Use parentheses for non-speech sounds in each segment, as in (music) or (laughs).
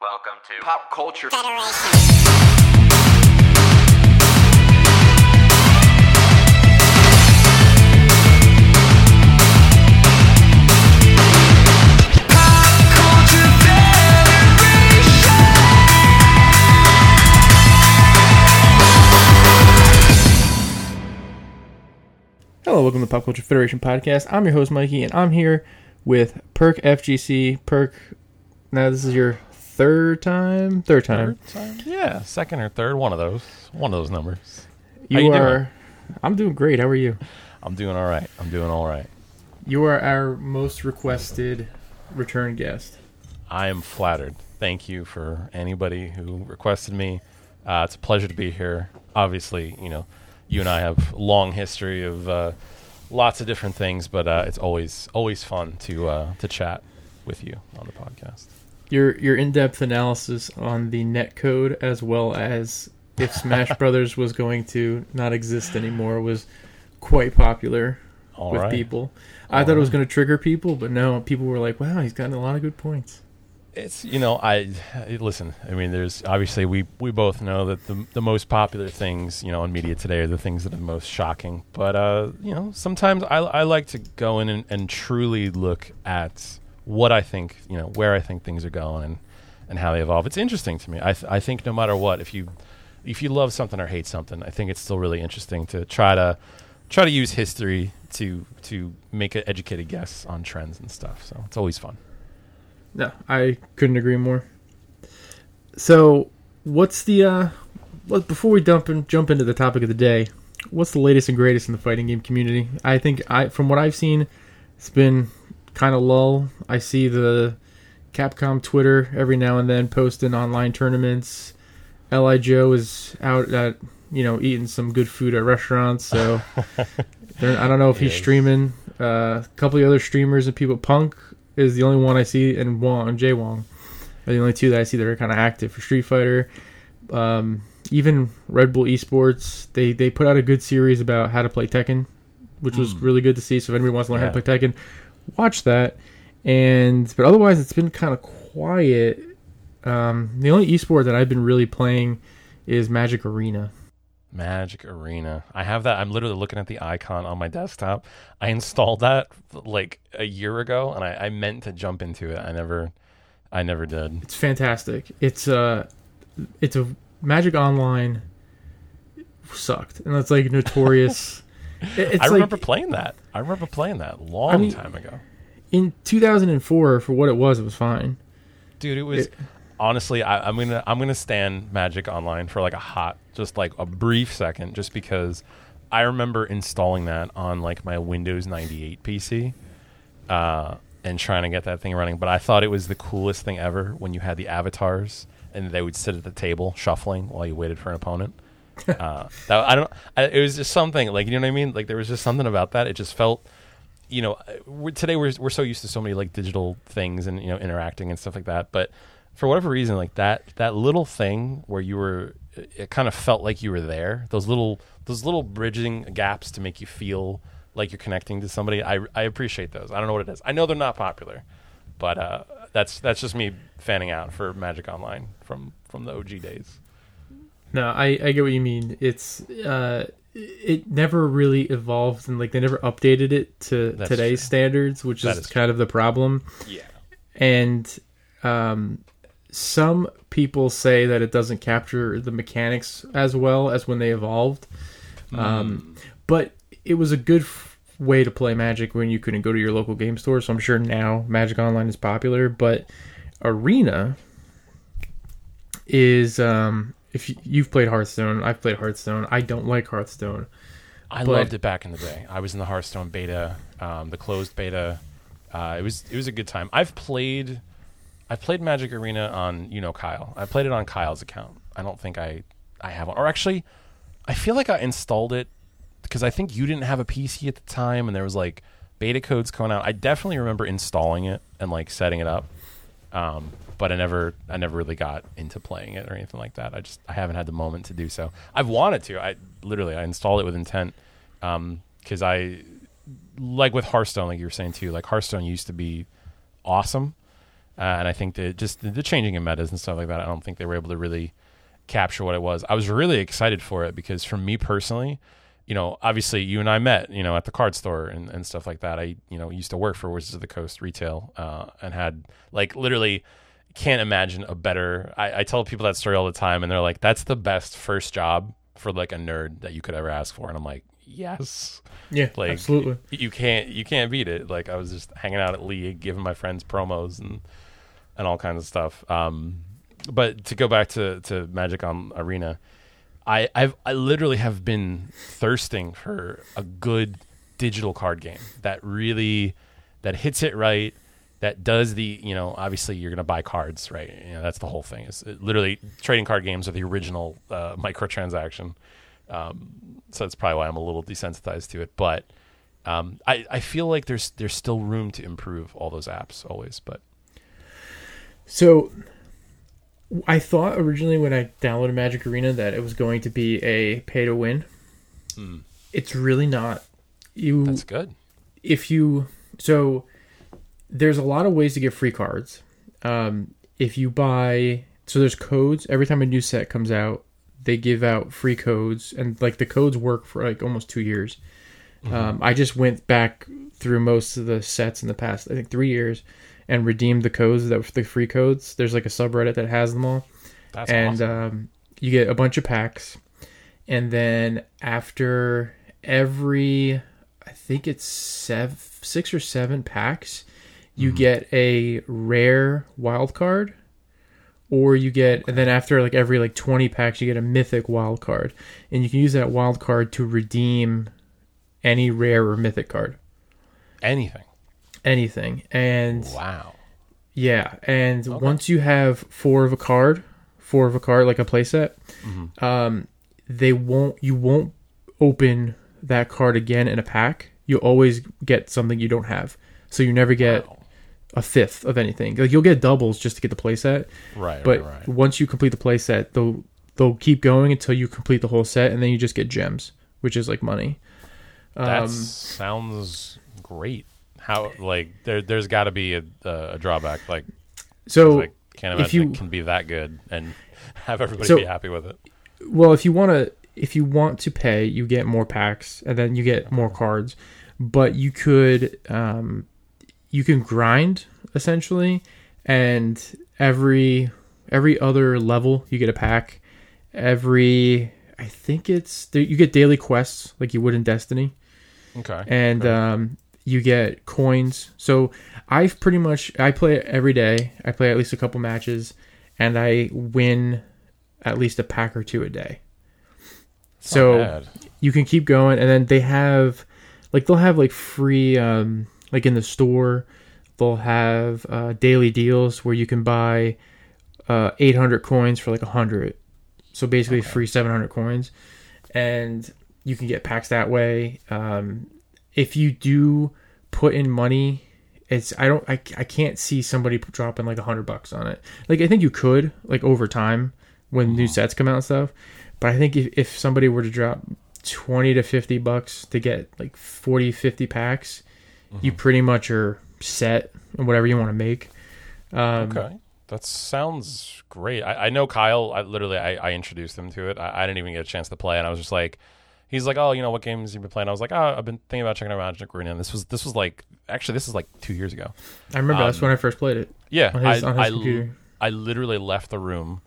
Welcome to Pop culture. Federation. Hello, welcome to the Pop Culture Federation podcast. I'm your host Mikey, and I'm here with Perk FGC. Perk, now this is your third time, third time. Third time? Yeah, second or third, one of those. One of those numbers. You, you are. doing? I'm doing great. How are you? I'm doing all right. I'm doing all right. You are our most requested return guest. I am flattered. Thank you for anybody who requested me. Uh, it's a pleasure to be here. Obviously, you know, you and I have long history of uh, lots of different things, but uh, it's always always fun to uh, to chat with you on the podcast. Your your in-depth analysis on the net code, as well as if Smash (laughs) Brothers was going to not exist anymore, was quite popular All with right. people. I thought it was going to trigger people, but no, people were like, "Wow, he's gotten a lot of good points." It's you know I listen. I mean, there's obviously we we both know that the the most popular things you know in media today are the things that are most shocking. But uh, you know, sometimes I I like to go in and, and truly look at what I think you know where I think things are going and and how they evolve. It's interesting to me. I th- I think no matter what, if you if you love something or hate something, I think it's still really interesting to try to try to use history to to make an educated guess on trends and stuff. So it's always fun. No, I couldn't agree more. So, what's the uh what before we dump and jump into the topic of the day, what's the latest and greatest in the fighting game community? I think I from what I've seen, it's been kind of lull. I see the Capcom Twitter every now and then posting online tournaments. Li Joe is out at you know eating some good food at restaurants, so (laughs) I don't know if he's Yes. streaming. Uh, a couple of other streamers and people. Punk is the only one I see, and Wong and Jay Wong are the only two that I see that are kind of active for Street Fighter. Um, even Red Bull Esports, they they put out a good series about how to play Tekken, which was really good to see. So if anybody wants to learn how to play Tekken, watch that. And but otherwise, it's been kind of quiet. Um, the only esport that I've been really playing is Magic Arena. Magic Arena. I have that. I'm literally looking at the icon on my desktop. I installed that like a year ago, and I, I meant to jump into it. I never, I never did. It's fantastic. It's uh it's a Magic Online sucked, and that's like (laughs) notorious. It- it's I remember like playing that. I remember playing that long I mean- time ago, in 2004 for what it was, it was fine. dude. It was It- honestly. I, I'm gonna I'm gonna stand Magic Online for like a hot, just like a brief second, just because I remember installing that on like my Windows 98 PC. uh, and trying to get that thing running. But I thought it was the coolest thing ever when you had the avatars and they would sit at the table shuffling while you waited for an opponent. (laughs) uh, that, I don't. I, it was just something like you know what I mean. Like there was just something about that. It just felt. You know, we're, today we're we're so used to so many like digital things and you know interacting and stuff like that. But for whatever reason, like that that little thing where you were, it, it kind of felt like you were there. Those little those little bridging gaps to make you feel like you're connecting to somebody. I I appreciate those. I don't know what it is. I know they're not popular, but uh, that's that's just me fanning out for Magic Online from from the OG days. No, I, I get what you mean. It's uh, it never really evolved and like they never updated it to That's today's true. standards, which is, is kind of the problem. Yeah. And um, some people say that it doesn't capture the mechanics as well as when they evolved. Um, but it was a good f- way to play Magic when you couldn't go to your local game store. So I'm sure now Magic Online is popular, but Arena is um, if you, you've played Hearthstone, I've played Hearthstone. I don't like Hearthstone. I But- loved it back in the day. I was in the Hearthstone beta, um, the closed beta. Uh, it was it was a good time. I've played, I played Magic Arena on you know Kyle. I played it on Kyle's account. I don't think I I have one. Or actually, I feel like I installed it because I think you didn't have a PC at the time, and there was like beta codes coming out. I definitely remember installing it and like setting it up. Um, but I never, I never really got into playing it or anything like that. I just, I haven't had the moment to do so. I've wanted to. I literally, I installed it with intent because I, like with Hearthstone, like you were saying too. Like Hearthstone used to be awesome, uh, and I think that just the, the changing in metas and stuff like that. I don't think they were able to really capture what it was. I was really excited for it because for me personally, you know, obviously you and I met, you know, at the card store and, and stuff like that. I, you know, used to work for Wizards of the Coast retail uh, and had like literally can't imagine a better. I, I tell people that story all the time, and they're like, "That's the best first job for like a nerd that you could ever ask for." And I'm like, "Yes, Yeah, Like, absolutely. you can't you can't beat it." Like I was just hanging out at League, giving my friends promos and and all kinds of stuff. Um, but to go back to to Magic on Arena, I I've I literally have been thirsting for a good digital card game that really that hits it right that does the you know obviously you're gonna buy cards right you know that's the whole thing is literally trading card games are the original uh, microtransaction um, so that's probably why I'm a little desensitized to it but um, I, I feel like there's there's still room to improve all those apps always but So, I thought originally when I downloaded Magic Arena that it was going to be a pay to win. Hmm. It's really not. You that's good if you so there's a lot of ways to get free cards. Um, if you buy so there's codes every time a new set comes out, they give out free codes and like the codes work for like almost two years. Um, I just went back through most of the sets in the past I think three years and redeemed the codes that the free codes. There's like a subreddit that has them all that's and awesome um, you get a bunch of packs and then after every i think it's seven, six or seven packs you get a rare wild card or you get and then after like every like 20 packs you get a mythic wild card. And you can use that wild card to redeem any rare or mythic card. Anything. Anything. And wow. Yeah, and once you have four of a card, four of a card like a playset, Mm-hmm. um, they won't you won't open that card again in a pack. You always get something you don't have, so you never get Wow. A fifth of anything. Like you'll get doubles just to get the playset, right but right, right. once you complete the playset, they'll they'll keep going until you complete the whole set, and then you just get gems, which is like money. That Um, sounds great. How like there there's got to be a, a drawback. Like so I can't if imagine you- it can be that good and (laughs) have everybody So- be happy with it. well if you want to if you want to pay you get more packs and then you get more cards but you could um you can grind essentially and every every other level you get a pack every i think it's you get daily quests like you would in destiny Okay. and um, you get coins. So I've pretty much I play it every day. I play at least a couple matches, and I win at least a pack or two a day. So- You can keep going, and then they have like they'll have like free um, like in the store. They'll have uh, daily deals where you can buy uh, 800 coins for like 100. So basically, Okay. free 700 coins, and you can get packs that way. Um, if you do put in money, it's I don't I, I can't see somebody dropping like a hundred bucks on it. Like I think you could like over time when new sets come out and stuff, but I think if, if somebody were to drop 20 to 50 bucks to get like 40 50 packs you pretty much are set and whatever you want to make um, Okay. That sounds great. I, I know Kyle. I literally I, I introduced him to it. I, I didn't even get a chance to play, and I was just like, he's like, oh, you know, what games you've been playing? I was like, oh, I've been thinking about checking out Magic Arena. And this was this was like actually this is like two years ago. i remember that's Um, when i first played it Yeah, on his, I, on his I, computer I literally left the room.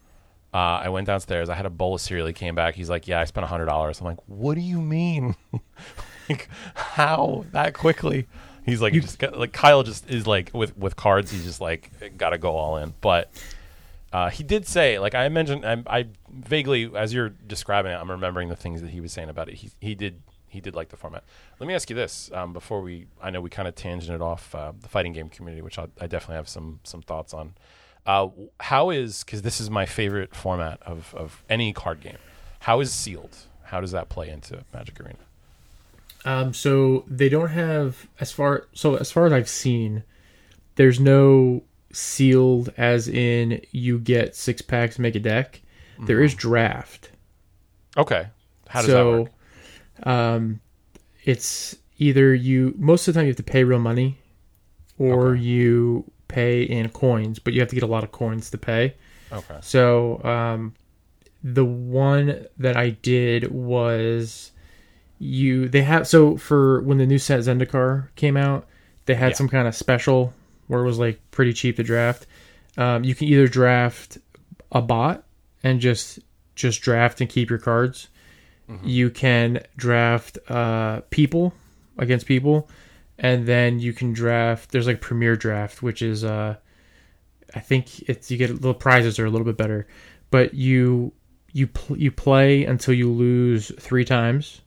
Uh, I went downstairs. I had a bowl of cereal. He came back. He's like, "Yeah, I spent hundred dollars." I'm like, "What do you mean? (laughs) like, how that quickly?" He's like, You- "Just got, like Kyle just is like with with cards. He's just like got to go all in." But uh, he did say, like I mentioned, I, I vaguely as you're describing it, I'm remembering the things that he was saying about it. He he did he did like the format. Let me ask you this um, before we. I know we kind of tangented off uh, the fighting game community, which I, I definitely have some some thoughts on. Uh, how is because this is my favorite format of of any card game. How is sealed? How does that play into Magic Arena? Um, so they don't have as far so as far as I've seen, there's no sealed as in you get six packs make a deck. There is draft. Okay, how does that so work? um it's either you most of the time you have to pay real money or Okay. you pay in coins, but you have to get a lot of coins to pay. Okay. So um, the one that I did was you. They have so for when the new set Zendikar came out, they had Yeah. some kind of special where it was like pretty cheap to draft. Um, you can either draft a bot and just just draft and keep your cards. You can draft uh, people against people, and then you can draft. There's like Premier Draft, which is uh, I think it's you get little prizes are a little bit better, but you you pl- you play until you lose three times,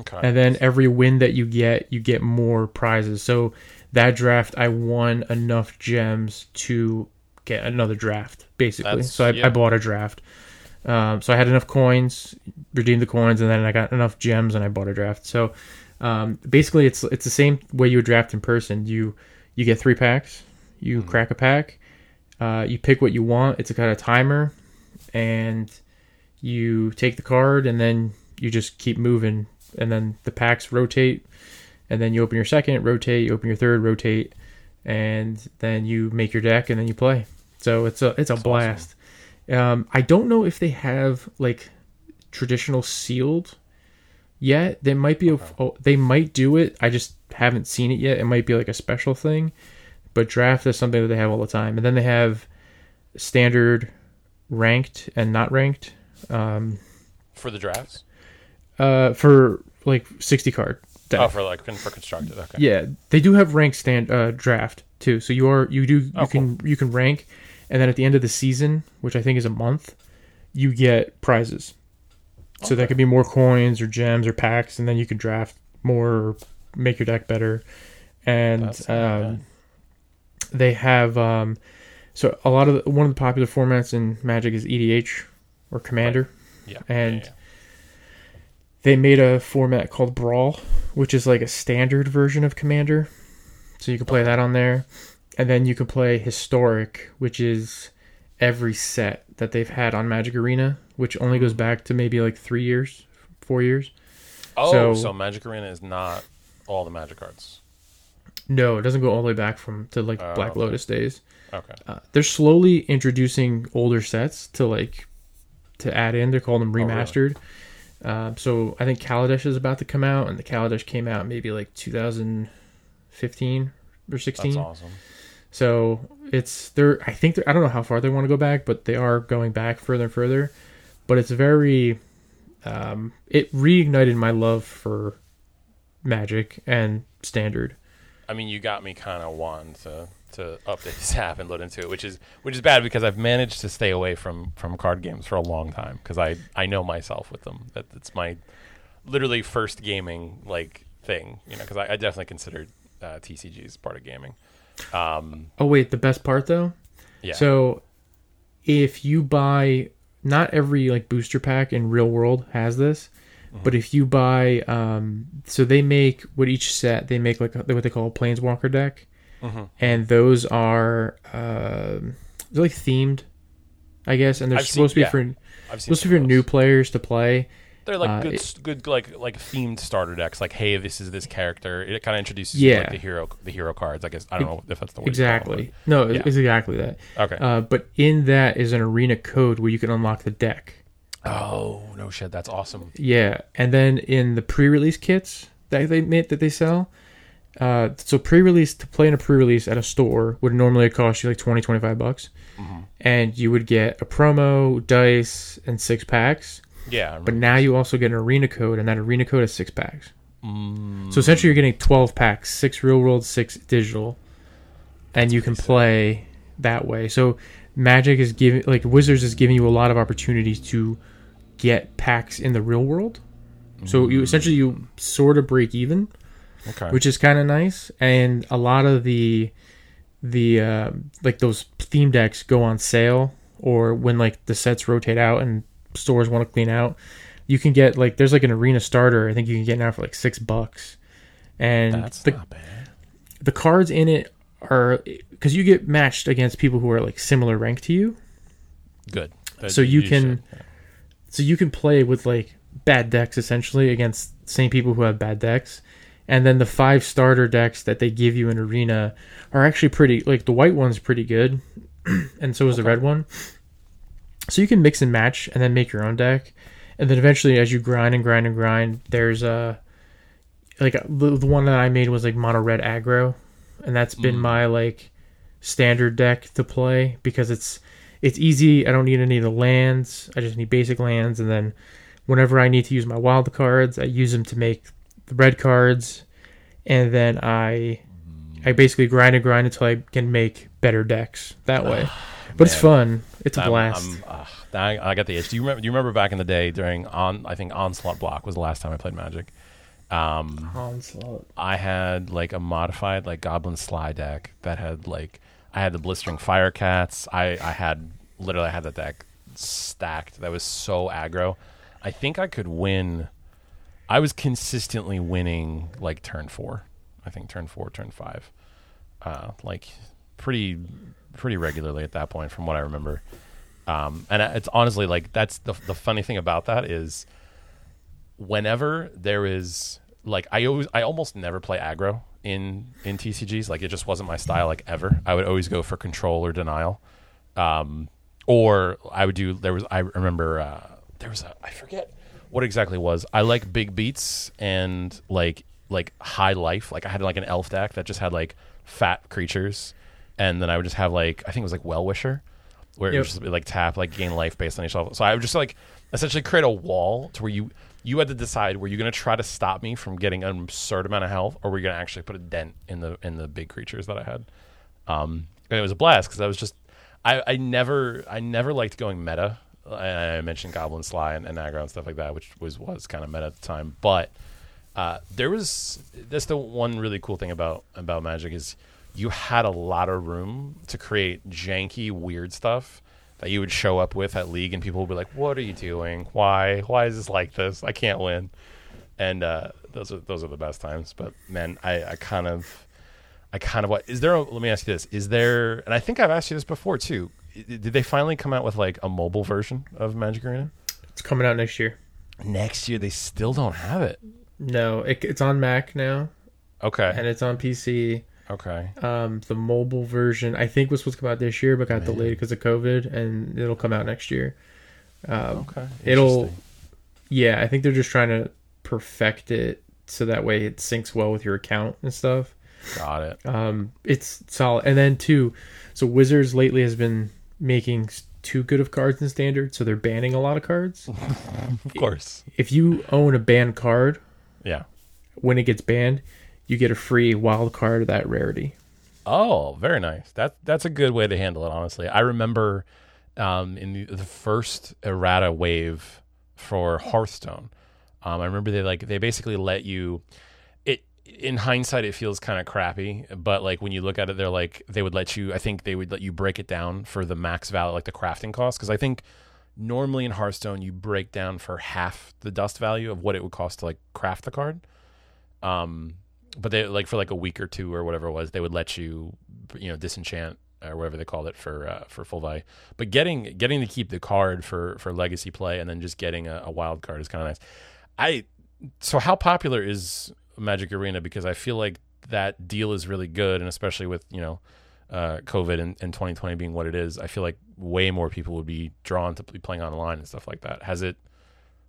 Okay. and then every win that you get, you get more prizes. So that draft, I won enough gems to get another draft, basically. That's- so I, yeah. I bought a draft. Um, so I had enough coins, redeemed the coins, and then I got enough gems, and I bought a draft. So um, basically, it's it's the same way you would draft in person. You you get three packs, you Mm-hmm. crack a pack, uh, you pick what you want. It's a kind of timer, and you take the card, and then you just keep moving, and then the packs rotate, and then you open your second, rotate, you open your third, rotate, and then you make your deck, and then you play. So it's a it's a blast. Um, I don't know if they have like traditional sealed yet. They might be. A, oh, they might do it. I just haven't seen it yet. It might be like a special thing. But draft is something that they have all the time, and then they have standard, ranked, and not ranked. Um, for the drafts. Uh, for like sixty card. deck. Oh, for like for constructed. Okay. Yeah, they do have rank stand uh, draft too. So you are you do you Oh, can you can rank, and then at the end of the season, which I think is a month, you get prizes. So that could be more coins or gems or packs, and then you can draft more, or make your deck better. And That's not bad. um, they have um, so a lot of the, one of the popular formats in Magic is EDH or Commander Yeah. and- yeah, yeah. They made a format called Brawl, which is like a standard version of Commander. So you can play that on there. And then you can play Historic, which is every set that they've had on Magic Arena, which only goes back to maybe like three years, four years. Oh, so- so, Magic Arena is not all the Magic cards. No, it doesn't go all the way back from to like Oh, Black okay. Lotus days. Okay. Uh, they're slowly introducing older sets to like to add in. They're calling them really? Um, so I think Kaladesh is about to come out, and the Kaladesh came out maybe like 2015 or 16. That's awesome. So it's they're I think they're I don't know how far they want to go back, but they are going back further and further. But it's very um, it reignited my love for Magic and Standard. I mean, you got me kind of wanting to to update this (laughs) app and load into it, which is which is bad because I've managed to stay away from from card games for a long time because I I know myself with them. That it's my literally first gaming like thing, you know, because I, I definitely considered uh, TCGs part of gaming. Um, Oh wait, the best part though. yeah. So if you buy not every like booster pack in real world has this, but if you buy um so they make with each set they make like what they call a planeswalker deck. Mhm. And those are um they're like themed, I guess, and they're I've seen- supposed to be yeah. for I've supposed to be for new players to play. They're like uh, good, it- good like like themed starter decks. Like, hey, this is this character. It kind of introduces you to, Yeah. like the hero the hero cards. I guess I don't know if that's the word. you Exactly. No, Yeah. it's exactly that. Okay. Uh, but in that is an arena code where you can unlock the deck. oh no shit, that's awesome. Yeah, and then in the pre-release kits that they made that they sell, uh, so pre-release to play in a pre-release at a store would normally cost you like 20, 25 bucks, Mm-hmm. and you would get a promo, dice, and six packs. Yeah. But now you also get an arena code, and that arena code is six packs. Mm, So essentially, you're getting 12 packs, six real world, six digital, and you can pretty sick. play that way. So Magic is giving, like Wizards is giving you a lot of opportunities to get packs in the real world. So you essentially you sort of break even, okay. which is kind of nice. And a lot of the the uh, like those theme decks go on sale, or when like the sets rotate out and stores want to clean out, you can get like there's like an arena starter. I think you can get now for like six bucks, and that's the not bad. the cards in it are because you get matched against people who are like similar rank to you. Good. Uh, So you can- should, yeah. So you can play with like bad decks essentially against same people who have bad decks, And then the five starter decks that they give you in Arena are actually pretty. Like the white one's pretty good, (clears throat) and so is the red one. So you can mix and match, and then make your own deck. And then eventually, as you grind and grind and grind, there's a like the, the one that I made was like mono red aggro, and that's been mm. my like standard deck to play because it's it's easy. I don't need any of the lands. I just need basic lands, and then whenever I need to use my wild cards, I use them to make the red cards, and then I I basically grind and grind until I can make better decks that way. but it's fun. It's a I'm- blast. I'm, uh, I, I got the itch. Do you remember? Do you remember back in the day during on? I think Onslaught Block was the last time I played Magic. Um, Onslaught. I had like a modified like Goblin Sligh deck that had like I had the Blistering Firecats. I I had literally I had that deck stacked. That was so aggro. I think I could win. I was consistently winning like turn four. I think turn four, turn five, uh, like pretty pretty regularly at that point, from what I remember. Um, and it's honestly like that's the the funny thing about that is whenever there is like I always I almost never play aggro in in TCGs. Like it just wasn't my style like ever. I would always go for control or denial. Um or I would do there was I remember uh there was a I forget what exactly was. I like big beats and like like high life. Like I had like an elf deck that just had like fat creatures and then I would just have like I think it was like Wellwisher where it Yep. was just like tap like gain life based on yourself. So I would just like essentially create a wall to where you you had to decide were you going to try to stop me from getting an absurd amount of health or were you going to actually put a dent in the in the big creatures that I had. Um, and it was a blast because I was just I, I never I never liked going meta. I, mentioned Goblin Sligh and, and aggro and stuff like that, which was was kind of meta at the time. But uh, there was that's the one really cool thing about about Magic is you had a lot of room to create janky weird stuff that you would show up with at league and people would be like what are you doing? Why? Why is this like this? I can't win. And uh, those are those are the best times. But man i, I kind of i kind of what is there a, let me ask you this. Is there and i think i've asked you this before too did they finally come out with like a mobile version of magic arena It's coming out next year. next year they still don't have it No, it, it's on Mac now, okay and it's on PC. okay Um, the mobile version I think was supposed to come out this year, but got delayed because of COVID, and it'll come out next year. Um, okay It'll- yeah, I think they're just trying to perfect it so that way it syncs well with your account and stuff. got it Um, it's solid. And then two, so Wizards lately has been making too good of cards in standard, so they're banning a lot of cards. (laughs) of course if you own a banned card, yeah when it gets banned, you get a free wild card of that rarity. Oh, very nice. That that's a good way to handle it. Honestly, I remember um, in the, the first errata wave for Hearthstone. Um, I remember they like they basically let you. In hindsight, it feels kind of crappy, but like when you look at it, they're like they would let you. I think they would let you break it down for the max value, like the crafting cost, because I think normally in Hearthstone you break down for half the dust value of what it would cost to like craft the card. Um, but they like for like a week or two or whatever it was, they would let you, you know, disenchant or whatever they called it for uh, for full value. But getting getting to keep the card for for legacy play and then just getting a, a wild card is kind of nice. I so how popular is Magic Arena? Because I feel like that deal is really good, and especially with you know. Uh, COVID and, and 2020 being what it is, I feel like way more people would be drawn to be playing online and stuff like that. Has it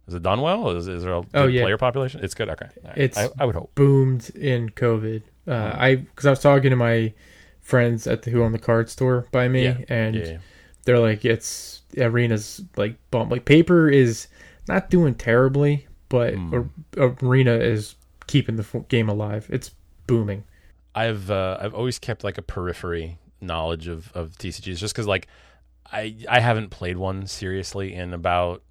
has it done well? Is, is there a good Oh, yeah. player population? It's good. Okay, right. It's- I, I would hope. Boomed in COVID. Uh, I because I was talking to my friends at the who own the card store by me, Yeah. and Yeah, they're like, "It's arena's like bump. Like paper is not doing terribly, but a- arena is keeping the game alive. It's booming. I've uh, I've always kept like a periphery knowledge of of TCGs just because like I I haven't played one seriously in about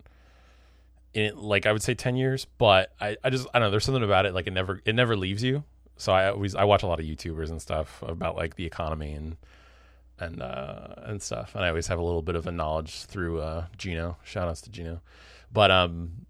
in like I would say ten years, but I I just I don't know. There's something about it like it never it never leaves you. So I always I watch a lot of YouTubers and stuff about like the economy and and uh and stuff, and I always have a little bit of a knowledge through uh Gino. Shout outs to Gino, but um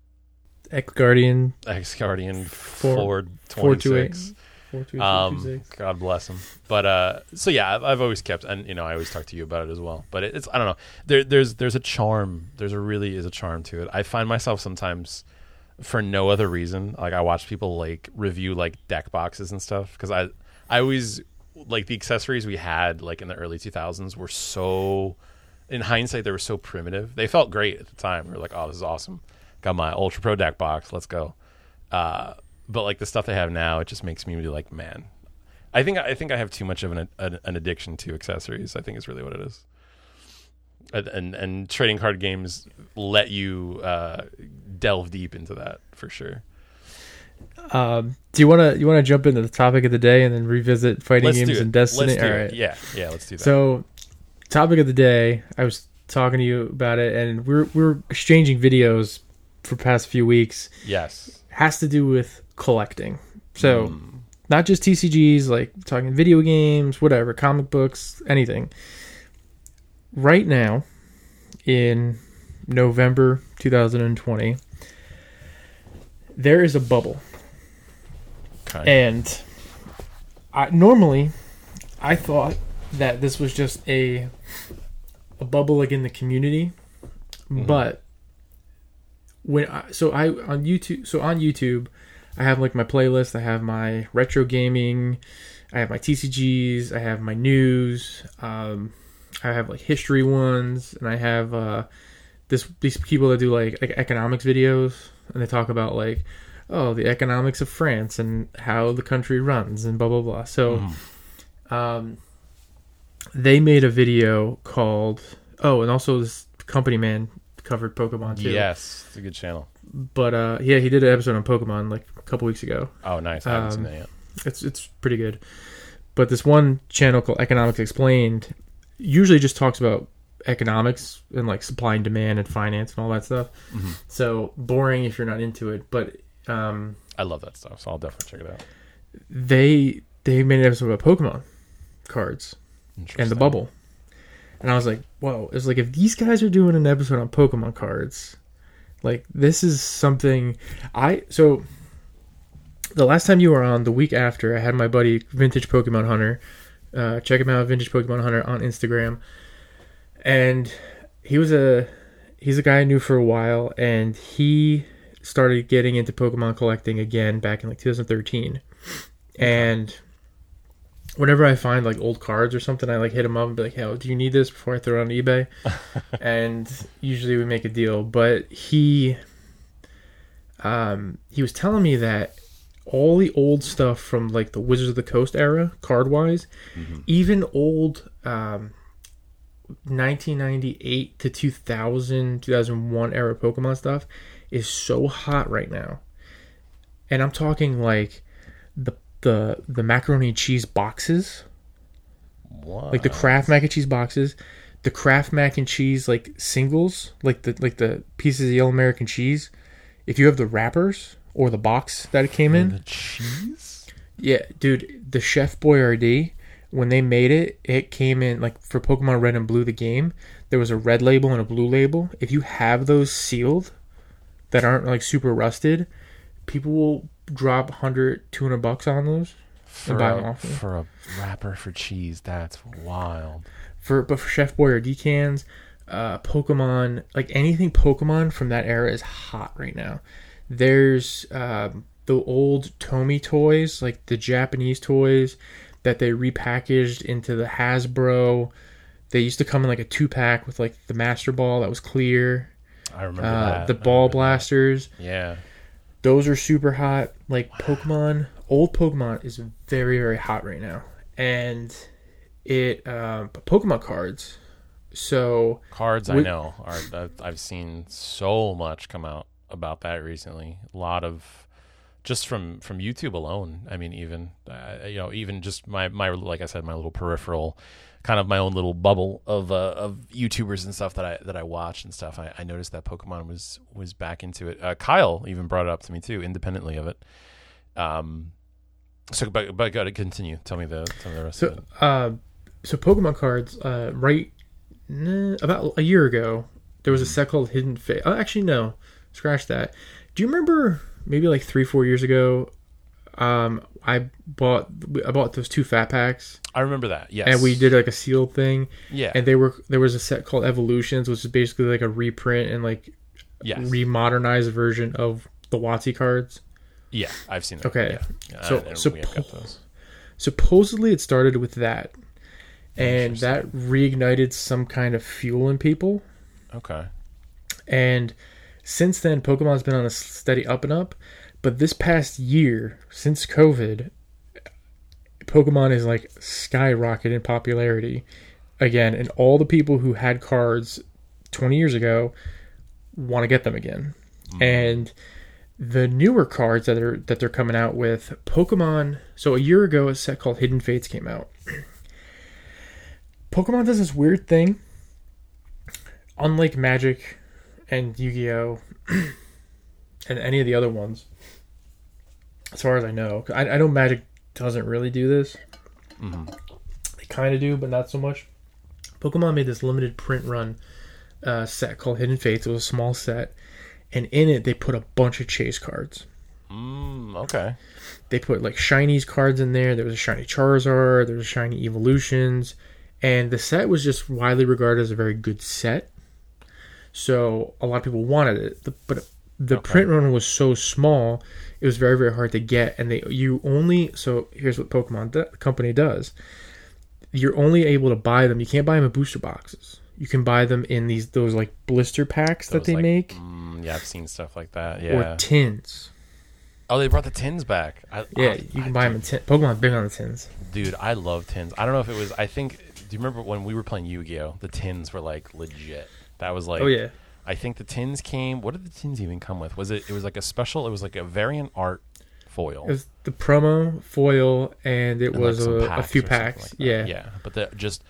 X Guardian X Guardian Ford four two eight. six. Four, two, Um. God bless him. But uh, so yeah, I've, I've always kept, and you know, I always talk to you about it as well. But it, it's I don't know. There, there's there's a charm. There's a really is a charm to it. I find myself sometimes for no other reason. Like I watch people like review like deck boxes and stuff because I I always like the accessories we had like in the early 2000s were so in hindsight they were so primitive. They felt great at the time. We were like, "Oh, this is awesome. Got my Ultra Pro deck box. Let's go." Uh, but like the stuff they have now, it just makes me be like, "Man, I think I think I have too much of an an, an addiction to accessories. I think is really what it is." And, and and trading card games let you uh, delve deep into that for sure. Um, do you want to you want to jump into the topic of the day and then revisit fighting Let's games and Destiny? All it. Yeah, yeah. Let's do that. So, topic of the day. I was talking to you about it, and we we're we we're exchanging videos for past few weeks. yes, Has to do with collecting. So, Mm. not just TCGs, like talking video games, whatever, comic books, anything. Right now, in November 2020, there is a bubble okay. and I, normally, I thought that this was just a a bubble like in the community, but when I, so I on YouTube so on YouTube, I have like my playlist. I have my retro gaming, I have my TCGs, I have my news, um, I have like history ones, and I have uh, this these people that do like, like economics videos, and they talk about like oh the economics of France and how the country runs and blah blah blah. So, um, they made a video called oh, and also this company man covered Pokemon too. yes, it's a good channel. But uh, yeah, he did an episode on Pokemon like a couple weeks ago. Oh, nice. I haven't seen Um, that yet. It's it's pretty good. But this one channel called Economics Explained usually just talks about economics and like supply and demand and finance and all that stuff. Mm-hmm. So boring if you're not into it. But um, I love that stuff, so I'll definitely check it out. they they made an episode about Pokemon cards and the bubble. And I was like, whoa, it's like if these guys are doing an episode on Pokemon cards, like this is something I so the last time you were on, the week after, I had my buddy Vintage Pokemon Hunter. Uh, check him out, Vintage Pokemon Hunter on Instagram. And he was a he's a guy I knew for a while, and he started getting into Pokemon collecting again back in like 2013. And whenever I find like old cards or something, I like hit him up and be like, "Hey, do you need this before I throw it on eBay?" (laughs) and usually we make a deal. But he, um, he was telling me that all the old stuff from like the Wizards of the Coast era, card wise, even old um, 1998 to 2000, 2001 era Pokemon stuff is so hot right now. And I'm talking like the the the macaroni and cheese boxes, What? like the Kraft mac and cheese boxes, the Kraft mac and cheese like singles, like the like the pieces of yellow American cheese. If you have the wrappers or the box that it came in, the cheese. yeah, dude, the Chef Boyardee, when they made it, it came in like for Pokemon Red and Blue, the game. There was a red label and a blue label. If you have those sealed, that aren't like super rusted, people will drop 100, 200 bucks on those For buy a, for a wrapper for cheese, that's wild. for but for Chef Boyardee cans, uh, Pokemon, like anything Pokemon from that era is hot right now. There's um, the old Tomy toys, like the Japanese toys that they repackaged into the Hasbro. They used to come in like a two pack with like the Master Ball that was clear, I remember uh, that. the Ball remember that. Blasters. Yeah. Those are super hot. Like Pokemon, old Pokemon is very very hot right now, and it but Pokemon cards. So Cards I know are I've, I've seen so much come out about that recently. A lot of just from from YouTube alone. I mean, even uh, you know, even just my my like I said, my little peripheral, kind of my own little bubble of uh, of YouTubers and stuff that I that I watch and stuff. I, I noticed that Pokemon was was back into it. Uh, Kyle even brought it up to me too, independently of it. Um. So, but but got to continue. Tell me the tell me the rest of So, it. uh, so Pokemon cards, uh, right nah, about a year ago, there was a set called Hidden Fate. Oh, actually, no, scratch that. Do you remember maybe like three, four years ago? Um, I bought I bought those two fat packs, I remember that. Yes, and we did like a sealed thing, Yeah. and they were there was a set called Evolutions, which is basically like a reprint and like yes. remodernized version of the WotC cards. Yeah, I've seen that. Okay. Yeah. So- I- I- so we have got po- those. Supposedly, it started with that, and that reignited some kind of fuel in people. Okay. And since then, Pokemon's been on a steady up and up. But this past year, since COVID, Pokemon is like skyrocketed in popularity again, and all the people who had cards 20 years ago want to get them again. Mm-hmm. And the newer cards that are that they're coming out with, Pokemon. So a year ago, a set called Hidden Fates came out. Pokemon does this weird thing. Unlike Magic and Yu-Gi-Oh, (clears throat) and any of the other ones, as far as I know. I, I know Magic doesn't really do this. They kind of do, but not so much. Pokemon made this limited print run uh, set called Hidden Fates. It was a small set, and in it they put a bunch of chase cards. Mm, okay. They put like shinies cards in there. There was a shiny Charizard. There was a shiny Evolutions, and the set was just widely regarded as a very good set. So a lot of people wanted it, but the print run was so small, it was very very hard to get. And they you only so here's what Pokemon do, company does. You're only able to buy them. You can't buy them in booster boxes. You can buy them in these those like blister packs that they like, make Mm, yeah, I've seen stuff like that. Yeah. or tins. oh, they brought the tins back. I, Yeah, I- you I can buy them in tin. Pokemon's big on the tins. Dude, I love tins. I don't know if it was. I think. Do you remember when we were playing Yu-Gi-Oh? The tins were like legit. That was like. oh yeah. I think the tins came. What did the tins even come with? Was it? It was like a special. It was like a variant art foil. It was the promo foil, and it and, was like, a, a few packs. like yeah, yeah. But the just,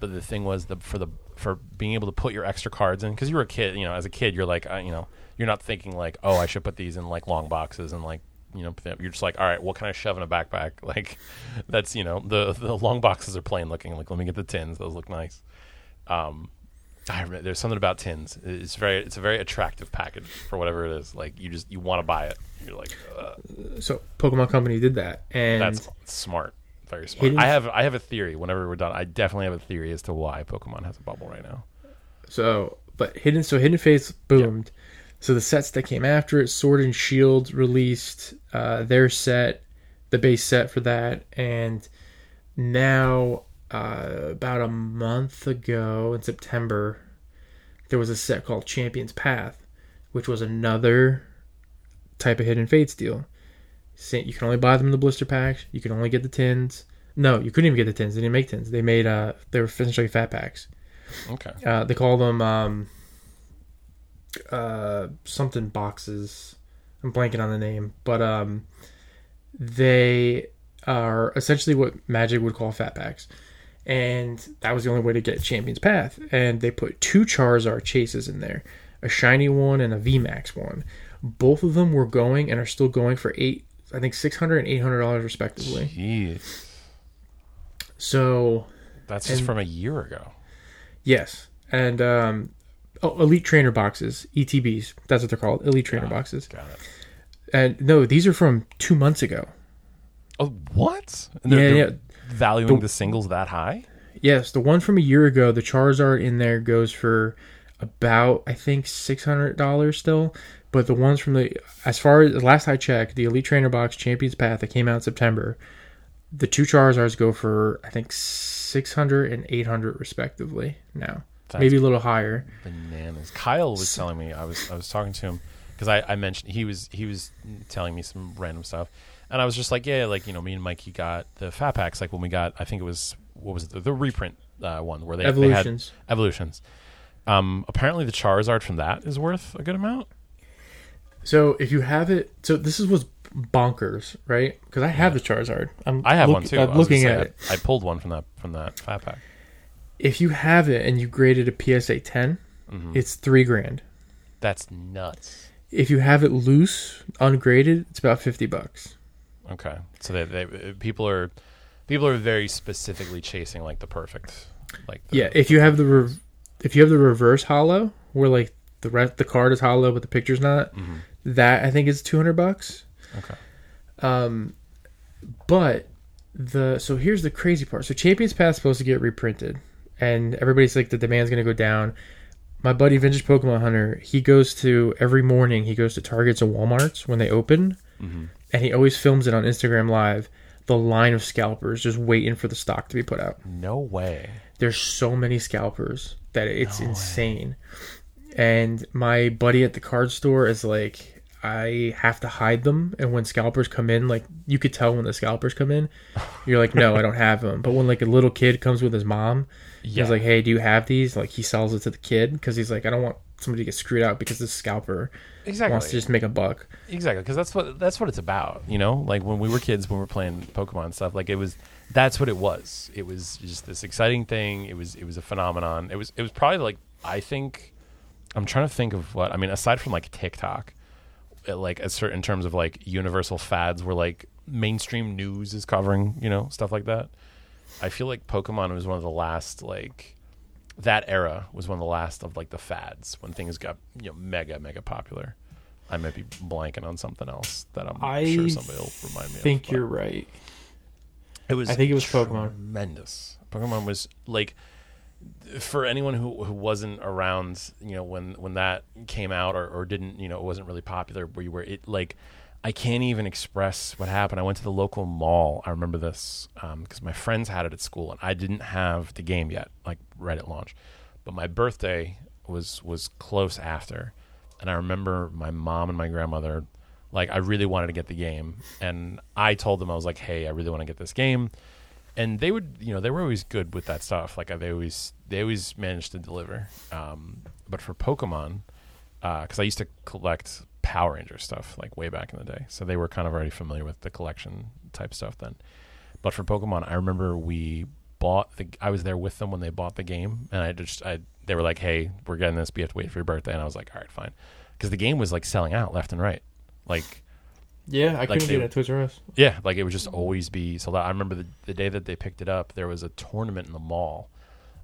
but the thing was the for the for being able to put your extra cards in because you were a kid. You know, as a kid, you're like, uh, you know, you're not thinking like, oh, I should put these in like long boxes and like. You know, you're just like, all right, what can I shove in a backpack? (laughs) Like, that's you know, the the long boxes are plain looking. Like, let me get the tins; those look nice. Um, I remember, there's something about tins. It's very, it's a very attractive package for whatever it is. Like, you just you want to buy it. You're like, uh, So Pokemon Company did that, and that's smart. Very smart. Hidden- I have I have a theory. Whenever we're done, I definitely have a theory as to why Pokemon has a bubble right now. so but hidden so Hidden Fates boomed. So the sets that came after it, Sword and Shield released uh, their set, the base set for that, and now uh, about a month ago in September, there was a set called Champions Path, which was another type of Hidden Fates deal. You can only buy them in the blister packs. You can only get the tins. No, you couldn't even get the tins. They didn't make tins. They made uh, they were essentially fat packs. Okay. Uh, they call them um, uh, something boxes. I'm blanking on the name, but um, they are essentially what Magic would call fat packs, and that was the only way to get Champion's Path. And they put two Charizard chases in there, a shiny one and a VMAX one. Both of them were going and are still going for eight, I think six hundred and eight hundred dollars respectively. Jeez. So That's just from a year ago. Yes, and um, oh, elite trainer boxes, ETBs. That's what they're called, elite trainer Got boxes. Got it. And no, these are from two months ago. Oh, what? And Yeah, they're, yeah. Valuing The- the singles that high? Yes, the one from a year ago, the Charizard in there goes for about I think six hundred dollars still. But the ones from the as far as last I checked, the Elite Trainer box Champions Path that came out in September, the two Charizards go for I think 600 and 800 respectively now. That's Maybe a little higher. bananas. Kyle was telling me I was I was talking to him because I, I mentioned he was he was telling me some random stuff, and I was just like, yeah, like you know, me and Mikey got the fat packs like when we got I think it was what was it the, the reprint uh, one where they Evolutions. they had evolutions. Um, apparently the Charizard from that is worth a good amount. So if you have it, so this is what's bonkers, right? Because I have the Charizard. I'm I have look- one too. I I'm looking at I- it. I, pulled one from that from that fat pack. If you have it and you graded a PSA 10, Mhm. it's three grand. That's nuts. If you have it loose, ungraded, it's about fifty bucks. Okay, so they, they people are people are very specifically chasing like the perfect like the, Yeah, if you have the re- if you have the reverse holo, where like the rest the card is holo but the picture's not, Mhm. that I think is two hundred bucks. okay Um, but the so here's the crazy part. So Champions Path is supposed to get reprinted, and everybody's like the demand's going to go down. my buddy Vintage Pokemon Hunter, he goes to every morning. He goes to Targets and WalMarts when they open, Mm-hmm. And he always films it on Instagram Live. The line of scalpers just waiting for the stock to be put out. No way. There's so many scalpers that it's insane. And my buddy at the card store is like, I have to hide them. And when scalpers come in, like you could tell when the scalpers come in, (laughs) you're like, no, I don't have them. But when like a little kid comes with his mom, Yeah. he's like, hey, do you have these? Like he sells it to the kid because he's like, I don't want somebody to get screwed out because this scalper exactly. wants to just make a buck. Exactly, because that's what that's what it's about. You know, like when we were kids, when we were playing Pokemon stuff, like it was that's what it was. It was just this exciting thing. It was it was a phenomenon. It was it was probably like I think I'm trying to think of what I mean aside from like TikTok, it, like a certain in terms of like universal fads where like mainstream news is covering you know stuff like that. I feel like Pokemon was one of the last like that era was one of the last of like the fads when things got you know mega mega popular. I might be blanking on something else that I'm I sure somebody will remind me I think of. you're right. It was. I think it was Pokemon. Tremendous. Pokemon was like for anyone who, who wasn't around, you know, when when that came out or, or didn't, you know, it wasn't really popular where you were. It like I can't even express what happened. I went to the local mall. I remember this because my friends had it at school, and I didn't have the game yet, like right at launch. But my birthday was was close after, and I remember my mom and my grandmother. Like I really wanted to get the game, and I told them I was like, "Hey, I really want to get this game." and they would you know they were always good with that stuff like they always they always managed to deliver um, but for pokemon because i used to collect power ranger stuff like way back in the day. So they were kind of already familiar with the collection type stuff then. But for pokemon i remember we bought the i was there with them when they bought the game and i just i they were like hey we're getting this. But you have to wait for your birthday. And i was like all right fine. Because the game was like selling out left and right. Like Yeah, I couldn't they- get it at Toys R Us. yeah, like it would just always be sold out. I remember the, the day that they picked it up, there was a tournament in the mall.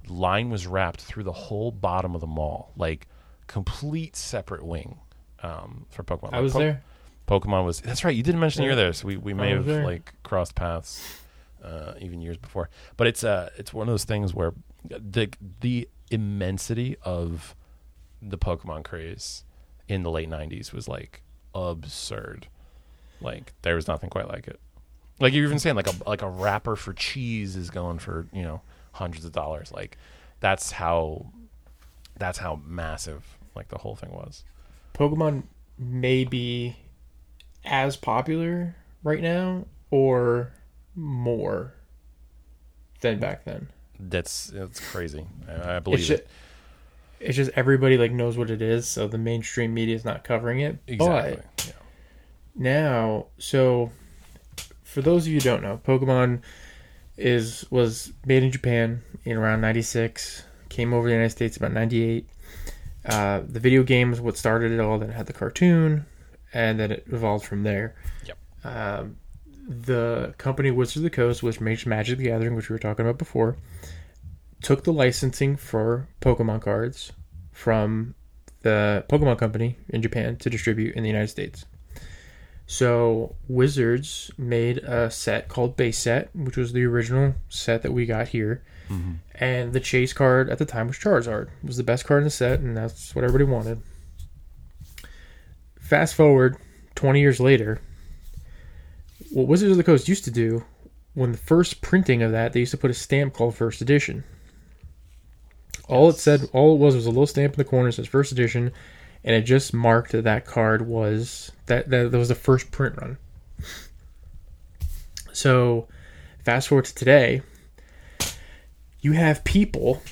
Line was wrapped through the whole bottom of the mall, like complete separate wing um, for Pokemon. I was Po- there. Pokemon was. That's right. You didn't mention you were Yeah. there, so we, we may have there. like crossed paths uh, even years before. But it's uh it's one of those things where the the immensity of the Pokemon craze in the late '90s was like absurd. Like there was nothing quite like it. Like you're even saying, like a like a wrapper for cheese is going for you know hundreds of dollars. Like that's how that's how massive like the whole thing was. Pokemon may be as popular right now or more than back then. That's that's crazy. I, I believe It's it. it's just everybody like knows what it is, so the mainstream media is not covering it. Exactly. But Yeah. now, so for those of you who don't know, Pokemon is was made in Japan in around '96. Came over to the United States about '98. Uh, the video game is what started it all. Then it had the cartoon, and then it evolved from there. Yep. Um, the company Wizards of the Coast, which makes Magic the Gathering, which we were talking about before, took the licensing for Pokemon cards from the Pokemon Company in Japan to distribute in the United States. So Wizards made a set called Base Set, which was the original set that we got here. Mm-hmm. And the chase card at the time was Charizard. It was the best card in the set, and that's what everybody wanted. Fast forward 20 years later, what Wizards of the Coast used to do, when the first printing of that, they used to put a stamp called First Edition. All it said, all it was, was a little stamp in the corner that says First Edition, and it just marked that that card was that that, that was the first print run. So, fast forward to today, you have people,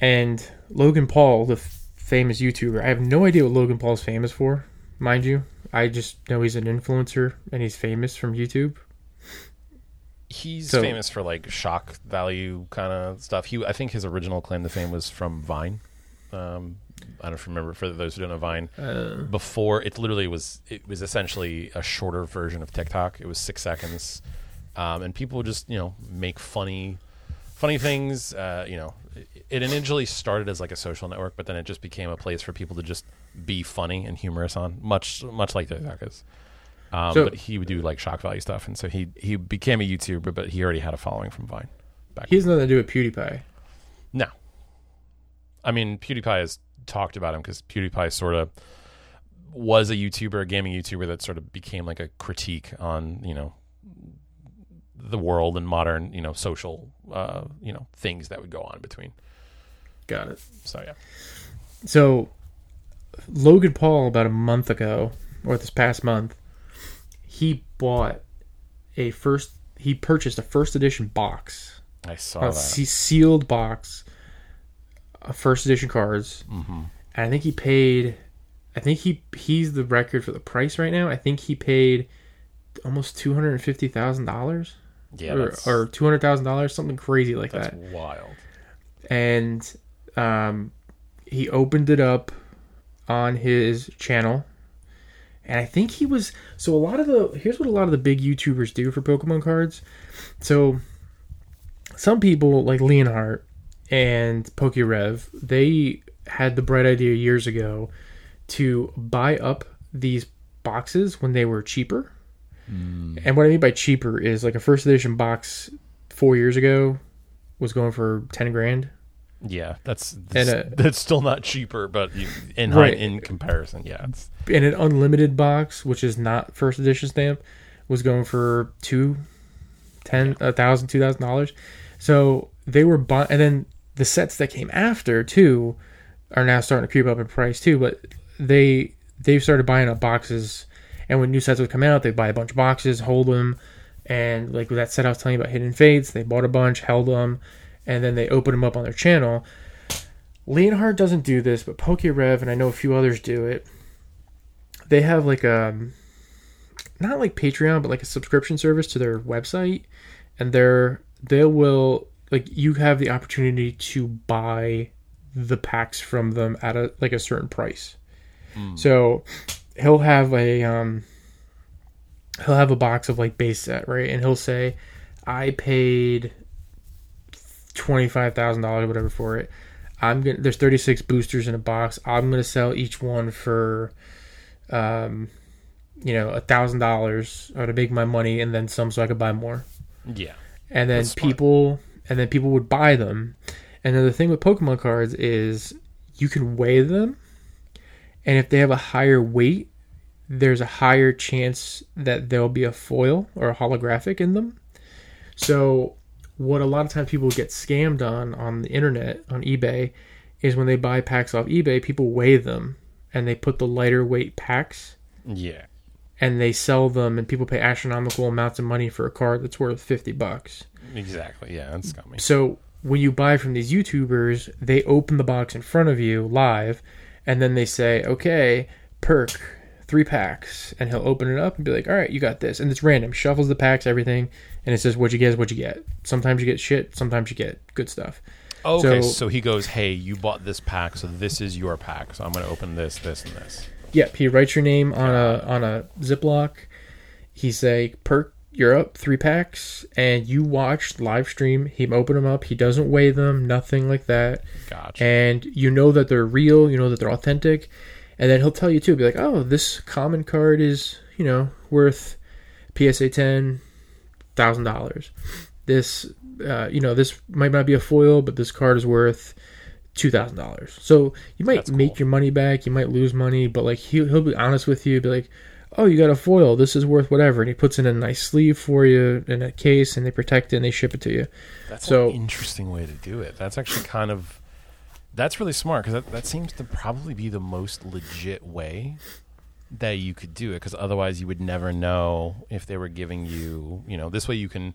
and Logan Paul, the f- famous YouTuber. I have no idea what Logan Paul is famous for, mind you. I just know he's an influencer and he's famous from YouTube. He's So- famous for like shock value kind of stuff. He, I think, his original claim to fame was from Vine. Um, I don't know if you remember for those who don't know Vine. Uh, Before it literally was, it was essentially a shorter version of TikTok. It was six seconds, um, and people would just you know make funny, funny things. Uh, you know, it, it initially started as like a social network, but then it just became a place for people to just be funny and humorous on, much much like TikTok is. Um, So- but he would do like shock value stuff, and so he he became a YouTuber, but he already had a following from Vine. Back he has nothing to do with PewDiePie. no, I mean, PewDiePie has talked about him because PewDiePie sort of was a YouTuber, a gaming YouTuber that sort of became like a critique on you know the world and modern you know social uh, you know things that would go on between. Got it. So yeah, So, Logan Paul, about a month ago, or this past month, he bought a first. He purchased a first edition box, I saw a that. se- sealed box, of first edition cards, hmm and I think he paid. I think he he's the record for the price right now. I think he paid almost two hundred and fifty thousand dollars, Yeah, or, or two hundred thousand dollars, something crazy like that. that's that. wild. and um, he opened it up on his channel and i think he was so a lot of the here's what a lot of the big youtubers do for pokemon cards so some people like leonhart and pokerev they had the bright idea years ago to buy up these boxes when they were cheaper and what i mean by cheaper is like a first edition box four years ago was going for 10 grand Yeah, that's that's, uh, that's still not cheaper, but you, in Right. in comparison, yeah, it's and an unlimited box, which is not first edition stamp, was going for two, ten, a thousand, two thousand dollars. So they were buying, and then the sets that came after too are now starting to creep up in price too. But they they've started buying up boxes, and when new sets would come out, they'd buy a bunch of boxes, hold them, and like with that set I was telling you about Hidden Fates, they bought a bunch, held them, and then they opened them up on their channel. Leonhart doesn't do this, but PokeRev and I know a few others do it they have like a not like Patreon, but like a subscription service to their website, and they're they will like you have the opportunity to buy the packs from them at a like a certain price. So he'll have a um he'll have a box of like base set right, and he'll say, "I paid twenty five thousand dollars or whatever for it." I'm gonna. There's 36 boosters in a box. I'm gonna sell each one for um, you know, a thousand dollars or to make my money and then some so I could buy more. yeah, And then people and then people would buy them. And then the thing with Pokemon cards is you can weigh them and if they have a higher weight, there's a higher chance that there'll be a foil or a holographic in them. So what a lot of times people get scammed on on the internet on eBay is when they buy packs off eBay, people weigh them and they put the lighter weight packs yeah, and they sell them and people pay astronomical amounts of money for a card that's worth 50 bucks. Exactly. Yeah, that's scummy. So when you buy from these YouTubers, they open the box in front of you live and then they say, "Okay, perk three packs." And he'll open it up and be like, "All right, you got this." And it's random. Shuffles the packs, everything, and it says what you get is what you get. Sometimes you get shit, sometimes you get good stuff. Okay, so, So- he goes, "Hey, you bought this pack, so this is your pack. So I'm going to open this, this, and this." Yep, he writes your name on a on a Ziploc. He say, "Perk, you're up three packs," and you watch live stream him open them up. He doesn't weigh them, nothing like that, Gotcha. and you know that they're real. You know that they're authentic, and then he'll tell you too. Be like, "Oh, this common card is you know worth PSA ten thousand dollars. This uh, you know this might not be a foil, but this card is worth." Two thousand dollars. So you might That's make your money back. You might lose money, but like he'll he'll be honest with you. Be like, "Oh, you got a foil. This is worth whatever." And he puts it in a nice sleeve for you in a case, and they protect it and they ship it to you. That's so- an interesting way to do it. That's actually kind of that's really smart because that, that seems to probably be the most legit way that you could do it because otherwise you would never know if they were giving you you know this way you can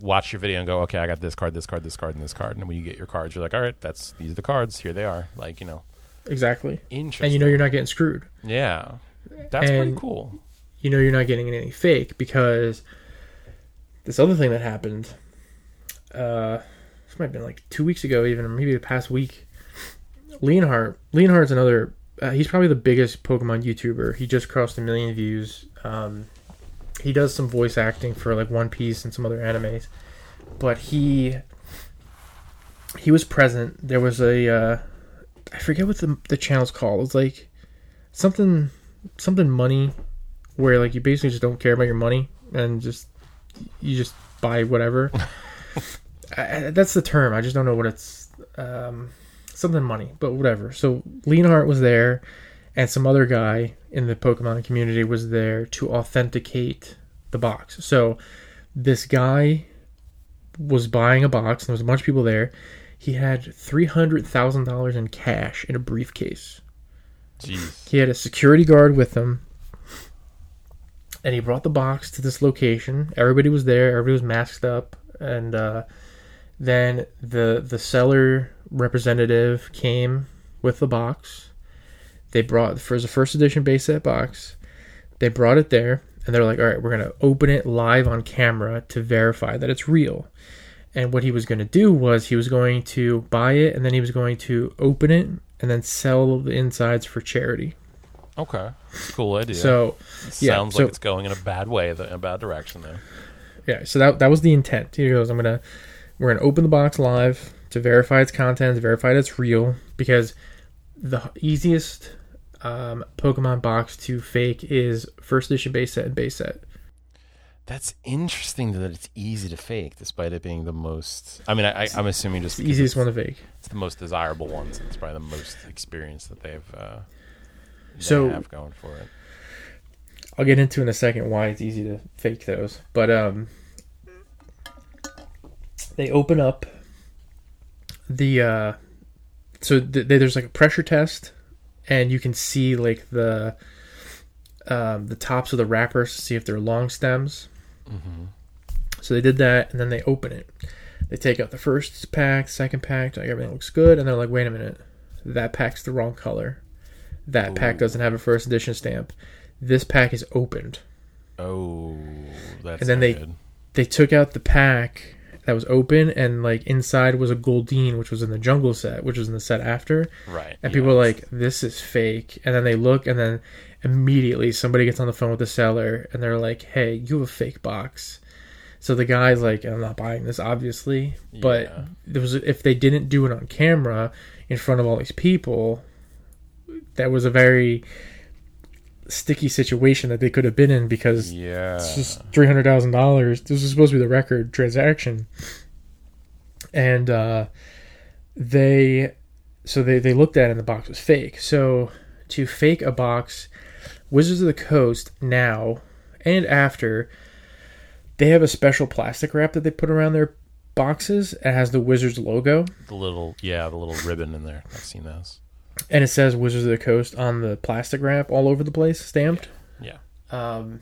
watch your video and go okay i got this card this card this card and this card and when you get your cards you're like all right that's these are the cards here they are like you know Exactly. interesting And you know you're not getting screwed. yeah that's pretty cool. you know you're not getting any fake because this other thing that happened uh this might have been like two weeks ago even or maybe the past week. Leonhart leonhart's another uh, he's probably the biggest pokemon youtuber. He just crossed a million views. Um he does some voice acting for like one piece and some other animes. But he he was present. There was a uh i forget what the, the channel's called. It was like something something money where like you basically just don't care about your money and just you just buy whatever. (laughs) I, that's the term. I just don't know what it's. Um, something money, but whatever. So Leonhart was there, and some other guy in the Pokemon community was there to authenticate the box. So this guy was buying a box, and there was a bunch of people there. He had three hundred thousand dollars in cash in a briefcase. Jeez. He had a security guard with him, and he brought the box to this location. Everybody was there. Everybody was masked up, and uh, then the the seller representative came with the box. They brought for the first edition base set box. They brought it there, and they're like, "All right, we're gonna open it live on camera to verify that it's real." And what he was going to do was he was going to buy it, and then he was going to open it and then sell the insides for charity. Okay. Cool idea. So yeah, Sounds so- like it's going in a bad way, in a bad direction there. Yeah, so that that was the intent. He goes, I'm gonna we're gonna open the box live to verify its content, to verify that it's real, because the easiest um, Pokemon box to fake is first edition base set and base set. That's interesting that it's easy to fake, despite it being the most. I mean, I, I'm assuming just It's the easiest one to fake. it's the most desirable one, it's probably the most experience that they've uh, they So- have going for it. I'll get into in a second why it's easy to fake those. But um they open up the uh so th- there's like a pressure test and you can see like the um the tops of the wrappers to see if they're long stems. Hmm So they did that and then they open it. They take out the first pack, second pack, like everything looks good and they're like, "Wait a minute. That pack's the wrong color. That pack doesn't have a first edition stamp. This pack is opened." Oh, that's And then they- good. they took out the pack that was open and like inside was a Goldeen which was in the jungle set which was in the set after right, and people are yes. like this is fake and then they look and then immediately somebody gets on the phone with the seller and they're like hey you have a fake box. So the guy's like i'm not buying this obviously. But there was if they didn't do it on camera in front of all these people that was a very sticky situation that they could have been in because yeah, it's just three hundred thousand dollars. This is supposed to be the record transaction, and uh, they so they they looked at it and the box was fake. So to fake a box, Wizards of the Coast now and after they have a special plastic wrap that they put around their boxes. It has the Wizards logo the little yeah, the little ribbon in there. I've seen those. and it says Wizards of the Coast on the plastic wrap all over the place, stamped. Yeah, Um,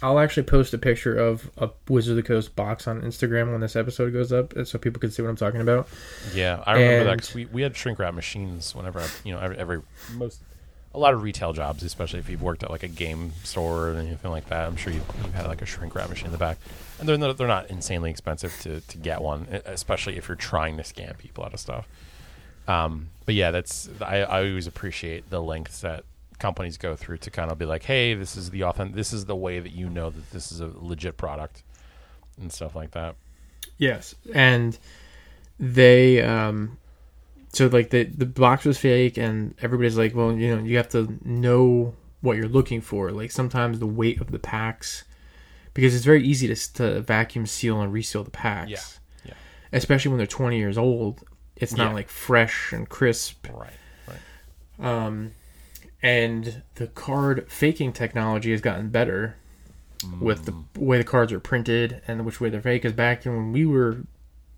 I'll actually post a picture of a Wizard of the Coast box on Instagram when this episode goes up, so people can see what I'm talking about. yeah, I remember that 'cause we we had shrink wrap machines whenever I, you know every, every most a lot of retail jobs, especially if you've worked at like a game store or anything like that. I'm sure you've, you've had like a shrink wrap machine in the back, and they're not, they're not insanely expensive to to get one, especially if you're trying to scam people out of stuff. Um, but yeah, that's I, I always appreciate the lengths that companies go through to kind of be like, hey, this is the authentic, this is the way that you know that this is a legit product and stuff like that. Yes, and they um, so like the the box was fake, and everybody's like, well, you know, you have to know what you're looking for. Like sometimes the weight of the packs, because it's very easy to to vacuum seal and reseal the packs. Yeah, yeah. Especially when they're 20 years old, it's not Yeah. like fresh and crisp. Right, right. Um, and the card faking technology has gotten better with the way the cards are printed and which way they're fake. Because back when we were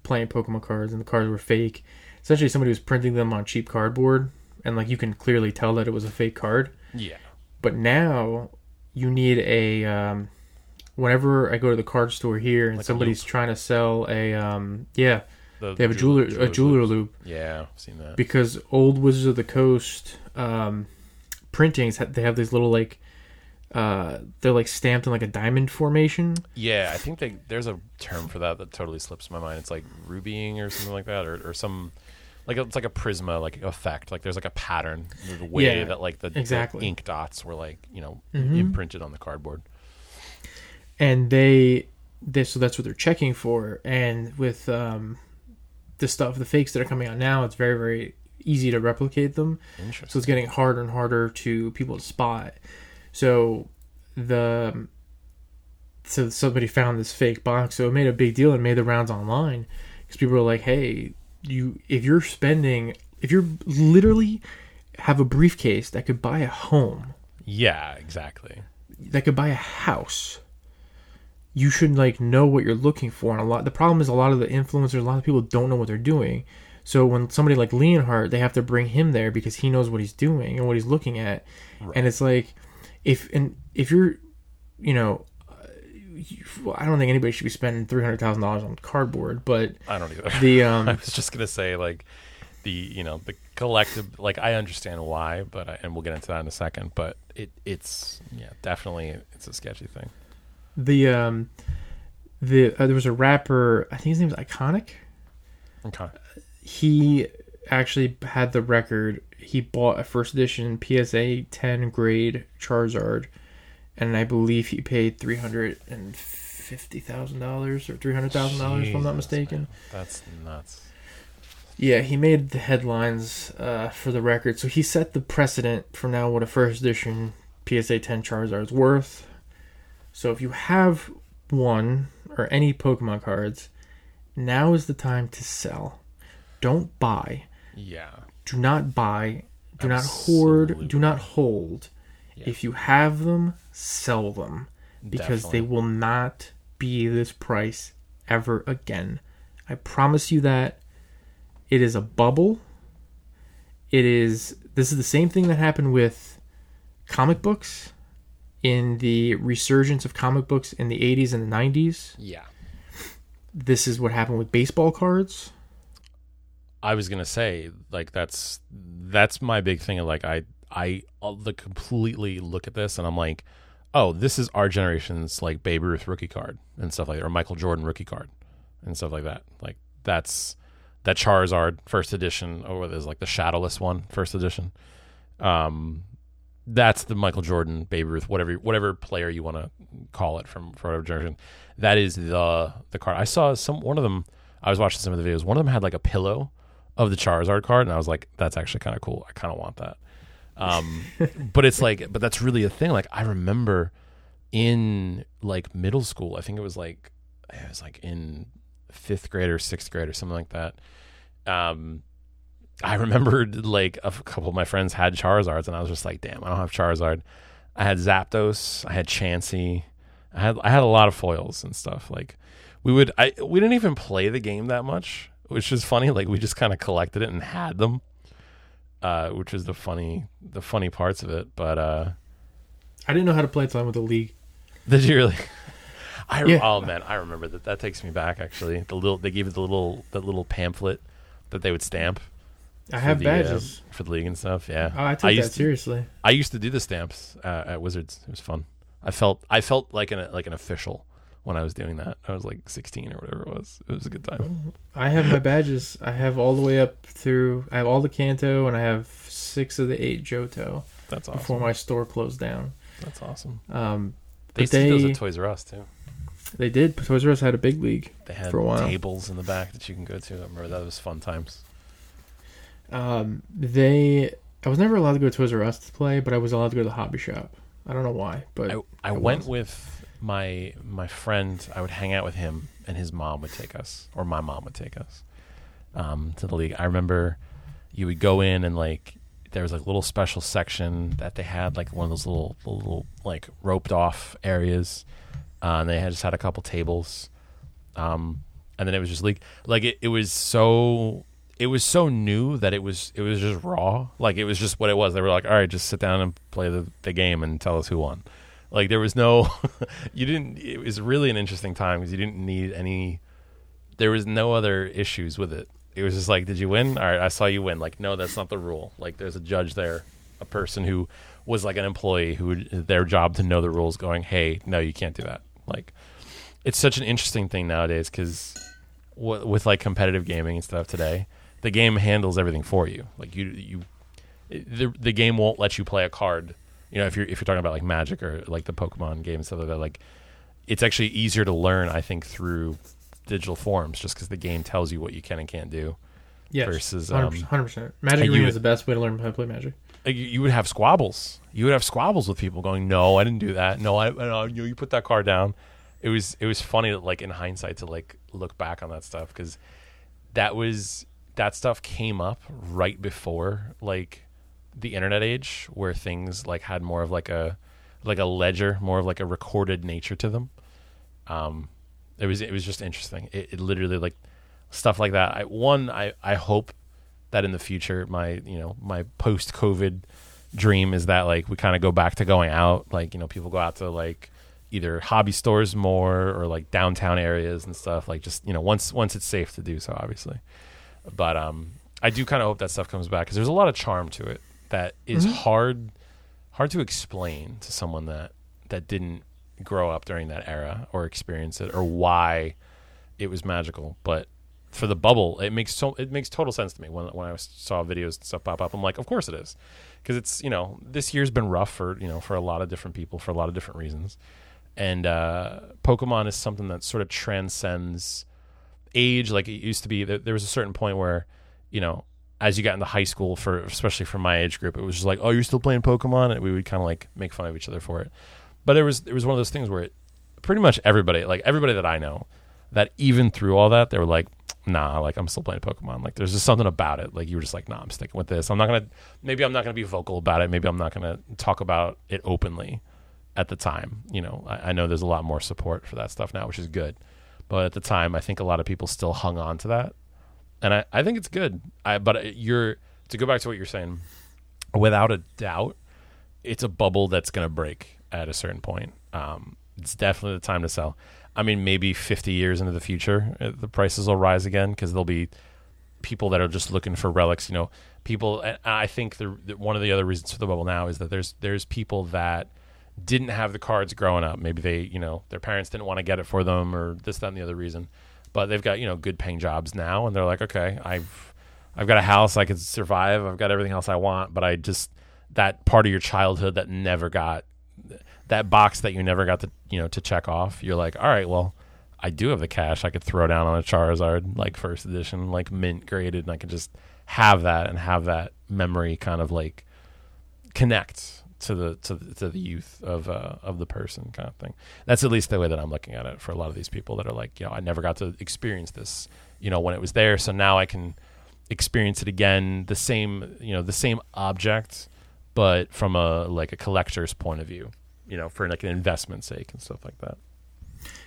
playing Pokemon cards and the cards were fake, essentially somebody was printing them on cheap cardboard, and like you can clearly tell that it was a fake card. Yeah, But now you need a. Um, whenever I go to the card store here and Like somebody's trying to sell a, um, yeah, the, they have a jeweler a jeweler loupe Yeah, I've seen that. because old Wizards of the Coast um, printings they have these little like uh, they're like stamped in like a diamond formation. Yeah, I think they, there's a term for that that totally slips my mind. It's like rubying or something like that, or, or some like it's like a prisma like effect. Like there's like a pattern, the way Yeah, that like the, the ink dots were like you know Mhm. imprinted on the cardboard. and they they so that's what they're checking for. And with um the stuff the fakes that are coming out now it's very very easy to replicate them. So it's getting harder and harder to people to spot. So the so somebody found this fake box. So it made a big deal and made the rounds online. Because people were like hey you if you're spending if you're literally have a briefcase that could buy a home, Yeah, exactly. that could buy a house, you should like know what you're looking for. And a lot the problem is a lot of the influencers, a lot of people don't know what they're doing. So when somebody like Leonhart, they have to bring him there because he knows what he's doing and what he's looking at. And it's like if and if you're, you know, I don't think anybody should be spending three hundred thousand dollars on cardboard, but I don't either. the (laughs) um, I was just gonna say like the you know the collective like I understand why, but I, and we'll get into that in a second. But it it's yeah definitely it's a sketchy thing. the um the uh, there was a rapper I think his name was Iconic. Okay. He actually had the record. He bought a first edition PSA 10 grade Charizard, and I believe he paid three hundred and fifty thousand dollars or three hundred thousand dollars, if I'm not mistaken. man. That's nuts. Yeah, he made the headlines uh, for the record, so he set the precedent for now what a first edition PSA 10 Charizard is worth. So if you have one or any Pokemon cards, now is the time to sell. Don't buy. Yeah. Do not buy. Do not hoard. Do not hold. Yeah. If you have them, sell them because they will not be this price ever again. I promise you that. It is a bubble. It is this is the same thing that happened with comic books in the resurgence of comic books in the 80s and the 90s. Yeah. This is what happened with baseball cards. I was gonna say like that's that's my big thing. Of like I I uh, I'll the completely look at this and I'm like, oh, this is our generation's like Babe Ruth rookie card and stuff like that, or Michael Jordan rookie card and stuff like that. Like that's that Charizard first edition, or there's like the Shadowless one first edition. Um, that's the Michael Jordan, Babe Ruth, whatever whatever player you want to call it from for whatever generation. That is the the card. I saw some one of them. I was watching some of the videos. One of them had like a pillow of the Charizard card, and I was like, that's actually kind of cool. I kind of want that. Um, but it's like, but that's really a thing. Like I remember in like middle school, I think it was like it was like in fifth grade or sixth grade or something like that. Um, I remembered like a couple of my friends had Charizards, and I was just like, damn, I don't have Charizard. I had Zapdos, I had Chansey, I had I had a lot of foils and stuff. Like we would, I we didn't even play the game that much, which is funny. Like we just kind of collected it and had them, uh, which is the funny the funny parts of it. But uh, I didn't know how to play until I went to league. did you really? (laughs) I Yeah. oh man, I remember that. That takes me back. Actually, the little they gave it the little that little pamphlet that they would stamp. I have the, uh, badges. for the league and stuff. Yeah, oh, I took I that used to, seriously. I used to do the stamps uh, at Wizards. It was fun. I felt I felt like an like an official when I was doing that. I was like 16 or whatever it was. It was a good time. I have my badges. I have all the way up through. I have all the Kanto, and I have six of the eight Johto That's before my store closed down. That's awesome. Um, They used to those at Toys R Us too. they did. Toys R Us had a big league. They had For a while. tables in the back that you can go to. I remember that was fun times. Um, they. I was never allowed to go to Toys R Us to play, but I was allowed to go to the hobby shop. I don't know why, but I, I it went with my my friend. I would hang out with him, and his mom would take us, or my mom would take us um, to the league. I remember you would go in and like there was like a little special section that they had like one of those little little like roped off areas, uh, and they had just had a couple tables, um, and then it was just league. Like it, it was so. It was so new that it was it was just raw. Like it was just what it was. They were like, "All right, just sit down and play the, the game and tell us who won." Like there was no, (laughs) you didn't. It was really an interesting time because you didn't need any. There was no other issues with it. It was just like, did you win? All right, I saw you win. Like, no, that's not the rule. Like, there's a judge there, a person who was like an employee who their job to know the rules. Going, hey, no, you can't do that. Like, it's such an interesting thing nowadays because w- with like competitive gaming and stuff today, the game handles everything for you. Like you, you, the the game won't let you play a card. You know, if you're if you're talking about like Magic or like the Pokemon game and stuff like that, like it's actually easier to learn. I think through digital forms, just because the game tells you what you can and can't do. yes, versus, um, hundred percent. Magic Arena is the best way to learn how to play Magic. You, you would have squabbles. You would have squabbles with people going, "No, I didn't do that. No, I, I you, you put that card down." It was it was funny, that, like in hindsight, to like look back on that stuff because that was that stuff came up right before like the internet age where things like had more of like a like a ledger, more of like a recorded nature to them. Um, it was it was just interesting. It, it literally like stuff like that. I one I I hope that in the future my you know my post COVID dream is that like we kind of go back to going out like you know people go out to like either hobby stores more or like downtown areas and stuff like just you know once once it's safe to do so obviously but um i do kind of hope that stuff comes back because there's a lot of charm to it that is Mhm. hard hard to explain to someone that that didn't grow up during that era or experience it or why it was magical. But for the bubble it makes so it makes total sense to me when when i saw videos and stuff pop up. I'm like of course it is. Because it's you know this year's been rough for you know for a lot of different people for a lot of different reasons. And uh pokemon is something that sort of transcends age. Like it used to be there, there was a certain point where you know as you got into high school for especially for my age group it was just like oh you're still playing pokemon? And we would kind of like make fun of each other for it. But it was it was one of those things where it, pretty much everybody like everybody that i know that even through all that they were like nah like i'm still playing pokemon. Like there's just something about it. Like you were just like nah i'm sticking with this. I'm not gonna maybe i'm not gonna be vocal about it. Maybe i'm not gonna talk about it openly at the time. You know I, I know there's a lot more support for that stuff now which is good. But at the time i think a lot of people still hung on to that and i, I think it's good. I, but you're to go back to what you're saying without a doubt it's a bubble that's going to break at a certain point. Um, it's definitely the time to sell. I mean maybe 50 years into the future uh, the prices will rise again because there'll be people that are just looking for relics you know. People i think the, the one of the other reasons for the bubble now is that there's there's people that didn't have the cards growing up. Maybe they you know their parents didn't want to get it for them or this that and the other reason but they've got you know good paying jobs now and they're like okay i've i've got a house i can survive i've got everything else i want but i just that part of your childhood that never got that box that you never got to you know to check off you're like all right well i do have the cash i could throw down on a charizard like first edition like mint graded and i could just have that and have that memory kind of like connect to the to the, to the youth of uh, of the person kind of thing. That's at least the way that I'm looking at it for a lot of these people that are like, you know, I never got to experience this, you know, when it was there, so now I can experience it again, the same, you know, the same object, but from a like a collector's point of view, you know, for like an investment sake and stuff like that.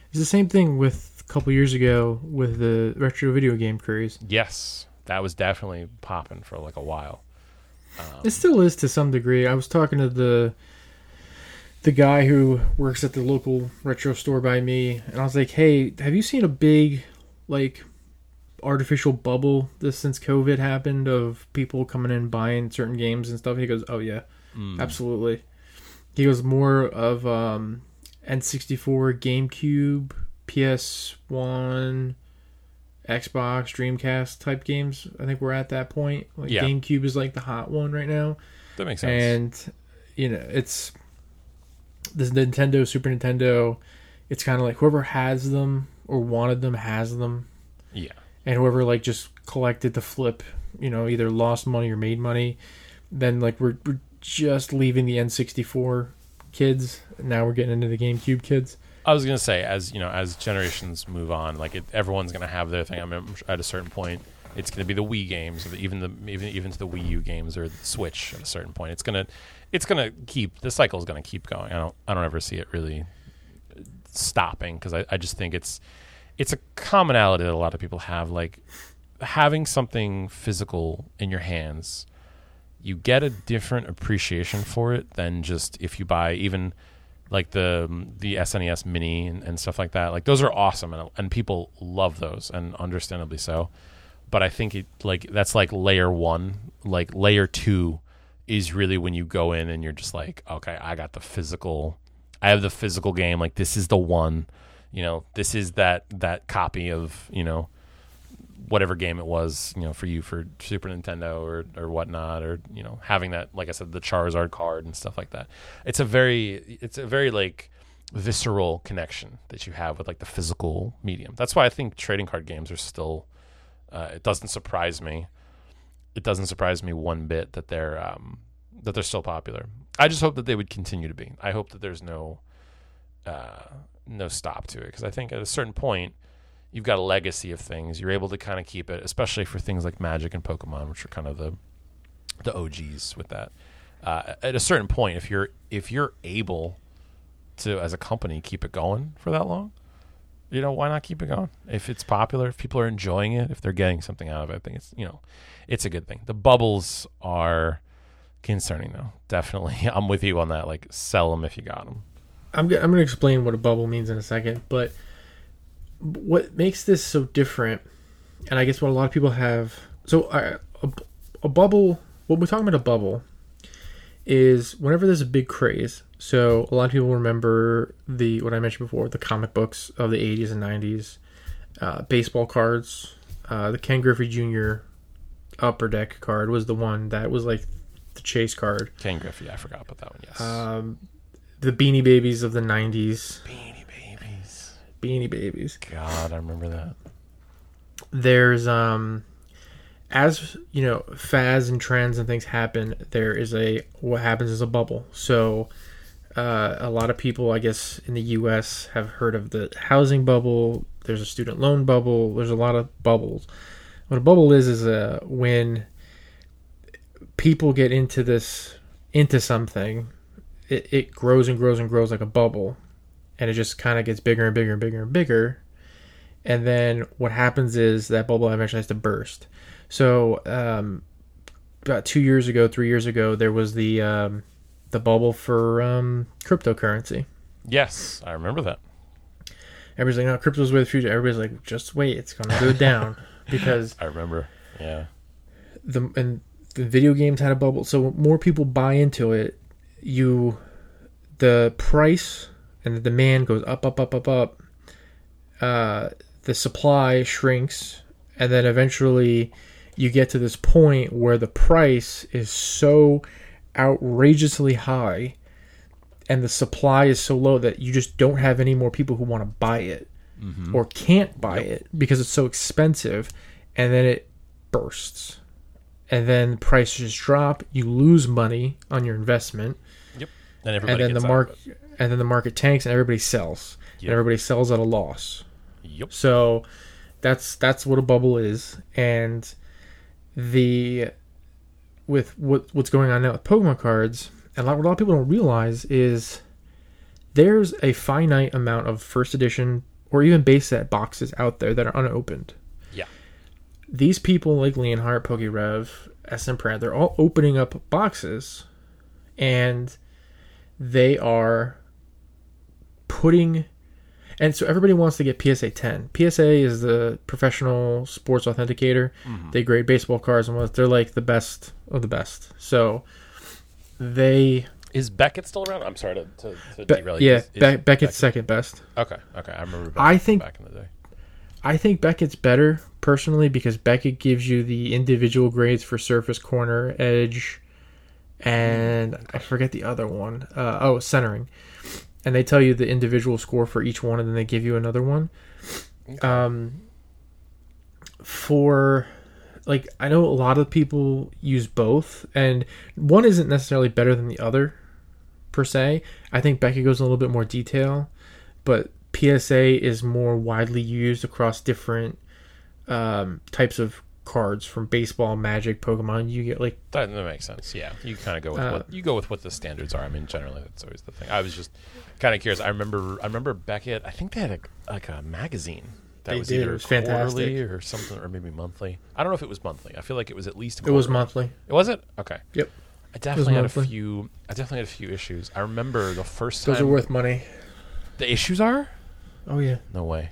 It's the same thing with a couple years ago with the retro video game craze. Yes, that was definitely popping for like a while. Um, It still is to some degree. I was talking to the the guy who works at the local retro store by me, and I was like, "Hey, have you seen a big like artificial bubble this since COVID happened of people coming in buying certain games and stuff?" He goes, "Oh yeah, mm, absolutely." He goes more of um, N64, GameCube, PS1, Xbox, Dreamcast type games. I think we're at that point. Like Yeah. GameCube is like the hot one right now that makes sense. and you know it's this Nintendo, Super Nintendo. It's kind of like whoever has them or wanted them has them, yeah, and whoever like just collected to flip, you know, either lost money or made money. Then like we're, we're just leaving the N64 kids. Now we're getting into the GameCube kids. I was gonna say, as you know, as generations move on, like it, everyone's gonna have their thing. I mean, at a certain point, it's gonna be the Wii games, the, even the even even to the Wii U games or the Switch. At a certain point, it's gonna it's gonna keep the cycle is gonna keep going. I don't I don't ever see it really stopping because I, I just think it's it's a commonality that a lot of people have. Like having something physical in your hands, you get a different appreciation for it than just if you buy even like the um, the SNES Mini and, and stuff like that. Like those are awesome, and and people love those, and understandably so. But I think it like that's like layer one. Like layer two is really when you go in and you're just like, okay, I got the physical. I have the physical game. Like this is the one. You know, this is that that copy of you know whatever game it was, you know, for you for Super Nintendo or or whatnot, or you know, having that, like I said, the Charizard card and stuff like that. It's a very, it's a very like visceral connection that you have with like the physical medium. That's why I think trading card games are still. Uh, it doesn't surprise me. It doesn't surprise me one bit that they're um, that they're still popular. I just hope that they would continue to be. I hope that there's no uh, no stop to it because I think at a certain point you've got a legacy of things. You're able to kind of keep it, especially for things like Magic and Pokemon, which are kind of the the OGs with that. Uh, at a certain point, if you're if you're able to, as a company, keep it going for that long, you know, why not keep it going? If it's popular, if people are enjoying it, if they're getting something out of it, I think it's you know, it's a good thing. The bubbles are concerning though. Definitely, (laughs) I'm with you on that. Like, sell them if you got them. I'm go- I'm to explain what a bubble means in a second, but what makes this so different, and I guess what a lot of people have. So uh, a, a bubble. What we're talking about a bubble is whenever there's a big craze. So a lot of people remember the what I mentioned before, the comic books of the 80s and 90s, uh, baseball cards. Uh, the Ken Griffey Jr. Upper Deck card was the one that was like the chase card. Ken Griffey, I forgot about that one. Yes. Um, the Beanie Babies of the 90s. Beanie Babies. Beanie Babies. God, I remember that. There's um as you know, fads and trends and things happen, there is a what happens is a bubble. So uh, a lot of people, I guess, in the U.S. have heard of the housing bubble. There's a student loan bubble. There's a lot of bubbles. What a bubble is is uh, when people get into this into something, it, it grows and grows and grows like a bubble, and it just kind of gets bigger and bigger and bigger and bigger. And then what happens is that bubble eventually has to burst. So um, about two years ago, three years ago, there was the um, the bubble for um, cryptocurrency. Yes, I remember that. Everybody's like, "No, crypto's way the future." Everybody's like, "Just wait, it's gonna go down," (laughs) because I remember. Yeah. the and the video games had a bubble. So more people buy into it, you the price and the demand goes up, up, up, up, up. Uh, the supply shrinks, and then eventually you get to this point where the price is so outrageously high and the supply is so low that you just don't have any more people who want to buy it or can't buy it because it's so expensive and then it bursts. And then prices drop. You lose money on your investment. Yep. And everybody and then the market and then the market tanks and everybody sells Yep. and everybody sells at a loss. Yep. so that's that's what a bubble is, and the with what what's going on now with Pokemon cards, and a lot, what a lot of people don't realize is there's a finite amount of first edition or even base set boxes out there that are unopened. Yeah. These people like Leonhart, PokeRev, SMPratte, they're all opening up boxes, and they are putting and so everybody wants to get PSA 10. PSA is the professional sports authenticator. They grade baseball cards and what they're like the best of the best. So they Is Beckett still around? I'm sorry to, to, to Be- derail you. yeah, Is- is Be- Beckett- Beckett's second best. Okay. Okay. I remember. Beckett I think- back in the day. I think Beckett's better personally because Beckett gives you the individual grades for surface, corner, edge, and I forget the other one. Uh, oh, centering. And they tell you the individual score for each one, and then they give you another one. Um, for like, I know a lot of people use both, and one isn't necessarily better than the other per se. I think Beckett goes in a little bit more detail, but PSA is more widely used across different um, types of cards from baseball, Magic, Pokemon. You get like That, that makes sense. Yeah, you kind of go with Uh, what you go with what the standards are. I mean, generally that's always the thing. I was just kind of curious. I remember I remember Beckett. I think they had a, like a magazine that was did. Either was quarterly fantastic. or something, or maybe monthly. I don't know if it was monthly. I feel like it was at least. it was monthly. It Was it? Okay. Yep. I definitely had a few. I definitely had a few issues. I remember the first Those time. are worth money. the issues are. Oh yeah. No way.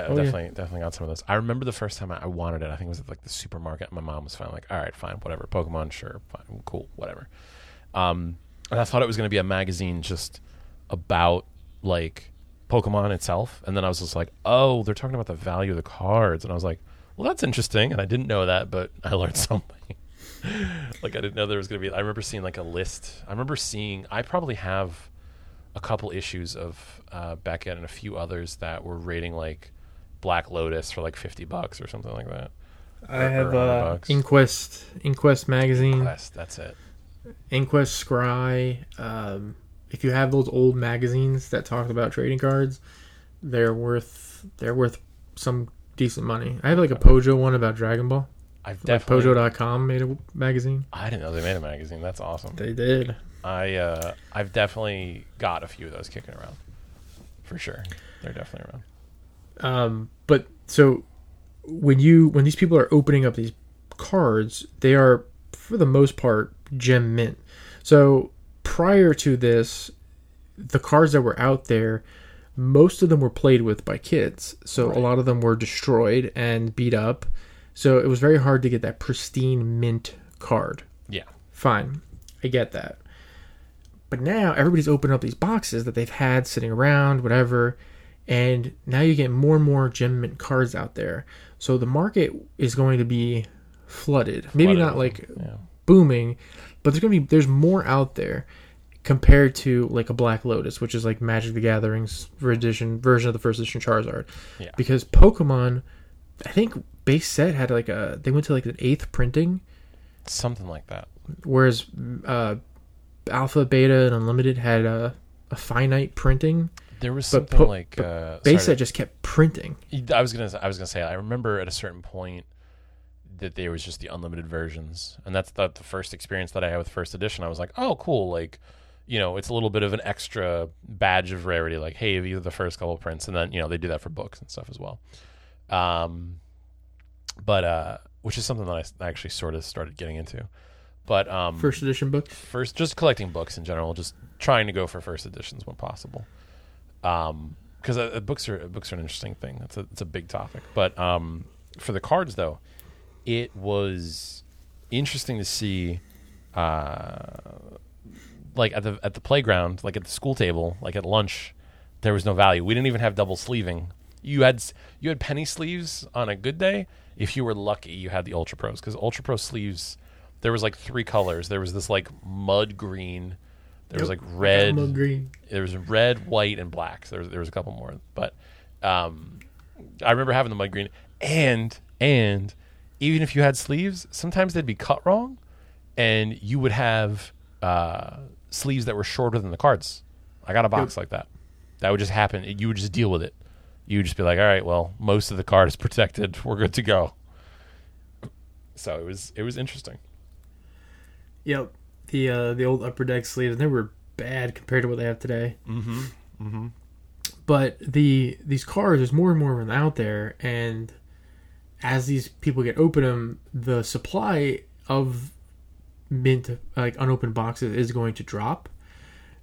I Oh, yeah. definitely definitely got some of those. I remember the first time I, I wanted it. I think it was at like the supermarket. My mom was finally like, "All right, fine, whatever. Pokemon, sure, fine, cool, whatever." Um, and I thought it was going to be a magazine just about like Pokemon itself, and then I was just like, "Oh, they're talking about the value of the cards," and I was like, "Well, that's interesting." And I didn't know that, but (laughs) I learned something. (laughs) like I didn't know there was going to be. I remember seeing like a list. I remember seeing. I probably have a couple issues of uh, Beckett and a few others that were rating like Black Lotus for like fifty bucks or something like that. I Or- have or 100 uh, bucks. Inquest, Inquest magazine, That's that's it. Inquest Scrye. Um, if you have those old magazines that talk about trading cards, they're worth they're worth some decent money. I have like a Pojo one about Dragon Ball. I've Like definitely. Pojo.com made a magazine. I didn't know they made a magazine. That's awesome. They did. I uh, I've definitely got a few of those kicking around, for sure. They're definitely around. Um, but so when you when these people are opening up these cards, they are for the most part gem mint. So prior to this, the cards that were out there, most of them were played with by kids. So a lot of them were destroyed and beat up. So it was very hard to get that pristine mint card. Yeah. Fine. I get that. But now everybody's opening up these boxes that they've had sitting around, whatever, and now you get more and more gem mint cards out there. So the market is going to be flooded. Maybe Flooded not like Yeah. booming, but there's gonna be there's more out there compared to like a Black Lotus, which is like Magic the Gathering's edition version of the first edition Charizard. Yeah. Because Pokemon, I think base set had like a they went to like an eighth printing Something like that. whereas uh, Alpha, Beta, and Unlimited had a, a finite printing. There was But something po- like uh, Base sorry just kept printing. I was gonna I was gonna say I remember at a certain point that there was just the unlimited versions, and that's the, the first experience that I had with first edition. I was like, oh, cool, like. You know, it's a little bit of an extra badge of rarity. Like, hey, these are the first couple prints, and then you know they do that for books and stuff as well. Um, but uh, which is something that I actually sort of started getting into. But um, First edition books. first just collecting books in general just trying to go for first editions when possible um because uh, books are books are an interesting thing. That's a it's a big topic. But um for the cards though it was interesting to see uh like at the at the playground like at the school table like at lunch there was no value. We didn't even have double sleeving. You had you had penny sleeves on a good day. If you were lucky you had the ultra pros because ultra pro sleeves there was like three colors. There was this like mud green there was like red green. there was red, white, and black. So there was, there was a couple more, but um, I remember having the mud green, and and even if you had sleeves, sometimes they'd be cut wrong, and you would have uh, sleeves that were shorter than the cards. I got a box like that. That would just happen. You would just deal with it. You would just be like, all right, well, most of the card is (laughs) protected. We're good to go. So it was it was interesting. Yep. The uh, the old upper deck sleeves they were bad compared to what they have today. Mm-hmm. Mm-hmm. But the these cars, there's more and more of them out there, and as these people get open them, the supply of mint like unopened boxes is going to drop.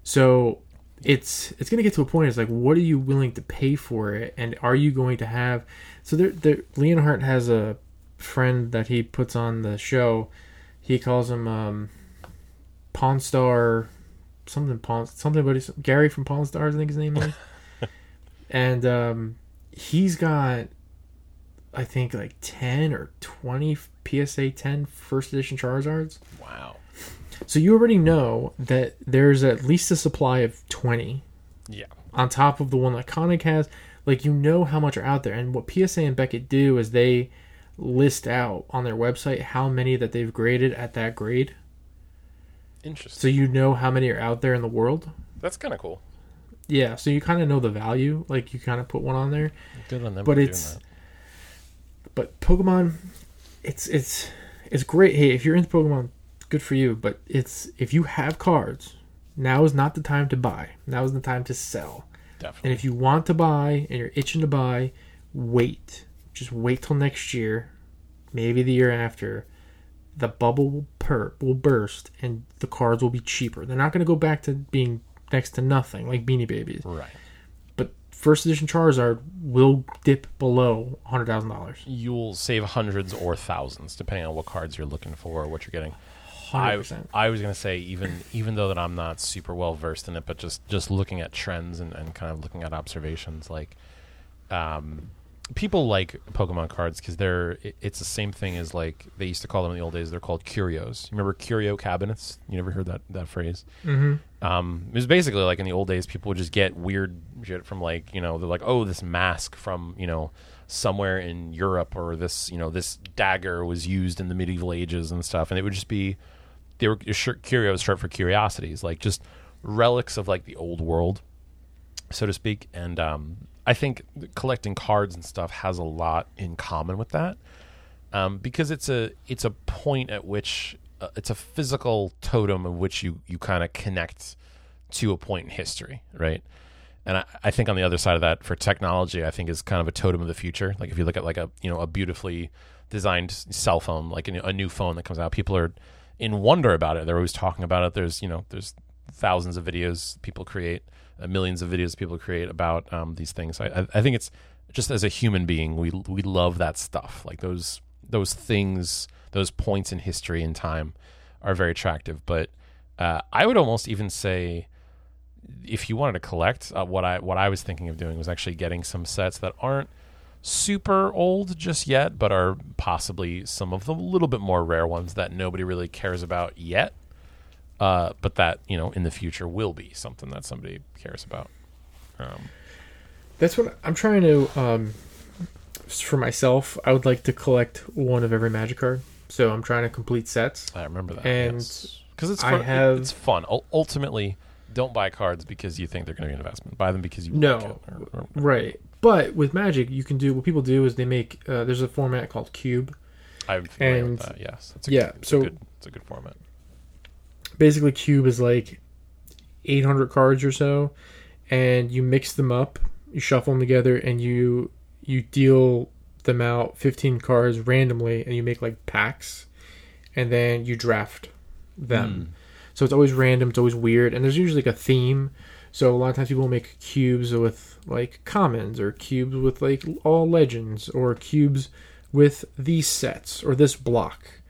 So it's it's going to get to a point. It's like, what are you willing to pay for it, and are you going to have? So there, there Leonhart has a friend that he puts on the show. He calls him um, Pawn Star, something Pawn something about his, Gary from Pawn Stars. I think his name is. (laughs) and um, he's got, I think like ten or twenty PSA 10 first edition Charizards. Wow. So you already know that there's at least a supply of 20 Yeah. on top of the one that Conic has. Like you know how much are out there, and what PSA and Beckett do is they list out on their website how many that they've graded at that grade, Interesting. so you know how many are out there in the world. That's kind of cool. Yeah, so you kind of know the value. Like you kind of put one on there. Good on them. But it's- But Pokemon, it's it's it's great. Hey, if you're into Pokemon, good for you. But it's if you have cards, now is not the time to buy. Now is the time to sell. definitely. And if you want to buy and you're itching to buy, wait. Just wait till next year, maybe the year after. The bubble will per will burst and the cards will be cheaper. They're not going to go back to being next to nothing like Beanie Babies. right. But first edition Charizard will dip below hundred thousand dollars. You'll save hundreds or thousands depending on what cards you're looking for or what you're getting. Hundred I. I was gonna say even even though that I'm not super well versed in it, but just just looking at trends and, and kind of looking at observations, like um, people like Pokemon cards because they're it- it's the same thing as like they used to call them in the old days. They're called curios. You remember curio cabinets? You never heard that that phrase? Mm-hmm. Um, it was basically like in the old days, people would just get weird shit from like you know they're like oh this mask from you know somewhere in Europe or this you know this dagger was used in the medieval ages and stuff, and it would just be they were curios short for curiosities, like just relics of like the old world. so to speak. And um, I think collecting cards and stuff has a lot in common with that, um, because it's a it's a point at which uh, it's a physical totem of which you you kind of connect to a point in history, right? And I, I think on the other side of that, for technology, I think is kind of a totem of the future. Like if you look at like a you know a beautifully designed cell phone, like a, new phone that comes out, people are in wonder about it. They're always talking about it. There's you know there's thousands of videos people create, millions of videos people create about um, these things. I, I, think it's just as a human being, we we love that stuff. Like those those things, those points in history and time are very attractive. But uh, I would almost even say if you wanted to collect, uh, what I what I was thinking of doing was actually getting some sets that aren't super old just yet, but are possibly some of the little bit more rare ones that nobody really cares about yet. Uh, but that you know in the future will be something that somebody cares about. Um, That's what I'm trying to. Um, for myself, I would like to collect one of every Magic card. So I'm trying to complete sets. I remember that, And because it's I fun, have- it's fun. Ultimately, don't buy cards because you think they're going to be an investment. Buy them because you No. like or- or- Right. But with Magic, you can do what people do is they make. Uh, there's a format called Cube. I'm familiar And- with that. Yes, it's a yeah, it's so- a good, it's a good format. Basically, Cube is like 800 cards or so, and you mix them up, you shuffle them together, and you you deal them out 15 cards randomly, and you make like packs, and then you draft them. Hmm. So it's always random. It's always weird, and there's usually like a theme. So a lot of times people make cubes with like commons, or cubes with like all legends, or cubes with these sets or this block.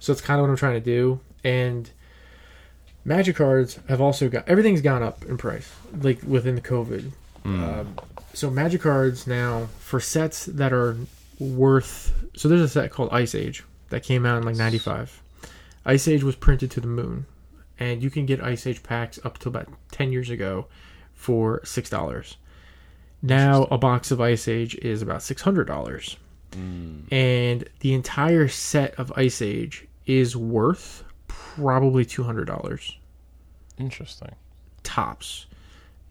So that's kind of what I'm trying to do. And Magic cards have also got everything's gone up in price, like within the COVID. Um, so Magic cards now for sets that are worth. So there's a set called Ice Age that came out in like '95. Ice Age was printed to the moon, and you can get Ice Age packs up to about ten years ago for six dollars. Now a box of Ice Age is about six hundred dollars, and the entire set of Ice Age is worth probably two hundred dollars Interesting. tops.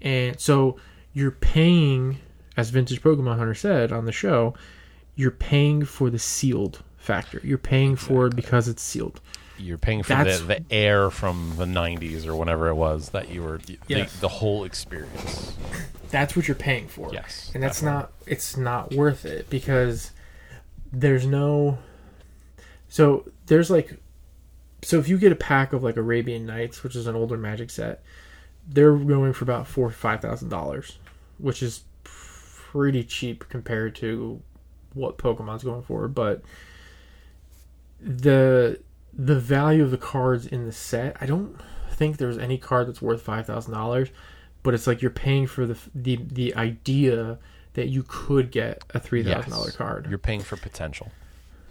And so you're paying, as Vintage Pokemon Hunter said on the show, you're paying for the sealed factor. You're paying for it because it's sealed. You're paying for That's- the, the air from the 90s or whenever it was that you were the, Yes. the whole experience. That's what you're paying for. Yes, And that's definitely. not it's not worth it because there's no so there's like so if you get a pack of like Arabian Nights, which is an older magic set, they're going for about four or five thousand dollars, which is pretty cheap compared to what Pokemon's going for. But the the value of the cards in the set, I don't think there's any card that's worth five thousand dollars. But it's like you're paying for the the the idea that you could get a three thousand dollar Yes. card. You're paying for potential.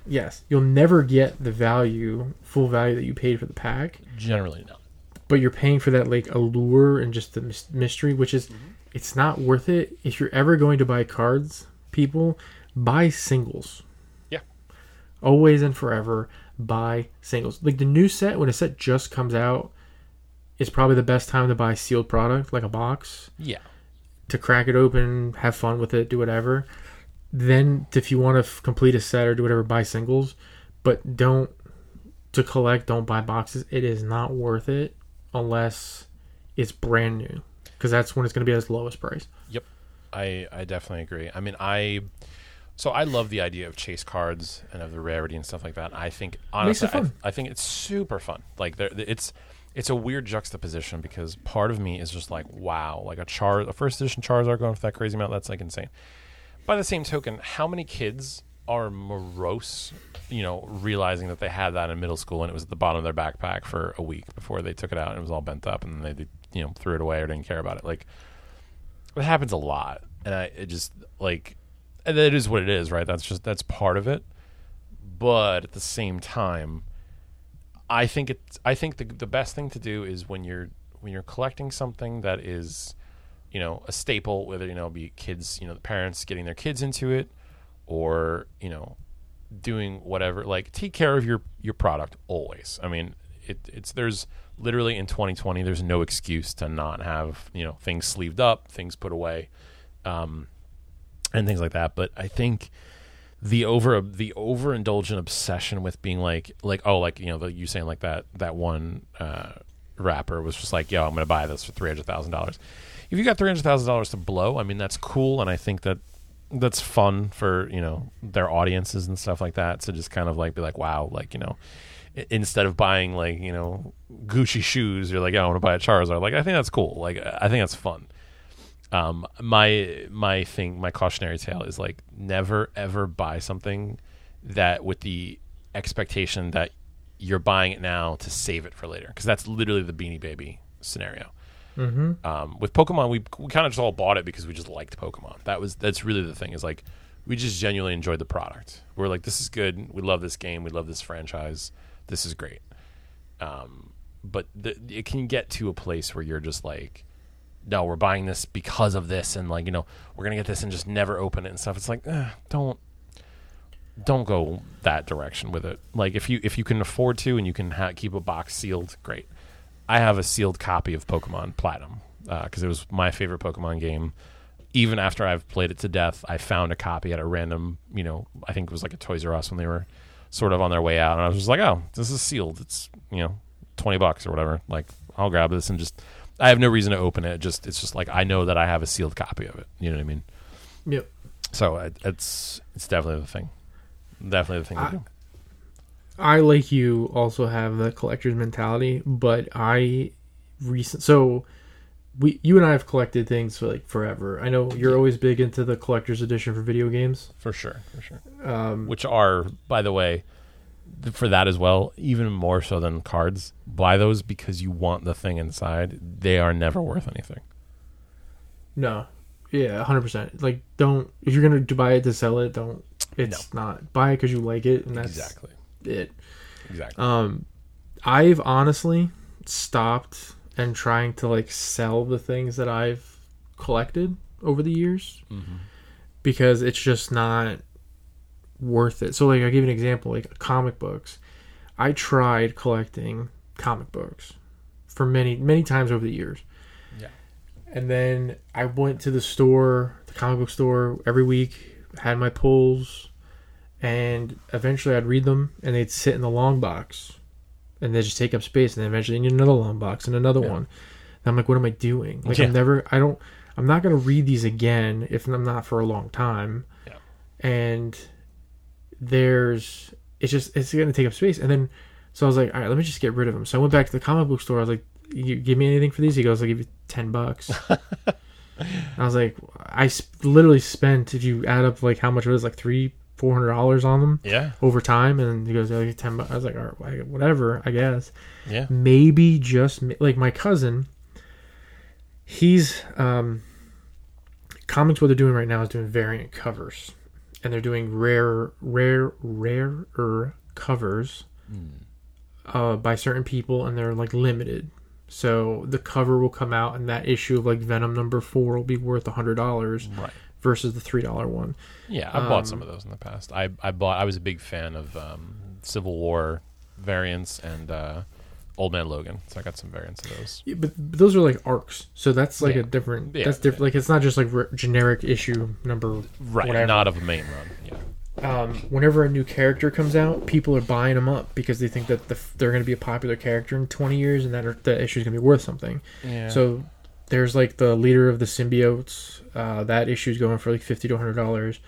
Yes, you'll never get the value, full value that you paid for the pack, Generally, no. but you're paying for that like allure and just the mystery, which is mm-hmm. it's not worth it. If you're ever going to buy cards, people buy singles. Yeah. Always and forever buy singles. Like the new set when a set just comes out is probably the best time to buy sealed product like a box Yeah. to crack it open, have fun with it, do whatever. Then, if you want to f- complete a set or do whatever, buy singles, but don't to collect. Don't buy boxes. It is not worth it unless it's brand new, because that's when it's going to be at its lowest price. Yep. I, I definitely agree. I mean, I so I love the idea of chase cards and of the rarity and stuff like that. I think honestly. I, I think it's super fun. Like there, it's it's a weird juxtaposition because part of me is just like, wow, like a char, a first edition Charizard going for that crazy amount. That's like insane. By the same token, how many kids are morose, you know, realizing that they had that in middle school and it was at the bottom of their backpack for a week before they took it out and it was all bent up and they, you know, threw it away or didn't care about it. Like, it happens a lot, and I it just like, and it is what it is, right? That's just that's part of it. But at the same time, I think it's I think the the best thing to do is when you're when you're collecting something that is, you know, a staple, whether you know be kids, you know, the parents getting their kids into it, or you know, doing whatever. Like take care of your your product always. I mean, it, it's there's literally in 2020 there's no excuse to not have you know things sleeved up, things put away, um, and things like that. But I think the over the overindulgent obsession with being like like oh like you know the, you saying like that that one uh, rapper was just like yo I'm gonna buy this for three hundred thousand dollars. If you got three hundred thousand dollars to blow, I mean that's cool, and I think that that's fun for you know their audiences and stuff like that to just kind of like be like wow like you know instead of buying like you know Gucci shoes you're like yeah, I want to buy a Charizard. Like I think that's cool. Like I think that's fun. Um my my thing my cautionary tale is like never ever buy something that with the expectation that you're buying it now to save it for later because that's literally the beanie baby scenario Mm-hmm. um, with Pokemon, we we kind of just all bought it because we just liked Pokemon. That was that's really the thing. Is like we just genuinely enjoyed the product. We're like, this is good. We love this game. We love this franchise. This is great. Um, but the, it can get to a place where you're just like, no, we're buying this because of this, and like you know, we're gonna get this and just never open it and stuff. It's like, eh, don't don't go that direction with it. Like if you if you can afford to and you can ha- keep a box sealed, great. I have a sealed copy of Pokemon Platinum uh, because it was my favorite Pokemon game. Even after I've played it to death, I found a copy at a random, you know, I think it was like a Toys R Us when they were sort of on their way out, and I was just like, oh, this is sealed. It's you know, twenty bucks or whatever. Like I'll grab this and just. I have no reason to open it. Just it's just like I know that I have a sealed copy of it. You know what I mean? Yep. So it, it's it's definitely the thing. Definitely the thing to do. I like you also have the collector's mentality, but I recent so we you and I have collected things for like forever. I know you're always big into the collector's edition for video games. For sure, for sure. Um, Which are, by the way, for that as well, even more so than cards. Buy those because you want the thing inside. They are never worth anything. no, yeah, hundred percent. Like, don't if you're gonna buy it to sell it, don't. It's not buy it because you like it, and that's exactly. It. Exactly. Um, I've honestly stopped and trying to like sell the things that I've collected over the years Mhm. because it's just not worth it. So like I'll give you an example, like comic books. I tried collecting comic books for many many times over the years. Yeah. And then I went to the store, the comic book store every week, had my pulls, and eventually I'd read them and they'd sit in the long box and they just take up space and then eventually you need another long box and another Yeah. one. And I'm like, what am I doing? Like Yeah. I'm never I don't I'm not gonna read these again if I'm not for a long time. Yeah. And there's it's just it's gonna take up space. And then so I was like, all right, let me just get rid of them. So I went back to the comic book store. I was like, you give me anything for these? He goes, I'll give you ten bucks. (laughs) I was like, I sp- literally spent if you add up like how much it was like three four hundred dollars on them yeah. over time. And he goes, you ten bucks. I was like, all right, whatever, I guess Yeah. maybe just like my cousin he's um comics what they're doing right now is doing variant covers and they're doing rare rare rarer covers uh by certain people and they're like limited so the cover will come out and that issue of like venom number four will be worth a hundred dollars Right. Versus the three dollar one Yeah. I bought Um, some of those in the past. I I bought. I was a big fan of um, Civil War variants and uh, Old Man Logan, so I got some variants of those. Yeah, but, but those are like arcs so that's like Yeah. a different Yeah, that's different like it's not just like re- generic issue number Right. Whatever. Not of a main run. Yeah. um, whenever a new character comes out, people are buying them up because they think that the, they're going to be a popular character in 20 years and that are, the issue is going to be worth something. Yeah. So there's like the leader of the symbiotes. Uh, that issue is going for like 50 to 100 dollars.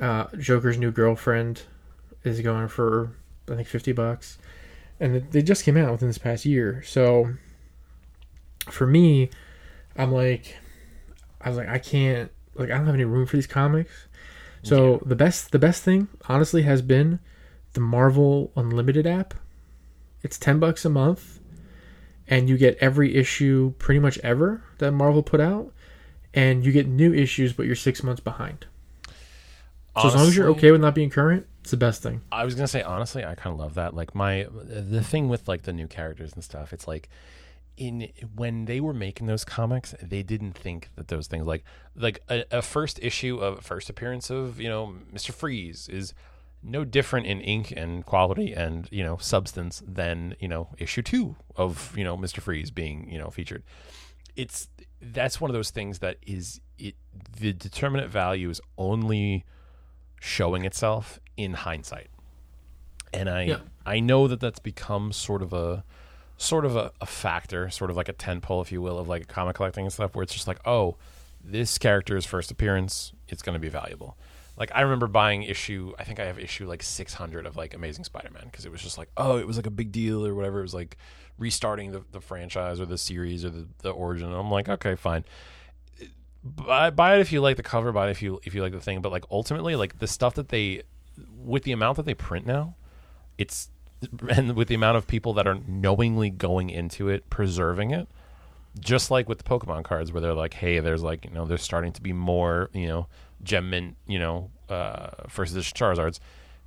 Uh, Joker's new girlfriend is going for I think 50 bucks, and they just came out within this past year. So for me, I'm like, I was like, I can't like I don't have any room for these comics. So the best the best thing honestly has been the Marvel Unlimited app. It's 10 bucks a month and you get every issue pretty much ever that Marvel put out and you get new issues but you're 6 months behind. So as long as you're okay with not being current, it's the best thing. I was gonna say honestly, I kind of love that. Like my the thing with like the new characters and stuff. It's like in when they were making those comics, they didn't think that those things like like a, a first issue of first appearance of you know Mister Freeze is no different in ink and quality and you know substance than you know issue two of you know Mister Freeze being you know featured. It's that's one of those things that is it the determinate value is only showing itself in hindsight, and I Yeah. I know that that's become sort of a sort of a, a factor, sort of like a tentpole, if you will, of like comic collecting and stuff, where it's just like, oh, this character's first appearance, it's going to be valuable. Like I remember buying issue, I think I have issue like 600 of like Amazing Spider-Man because it was just like, oh, it was like a big deal or whatever. It was like restarting the, the franchise or the series or the, the origin. I'm like, okay, fine. Buy, buy it if you like the cover. Buy it if you if you like the thing. But like ultimately, like the stuff that they, with the amount that they print now, it's and with the amount of people that are knowingly going into it, preserving it, just like with the Pokemon cards, where they're like, hey, there's like, you know, there's starting to be more, you know, gem mint, you know, uh, first edition Charizards.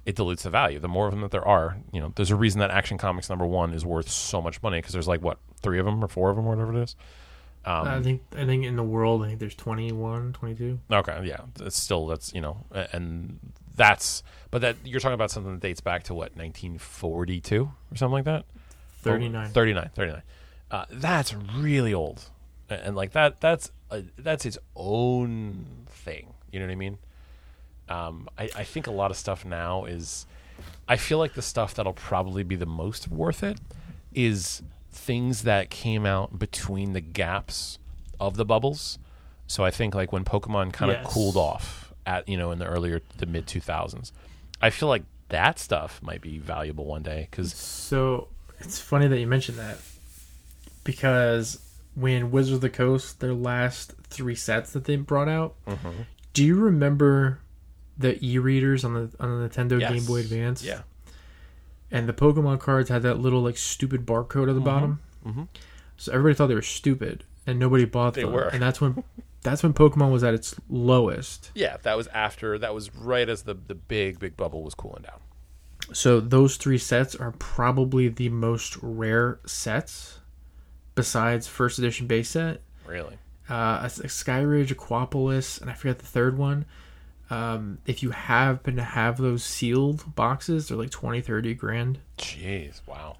It dilutes the value. The more of them that there are, you know, there's a reason that Action Comics number one is worth so much money because there's like what three of them or four of them, or whatever it is. Um, I think I think in the world, I think there's 21, 22. Okay, yeah, it's still that's you know, and that's but that you're talking about something that dates back to what 1942 or something like that. 39. 39, 39. Uh, that's really old, A- and like that that's a, that's its own thing. You know what I mean? Um, I, I think a lot of stuff now is. I feel like the stuff that'll probably be the most worth it is things that came out between the gaps of the bubbles. So I think like when Pokemon kind of Yes. cooled off at you know in the earlier the mid 2000s, I feel like that stuff might be valuable one day because So it's funny that you mentioned that because when Wizards of the Coast, their last three sets that they brought out, Mm-hmm. do you remember the e-readers on the on the Nintendo Game Boy Advance? yeah, And the Pokemon cards had that little like stupid barcode at the bottom. Mhm. So everybody thought they were stupid, and nobody bought They them. were. And that's when (laughs) that's when Pokemon was at its lowest. yeah, that was after that was right as the the big big bubble was cooling down. So those three sets are probably the most rare sets, besides first edition base set. Really, Uh, Skyridge, Aquapolis, and I forget the third one. Um, if you happen to have those sealed boxes, they're like 20, 30 grand. jeez, wow,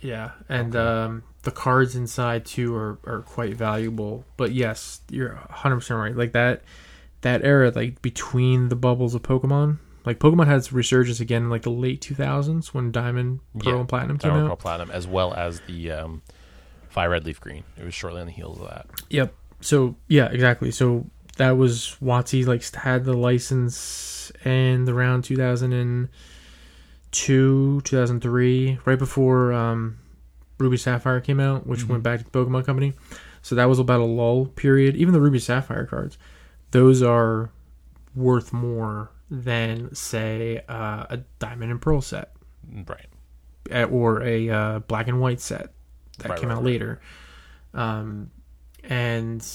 Yeah, and um, the cards inside too are, are quite valuable. But yes, you're 100 percent right. Like that that era, like between the bubbles of Pokemon, like Pokemon had its resurgence again in like the late 2000s when Diamond, Pearl, Yeah, and Platinum came Diamond out. Pearl Platinum, as well as the um, Fire Red Leaf Green. It was shortly on the heels of that. Yep. So yeah, exactly. So that was Watsy like had the license in around 2002, 2003, right before um, Ruby Sapphire came out, which went back to the Pokemon Company. So that was about a lull period. Even the Ruby Sapphire cards, those are worth more than say uh, a Diamond and Pearl set Right. or a uh, Black and White set that Right, came right, out right. later. Um, and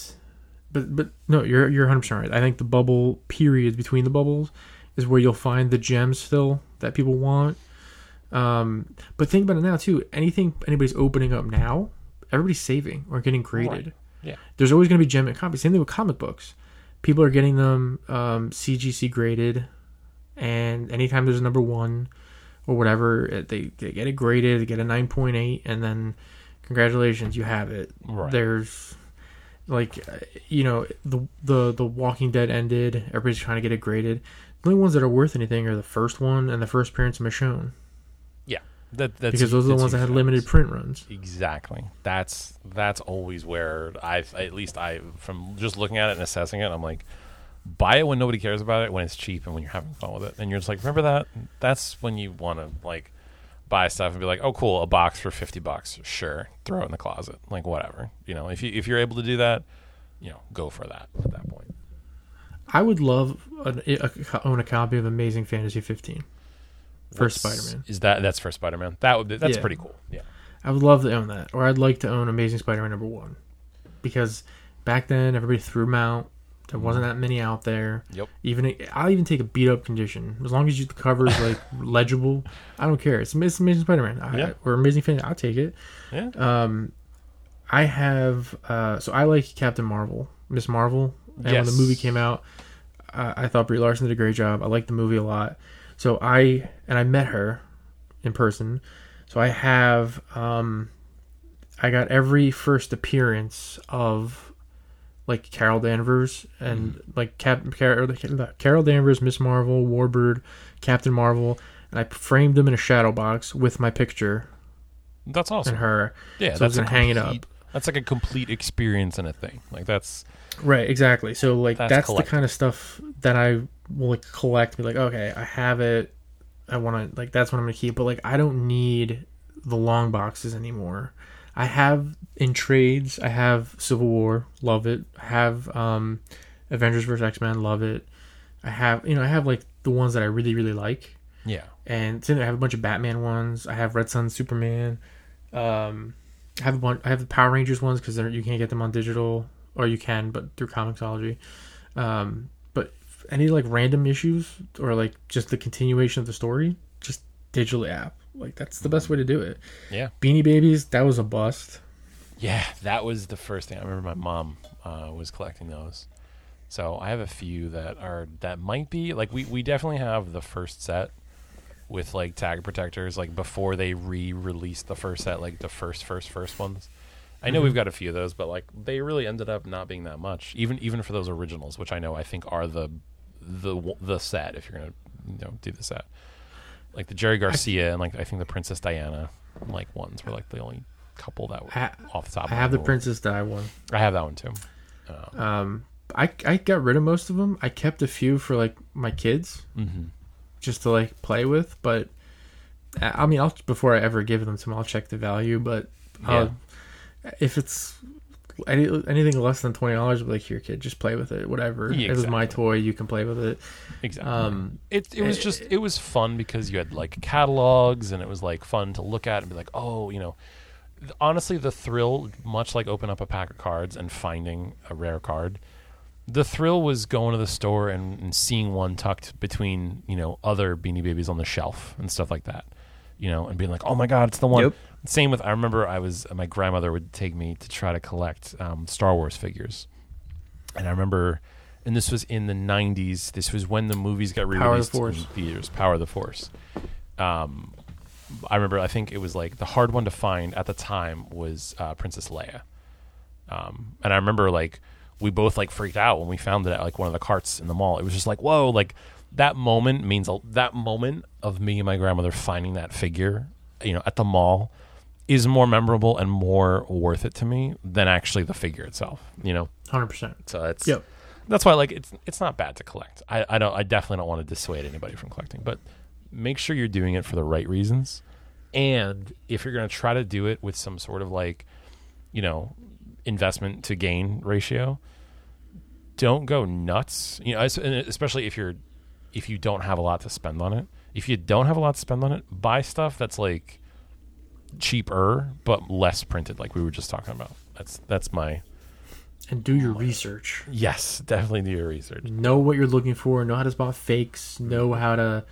but but no, you're you're 100 percent right. I think the bubble period between the bubbles is where you'll find the gems still that people want. Um, but think about it now too. Anything anybody's opening up now, everybody's saving or getting graded. Right. Yeah. There's always going to be gem mint copies. Same thing with comic books. People are getting them um, CGC graded, and anytime there's a number one or whatever, they, they get it graded, they get a 9.8, and then congratulations, you have it. Right. There's like you know the the the Walking Dead ended. Everybody's trying to get it graded. The only ones that are worth anything are the first one and the first appearance of Michonne Yeah. That, that's because those are the ones that had limited print runs. Exactly. That's that's always where I at least I from just looking at it and assessing it, I'm like, buy it when nobody cares about it, when it's cheap and when you're having fun with it, and you're just like, remember that? That's when you want to like buy stuff and be like, oh, cool, a box for fifty bucks, sure, throw it in the closet, like whatever. You know, if you if you're able to do that, you know, go for that at that point. I would love an, a, own a copy of Amazing Fantasy 15 for Spider-Man. Is that that's for Spider Man? That would be, that's Yeah. pretty cool. Yeah. I would love to own that, or I'd like to own Amazing Spider-Man number one, because back then everybody threw them out. There wasn't that many out there. Yep. Even I'll even take a beat up condition as long as you, the cover is like (laughs) legible. I don't care. It's, it's Amazing Spider-Man Yeah. or Amazing Fan. I'll take it. Yeah. Um, I have uh, so I like Captain Marvel, Miss Marvel, and when the movie came out, I, I thought Brie Larson did a great job. I liked the movie a lot. So I and I met her in person. So I have um I got every first appearance of like Carol Danvers and mm-hmm. like Cap Carol, Carol Danvers, Miss Marvel, Warbird, Captain Marvel, and I framed them in a shadow box with my picture That's awesome. and her. Yeah, So I that's a gonna hang it complete- That's like a complete experience and a thing. Like that's Right, exactly. So like That's that's, the kind of stuff that I will like collect. Be like, okay, I have it. I want to like that's what I'm gonna keep. But like I don't need the long boxes anymore. I have in trades. I have Civil War, love it. I have um, Avengers vs X Men, love it. I have you know I have like the ones that I really really like, yeah. and then I have a bunch of Batman ones. I have Red Sun, Superman. Um, I have a bunch. I have the Power Rangers ones because you can't get them on digital, or you can, but through Comixology. Um, but any like random issues or like just the continuation of the story, just digital app. Like that's the best way to do it. Yeah. Beanie Babies, that was a bust. Yeah, that was the first thing. I remember my mom uh, was collecting those. So I have a few that are that might be like we we definitely have the first set with like tag protectors like before they re-released the first set like the first first first ones. I know Mhm. we've got a few of those, but like they really ended up not being that much, even even for those originals, which I know I think are the the the set if you're gonna you know do the set, like the Jerry Garcia and like I think the Princess Diana like ones were like the only couple that were I, off the top. I have the head. Princess Di one. I have that one too. Um, Um, I I got rid of most of them. I kept a few for like my kids hmm just to like play with. But I I mean, I'll before I ever give them to them, I'll check the value. But I'll, if it's any, anything less than twenty dollars, like here, kid, just play with it. Whatever. Yeah, It was my toy. You can play with it. Exactly. Um, it it was eh, just it was fun because you had like catalogs and it was like fun to look at and be like, oh, you know. Honestly, the thrill, much like open up a pack of cards and finding a rare card, the thrill was going to the store and, and seeing one tucked between you know other Beanie Babies on the shelf and stuff like that, you know, and being like, oh my god, it's the one. Yep. Same with I remember I was my grandmother would take me to try to collect um, Star Wars figures, and I remember, and this was in the '90s. This was when the movies got the in theaters. Power of the Force. Um, I remember. I think it was like the hard one to find at the time was uh, Princess Leia, um, and I remember like we both like freaked out when we found it at like one of the carts in the mall. It was just like whoa, like that moment means that moment of me and my grandmother finding that figure, you know, at the mall is more memorable and more worth it to me than actually the figure itself. You know, hundred percent. so that's Yep. that's why like it's it's not bad to collect. I, I don't I definitely don't want to dissuade anybody from collecting, but make sure you're doing it for the right reasons. And if you're going to try to do it with some sort of like, you know, investment to gain ratio, don't go nuts. You know, especially if you're if you don't have a lot to spend on it. If you don't have a lot to spend on it, buy stuff that's like cheaper but less printed, like we were just talking about. That's that's my And do your research. yes, definitely do your research. Know what you're looking for. Know how to spot fakes. Know how to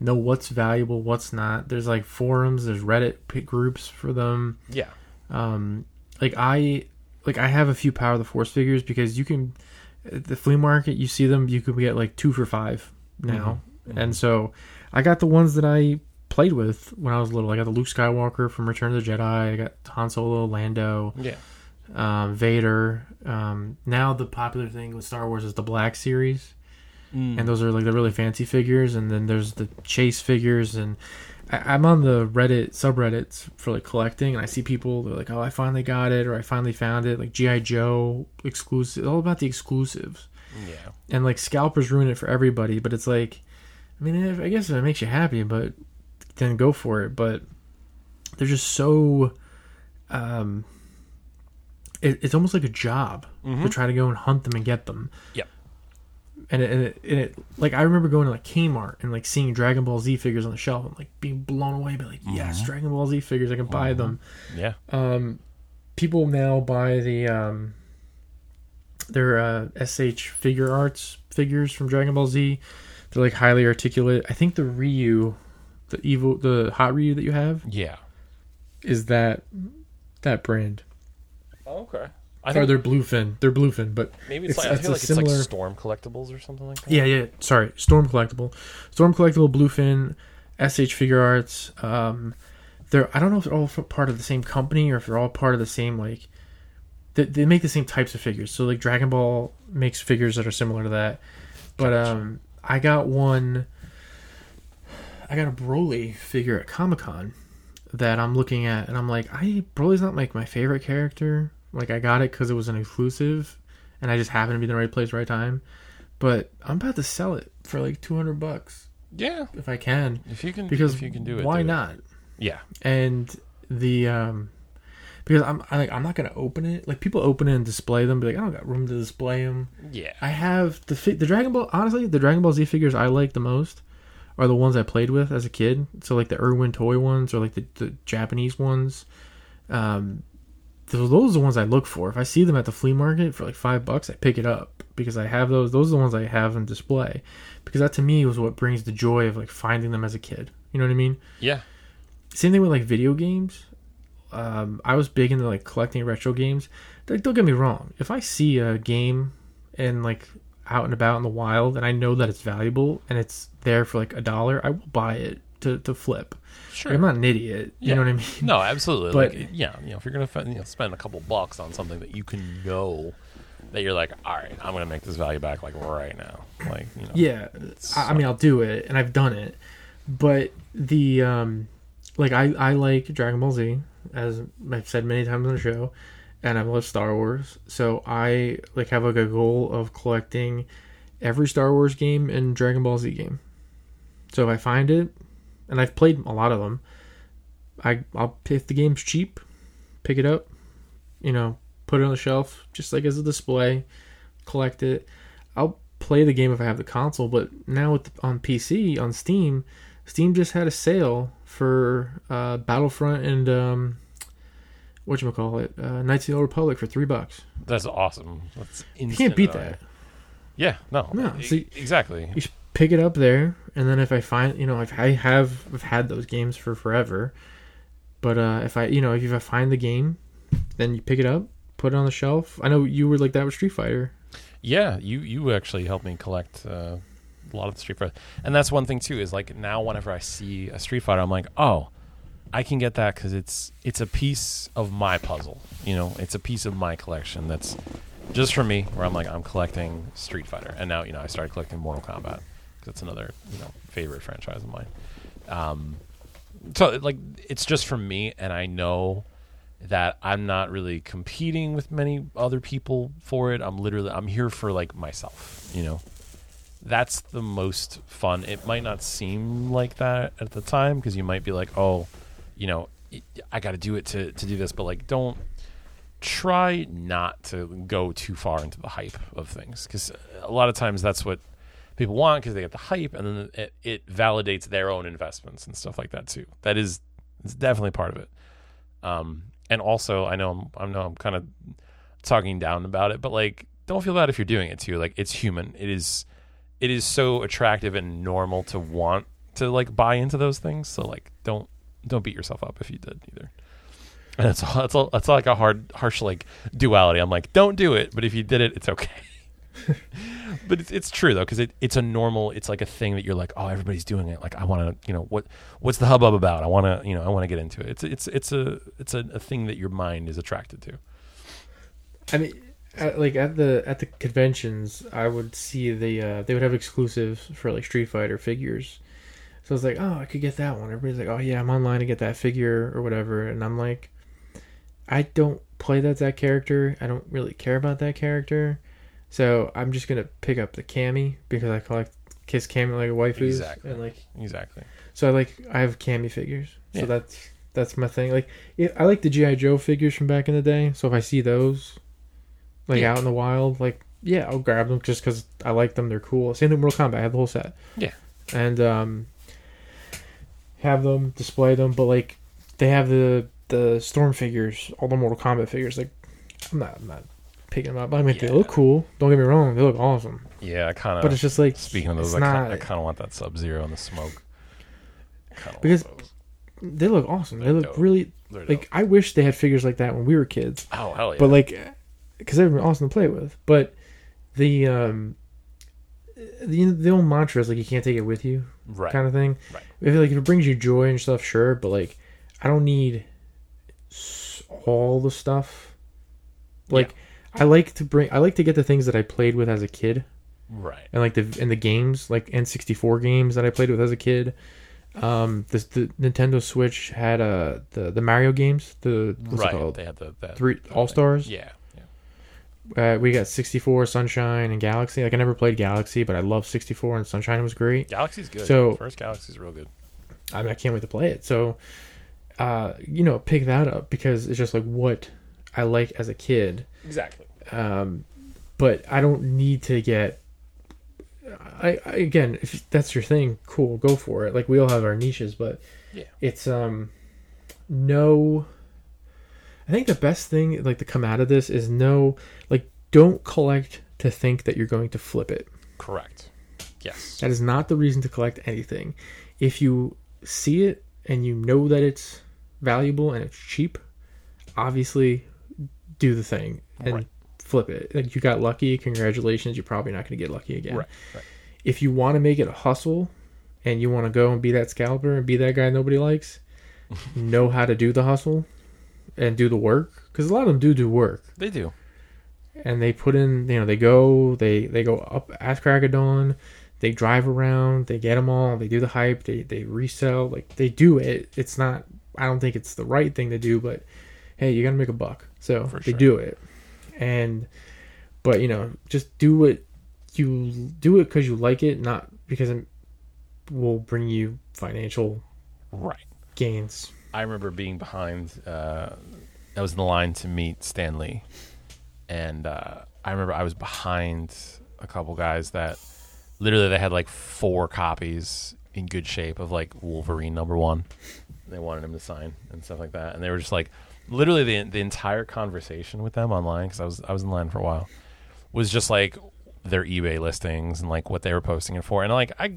know what's valuable, what's not. There's like forums. There's Reddit groups for them. Yeah. um like i like i have a few power of the force figures because you can at the flea market you see them you can get like two for five now Mhm. and so i got the ones that i played with when i was little. I got the luke skywalker from return of the jedi. I got han solo lando Yeah. um, vader. Um, now the popular thing with star wars is the black series. Mm. and those are like the really fancy figures. And then there's the chase figures. And I, i'm on the reddit subreddits for like collecting. And i see people they're like oh i finally got it or i finally found it. Like gi joe exclusive all about the exclusives. Yeah. and like scalpers ruin it for everybody. But it's like i mean if, i guess if it makes you happy but then go for it but they're just so um it, it's almost like a job Mhm. to try to go and hunt them and get them Yep. and it, and it, and it like I remember going to like Kmart and like seeing Dragon Ball Z figures on the shelf and like being blown away by like yes Mhm. Dragon Ball Z figures I can buy Mhm. them. Yeah. Um, people now buy the um, their uh, SH Figuarts figures from Dragon Ball Z. They're like highly articulate. I think the Ryu, the evil, the hot Ryu that you have Yeah. is that that brand. Okay. I or think they're bluefin. They're bluefin, but maybe it's, like I feel like it's like similar- Storm Collectibles or something like that. yeah, yeah. Sorry, Storm collectible, Storm collectible, bluefin, SH Figuarts. Um, they're I don't know if they're all f- part of the same company or if they're all part of the same like. They, they make the same types of figures. So like Dragon Ball makes figures that are similar to that, but um, I got one. I got a Broly figure at Comic Con that I'm looking at, and I'm like, I Broly's not like my favorite character. Like I got it because it was an exclusive, and I just happened to be in the right place, right time. But I'm about to sell it for like 200 bucks Yeah, if I can, if you can, because if you can do it, why do it. not? Yeah, And the um, because I'm I, like I'm not gonna open it. Like people open it and display them, but like I don't got room to display them. yeah. I have the fi- the Dragon Ball. Honestly, the Dragon Ball Z figures I like the most are the ones I played with as a kid. So like the Irwin toy ones or like the, the Japanese ones. Um, those, those are the ones I look for. If I see them at the flea market for like five bucks, I pick it up because I have those. Those are the ones I have in display because that to me was what brings the joy of like finding them as a kid. You know what I mean? Yeah. Same thing with like video games. Um, I was big into like collecting retro games. Like, don't get me wrong. If I see a game and like out and about in the wild, and I know that it's valuable and it's there for like a dollar, I will buy it to, to flip. Sure. Like, I'm not an idiot. You know what I mean? No, absolutely. (laughs) But- like, yeah, you know, if you're gonna f- you know, spend a couple bucks on something that you can know that you're like, all right, I'm gonna make this value back like right now, like you know, Yeah, I, I mean, I'll do it, and I've done it. But the um, like I I like Dragon Ball Z, as I've said many times on the show, and I love Star Wars. So I like have like a goal of collecting every Star Wars game and Dragon Ball Z game. So if I find it, and I've played a lot of them, I I'll if the game's cheap, pick it up, you know, put it on the shelf just like as a display, collect it. I'll play the game if I have the console, but now with on PC on Steam, Steam just had a sale for uh, Battlefront and um, what you call it, uh, Knights of the Old Republic for three bucks. that's awesome. That's You can't beat that. Yeah, no, No, e- see- exactly. You should pick it up there, and then if I find, you know, if I have, I've had those games for forever, but uh, if I, you know, if I find the game, then you pick it up, put it on the shelf. I know you were like that with Street Fighter. Yeah, you you actually helped me collect uh, a lot of the Street Fighter, and that's one thing too. Is like now whenever I see a Street Fighter, I'm like, oh, I can get that because it's it's a piece of my puzzle. You know, it's a piece of my collection that's just for me. Where I'm like, I'm collecting Street Fighter, and now you know I started collecting Mortal Kombat because it's another you know favorite franchise of mine. Um, so like it's just for me, and I know that I'm not really competing with many other people for it. I'm literally I'm here for like myself, you know. That's the most fun. It might not seem like that at the time because you might be like, "Oh, you know, I got to do it to to do this," but like don't try not to go too far into the hype of things because a lot of times that's what people want because they get the hype and then it, it validates their own investments and stuff like that too. That is it's definitely part of it. Um, and also, I know I'm, I know I'm kind of talking down about it, but like, don't feel bad if you're doing it too. Like, it's human. It is, it is so attractive and normal to want to like buy into those things. So like, don't don't beat yourself up if you did either. And it's all, it's all, it's like a hard, harsh like duality. I'm like, don't do it, but if you did it, it's okay. (laughs) but it's, it's true though because it, it's a normal it's like a thing that you're like oh everybody's doing it like i want to you know what what's the hubbub about i want to you know i want to get into it it's it's it's a it's a, a thing that your mind is attracted to I mean, at, like at the at the conventions, I would see the uh, they would have exclusives for like Street Fighter figures. So I was like, oh, I could get that one. Everybody's like, oh yeah, I'm online to get that figure or whatever, and I'm like, I don't play that that character. I don't really care about that character, so I'm just gonna pick up the Cammy because I collect Kiss Cammy like waifus Exactly. and like exactly so I like I have Cammy figures. So Yeah. that's that's my thing. Like I like the GI Joe figures from back in the day. So if I see those like Yeah. out in the wild, like yeah, I'll grab them just because I like them. They're cool. Same thing with Mortal Kombat. I have the whole set. Yeah. and um, have them display them. But like they have the the Storm figures, all the Mortal Kombat figures. Like I'm not I'm not picking them up. But I mean they look cool. Don't get me wrong. They look awesome. yeah i kind of But it's just like speaking of those i kind, of want that sub zero and the smoke Because they look awesome. They They're look dope. really They're like dope. I wish they had figures like that when we were kids. oh hell yeah But like, because they're awesome to play with. But the um, the the old mantra is like you can't take it with you, Right. kind of thing. Right. I feel like if it brings you joy and stuff, sure, but like I don't need all the stuff. Like I like to bring, I like to get the things that I played with as a kid, Right. and like the and the games, like N64 games that I played with as a kid. Um, this the Nintendo Switch had uh the the Mario games, the what's right. it called? They had the that Three All-Stars. Yeah. Uh, we got 64, Sunshine, and Galaxy. Like I never played Galaxy, but I love 64 and Sunshine was great. Galaxy's good. So- first Galaxy's real good. I, mean, I can't wait to play it. So, uh, you know, pick that up because it's just like what I like as a kid. Exactly. Um, but I don't need to get. I, I again, if that's your thing, cool, go for it. Like we all have our niches, but Yeah. it's um, no. I think the best thing like to come out of this is no, like don't collect to think that you're going to flip it. Correct. Yes. That is not the reason to collect anything. If you see it and you know that it's valuable and it's cheap, obviously do the thing and Right. flip it. Like you got lucky, congratulations. You're probably not going to get lucky again. Right. Right. If you want to make it a hustle and you want to go and be that scalper and be that guy nobody likes, (laughs) know how to do the hustle and do the work because a lot of them do do work They do. and they put in you know they go they they go up at crack of dawn they drive around they get them all they do the hype they they resell like they do it it's not i don't think it's the right thing to do but hey you gotta make a buck so For they sure. do it and but you know just do what you do it because you like it not because it will bring you financial Right. gains I remember being behind. Uh, I was in the line to meet Stan Lee, and uh, I remember I was behind a couple guys that literally they had like four copies in good shape of like Wolverine number one. They wanted him to sign and stuff like that, and they were just like literally the the entire conversation with them online because I was I was in line for a while was just like their eBay listings and like what they were posting it for, and like I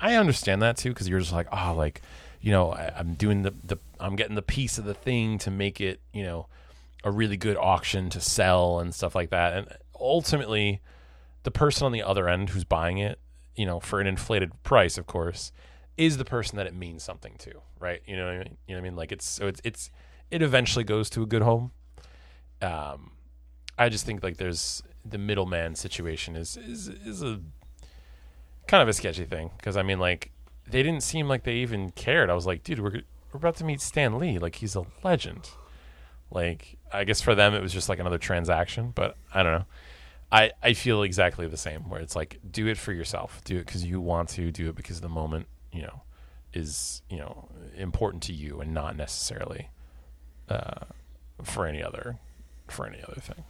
I understand that too because you're just like, oh, like, you know, I, I'm doing the, the, I'm getting the piece of the thing to make it, you know, a really good auction to sell and stuff like that. And ultimately, the person on the other end who's buying it, you know, for an inflated price, of course, is the person that it means something to, right? You know what I mean? You know what I mean? Like it's so it's it's it eventually goes to a good home. Um, I just think like there's the middleman situation is is is a kind of a sketchy thing because I mean, like, they didn't seem like they even cared. I was like, dude, we're we're about to meet Stan Lee. Like, he's a legend. Like, I guess for them it was just like another transaction, but I don't know. I I feel exactly the same. Where it's like, do it for yourself. Do it because you want to. Do it because the moment, you know, is you know important to you, and not necessarily uh, for any other for any other thing.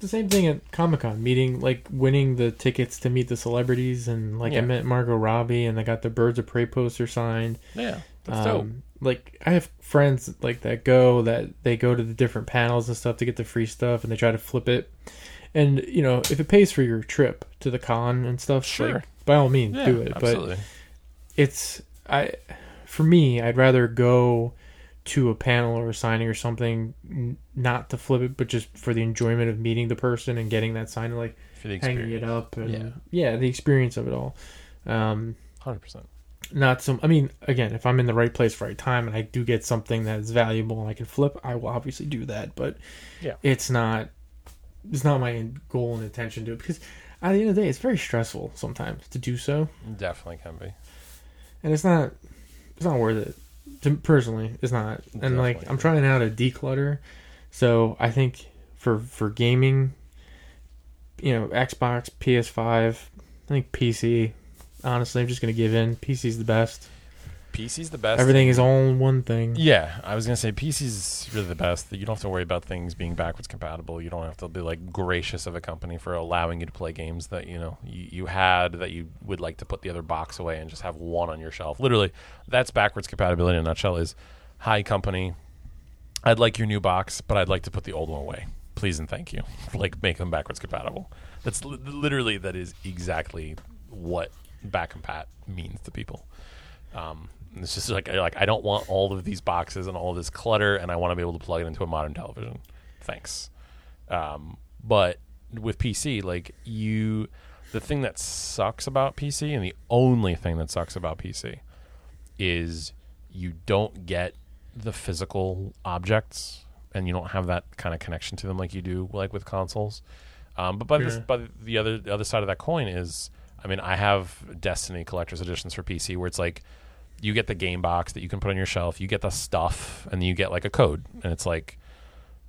The same thing at Comic Con, meeting like winning the tickets to meet the celebrities, and like Yeah. I met Margot Robbie, and I got the Birds of Prey poster signed. Yeah, that's dope. Um, like I have friends like that go that they go to the different panels and stuff to get the free stuff, and they try to flip it. And you know, if it pays for your trip to the con and stuff, Sure. like, by all means, Yeah, do it. But it's I for me i'd rather go to a panel or a signing or something n- not to flip it but just for the enjoyment of meeting the person and getting that sign and like for the hanging it up and Yeah. yeah. the experience of it all um Hundred percent. not some i mean again if i'm in the right place for right time and i do get something that's valuable and i can flip i will obviously do that but Yeah. it's not it's not my goal and intention to do it because at the end of the day it's very stressful sometimes to do so Definitely can be. and it's not it's not worth it to, personally it's not. And like i'm trying now to declutter. So i think for for gaming you know xbox ps5 i think pc honestly i'm just gonna give in. Pc's the best PC's the best. everything is all one thing Yeah, I was gonna say PC's really the best. You don't have to worry about things being backwards compatible. You don't have to be like gracious of a company for allowing you to play games that you know you, you had that you would like to put the other box away and just have one on your shelf. Literally, that's backwards compatibility in a nutshell. Is hi company, I'd like your new box, but I'd like to put the old one away. Please and thank you. (laughs) like make them backwards compatible. That's li- literally that is exactly what back compat means to people. Um, it's just like like I don't want all of these boxes and all this clutter, and I want to be able to plug it into a modern television. Thanks. Um, but with PC, like you, the thing that sucks about PC, and the only thing that sucks about PC, is you don't get the physical objects, and you don't have that kind of connection to them like you do like with consoles. Um, but by, this, by the other the other side of that coin is, I mean, I have Destiny collector's editions for PC where it's like you get the game box that you can put on your shelf, you get the stuff, and then you get like a code, and it's like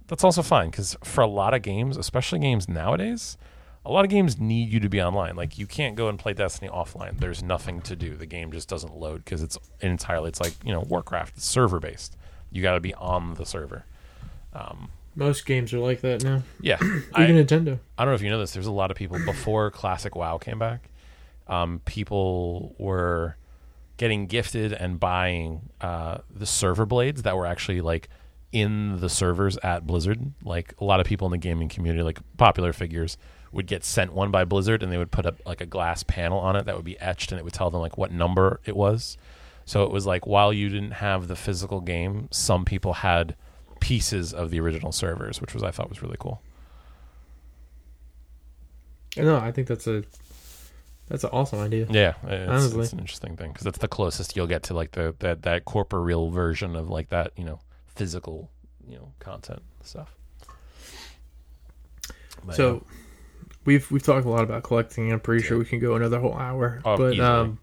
that's also fine because for a lot of games, especially games nowadays, a lot of games need you to be online. Like you can't go and play Destiny offline. There's nothing to do. The game just doesn't load because it's entirely. It's like you know Warcraft, it's server based. You got to be on the server. Um, Most games are like that now. yeah, (clears throat) Even I, Nintendo. I don't know if you know this. There's a lot of people before Classic WoW came back. Um, people were getting gifted and buying uh, the server blades that were actually like in the servers at Blizzard. Like a lot of people in the gaming community, like popular figures, would get sent one by Blizzard, and they would put up like a glass panel on it that would be etched, and it would tell them like what number it was. So it was like while you didn't have the physical game, some people had pieces of the original servers, which was I thought was really cool. No, I think that's a that's an awesome idea. Yeah, it's, Honestly. it's an interesting thing because that's the closest you'll get to like the that that corporeal version of like that you know physical you know content stuff. But, So we've we've talked a lot about collecting. I'm pretty sure we can go another whole hour. Oh, but um,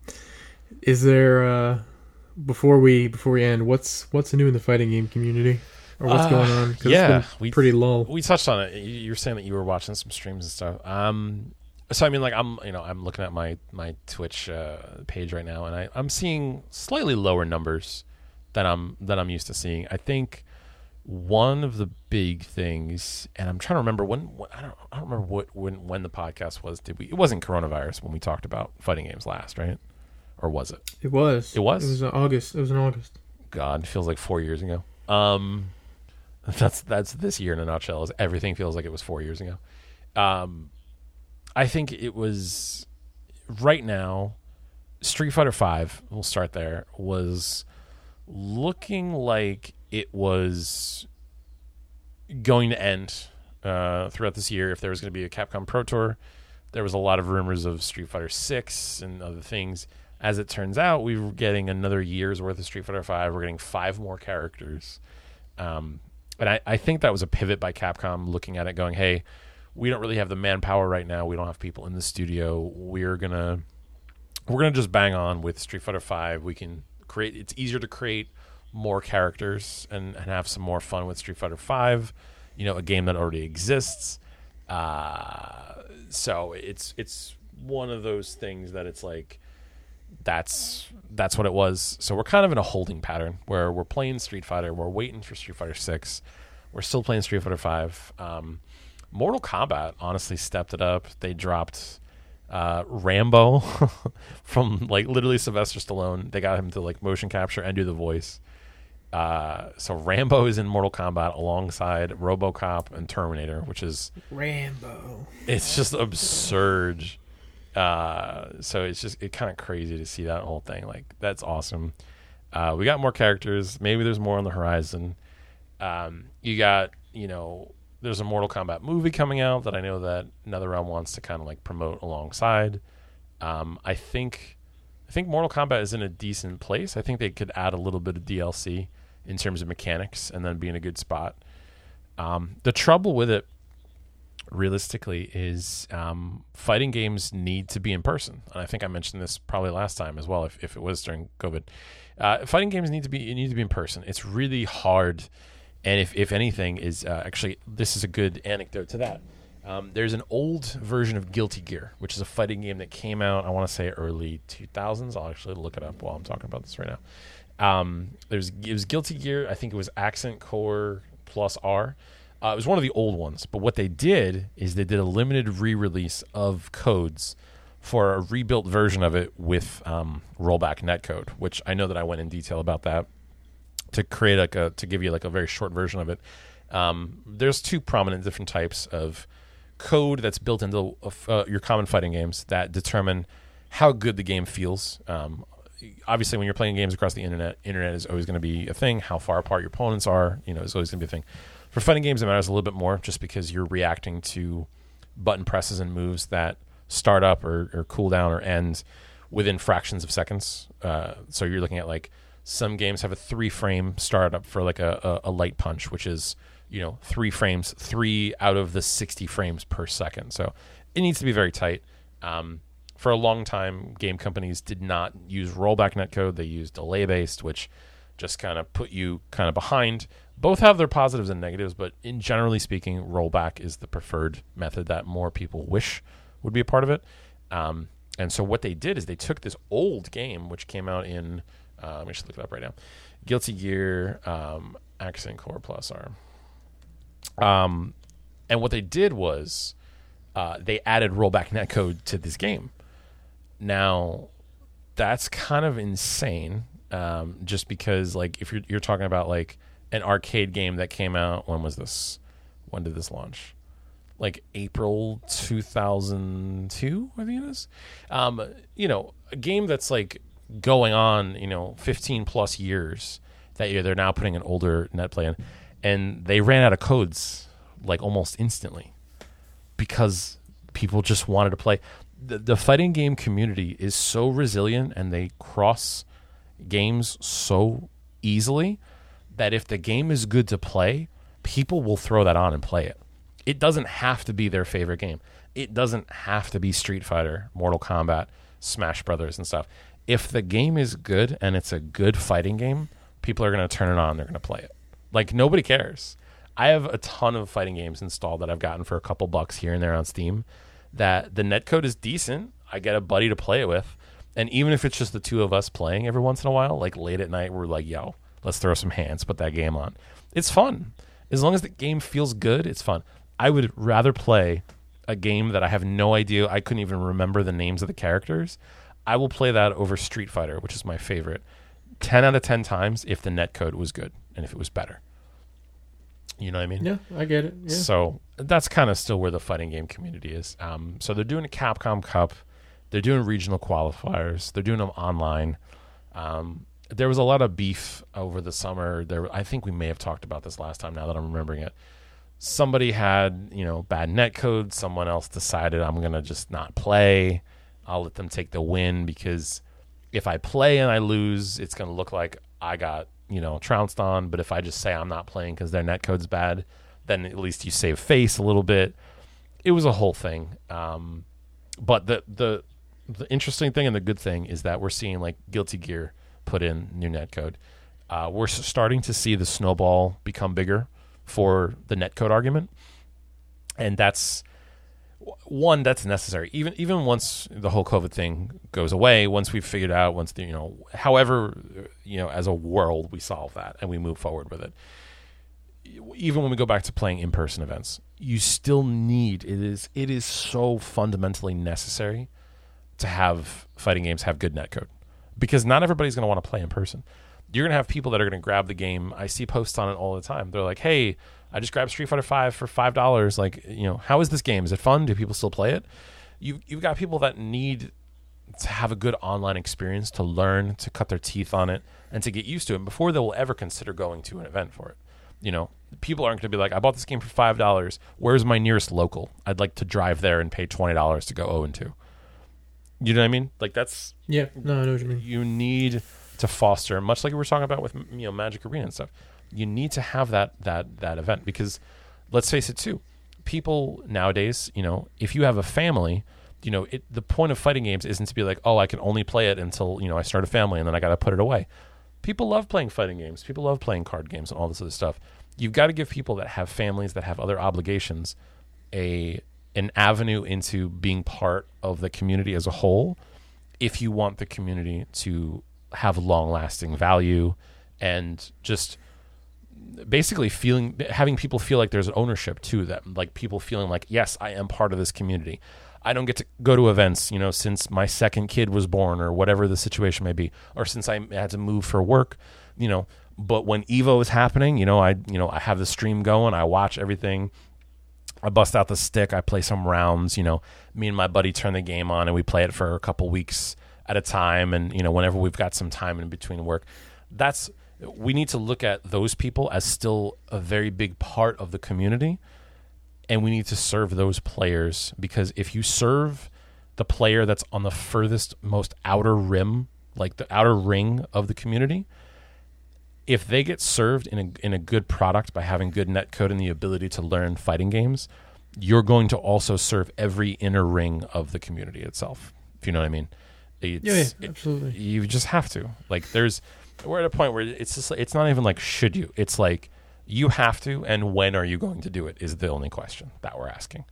is there uh, before we before we end, what's what's new in the fighting game community, or what's Uh, going on? yeah, it's been we- pretty lull. we touched on it. You you were saying that you were watching some streams and stuff. Um, so I mean, like I'm, you know, I'm looking at my my Twitch uh, page right now, and I, I'm seeing slightly lower numbers than I'm than I'm used to seeing. I think one of the big things, and I'm trying to remember when, when I don't I don't remember what when when the podcast was. Did we? It wasn't coronavirus when we talked about fighting games last, right? Or was it? It was. It was? It was in August. It was in August. God, it feels like four years ago. Um, (laughs) that's that's this year in a nutshell. Is everything feels like it was four years ago. Um, I think it was right now. Street Fighter Five. We'll start there. Was looking like it was going to end uh, throughout this year. If there was going to be a Capcom Pro Tour, there was a lot of rumors of Street Fighter Six and other things. As it turns out, we were getting another year's worth of Street Fighter Five. We're getting five more characters, um, and I, I think that was a pivot by Capcom, looking at it, going, "Hey, we don't really have the manpower right now. We don't have people in the studio. We're gonna we're gonna just bang on with Street Fighter Five. We can create. It's easier to create more characters and, and have some more fun with Street Fighter Five. You know, a game that already exists. Uh, so it's it's one of those things that it's like that's that's what it was. So we're kind of in a holding pattern where we're playing Street Fighter, we're waiting for Street Fighter Six, we're still playing Street Fighter Five. Um, Mortal Kombat honestly stepped it up. They dropped uh, Rambo (laughs) from like literally Sylvester Stallone. They got him to like motion capture and do the voice. Uh, so Rambo is in Mortal Kombat alongside RoboCop and Terminator, which is Rambo. it's just absurd. Uh, so it's just it kind of crazy to see that whole thing. Like that's awesome. Uh, we got more characters. Maybe there's more on the horizon. Um, you got you know there's a Mortal Kombat movie coming out that I know that NetherRealm wants to kind of like promote alongside. Um, I think I think Mortal Kombat is in a decent place. I think they could add a little bit of DLC in terms of mechanics and then be in a good spot. Um, the trouble with it realistically is um, fighting games need to be in person. And I think I mentioned this probably last time as well, if, if it was during COVID. Uh, fighting games need to be need to be in person. It's really hard, and if if anything is uh, actually this is a good anecdote to that. Um, there's an old version of Guilty Gear, which is a fighting game that came out. I want to say early 2000s. I'll actually look it up while I'm talking about this right now. Um, there's it was Guilty Gear. I think it was Accent Core Plus R. Uh, it was one of the old ones, but what they did is they did a limited re-release of codes for a rebuilt version of it with um, rollback netcode, which I know that I went in detail about that to create like a to give you like a very short version of it. Um, there's two prominent different types of code that's built into uh, your common fighting games that determine how good the game feels. Um, obviously, when you're playing games across the internet, internet is always going to be a thing. How far apart your opponents are, you know, is always going to be a thing. For fighting games, it matters a little bit more, just because you're reacting to button presses and moves that start up or, or cool down or end within fractions of seconds. Uh, so you're looking at like some games have a three frame startup for like a, a, a light punch, which is you know three frames, three out of the sixty frames per second. So it needs to be very tight. Um, for a long time, game companies did not use rollback netcode; they used delay based, which just kind of put you kind of behind. Both have their positives and negatives, but in generally speaking, rollback is the preferred method that more people wish would be a part of it. Um, and so what they did is they took this old game, which came out in, uh, let me just look it up right now, Guilty Gear um, Accent Core Plus R. Um, and what they did was uh, they added rollback netcode to this game. Now, that's kind of insane, um, just because like if you're you're talking about like an arcade game that came out, when was this? When did this launch? Like April 2002, I think it is. Um, you know, a game that's like going on, you know, 15 plus years that year. They're now putting an older net play in, and they ran out of codes like almost instantly because people just wanted to play. The, the fighting game community is so resilient and they cross games so easily that if the game is good to play, people will throw that on and play it. It doesn't have to be their favorite game. It doesn't have to be Street Fighter, Mortal Kombat, Smash Brothers, and stuff. If the game is good and it's a good fighting game, people are going to turn it on. They're going to play it. Like nobody cares. I have a ton of fighting games installed that I've gotten for a couple bucks here and there on Steam. That the netcode is decent. I get a buddy to play it with, and even if it's just the two of us playing every once in a while, like late at night, we're like, "Yo, let's throw some hands, put that game on." It's fun as long as the game feels good. It's fun. I would rather play a game that I have no idea. I couldn't even remember the names of the characters. I will play that over Street Fighter, which is my favorite. 10 out of 10 times if the netcode was good and if it was better. You know what I mean? Yeah, I get it. Yeah. So that's kind of still where the fighting game community is. Um, so they're doing a Capcom Cup, they're doing regional qualifiers, they're doing them online. Um, there was a lot of beef over the summer. There, I think we may have talked about this last time. Now that I'm remembering it, somebody had you know bad net code. Someone else decided I'm gonna just not play. I'll let them take the win because if I play and I lose, it's gonna look like I got you know trounced on. But if I just say I'm not playing because their net code's bad, then at least you save face a little bit. It was a whole thing. Um, but the the the interesting thing and the good thing is that we're seeing like Guilty Gear put in new net code. Uh, we're starting to see the snowball become bigger for the netcode argument, and that's one that's necessary. Even even once the whole COVID thing goes away, once we've figured out, once the, you know, however, you know, as a world we solve that and we move forward with it. Even when we go back to playing in person events, you still need it is it is so fundamentally necessary to have fighting games have good netcode because not everybody's going to want to play in person you're gonna have people that are gonna grab the game. I see posts on it all the time. They're like, "Hey, I just grabbed Street Fighter Five for five dollars. Like, you know, how is this game? Is it fun? Do people still play it?" You you've got people that need to have a good online experience to learn to cut their teeth on it and to get used to it before they will ever consider going to an event for it. You know, people aren't going to be like, "I bought this game for five dollars. Where's my nearest local? I'd like to drive there and pay twenty dollars to go zero and two. You know what I mean? Like that's Yeah, no, I know what you mean. you need to foster much like we were talking about with you know magic arena and stuff you need to have that that that event because let's face it too people nowadays you know if you have a family you know it, the point of fighting games isn't to be like oh i can only play it until you know i start a family and then i got to put it away. People love playing fighting games. People love playing card games and all this other stuff. You've got to give people that have families that have other obligations a an avenue into being part of the community as a whole if you want the community to have long lasting value and just basically feeling having people feel like there's an ownership to them like people feeling like yes i am part of this community i don't get to go to events you know since my second kid was born or whatever the situation may be or since i had to move for work you know but when evo is happening you know i you know i have the stream going i watch everything I bust out the stick. I play some rounds. You know, me and my buddy turn the game on and we play it for a couple weeks at a time. And you know, whenever we've got some time in between work, that's we need to look at those people as still a very big part of the community and we need to serve those players because if you serve the player that's on the furthest most outer rim like the outer ring of the community if they get served in a, in a good product by having good netcode and the ability to learn fighting games you're going to also serve every inner ring of the community itself. If you know what i mean? It's, Yeah, yeah, it- absolutely. you just have to. Like there's we're at a point where it's just it's not even like should you? It's like you have to and when are you going to do it is the only question that we're asking.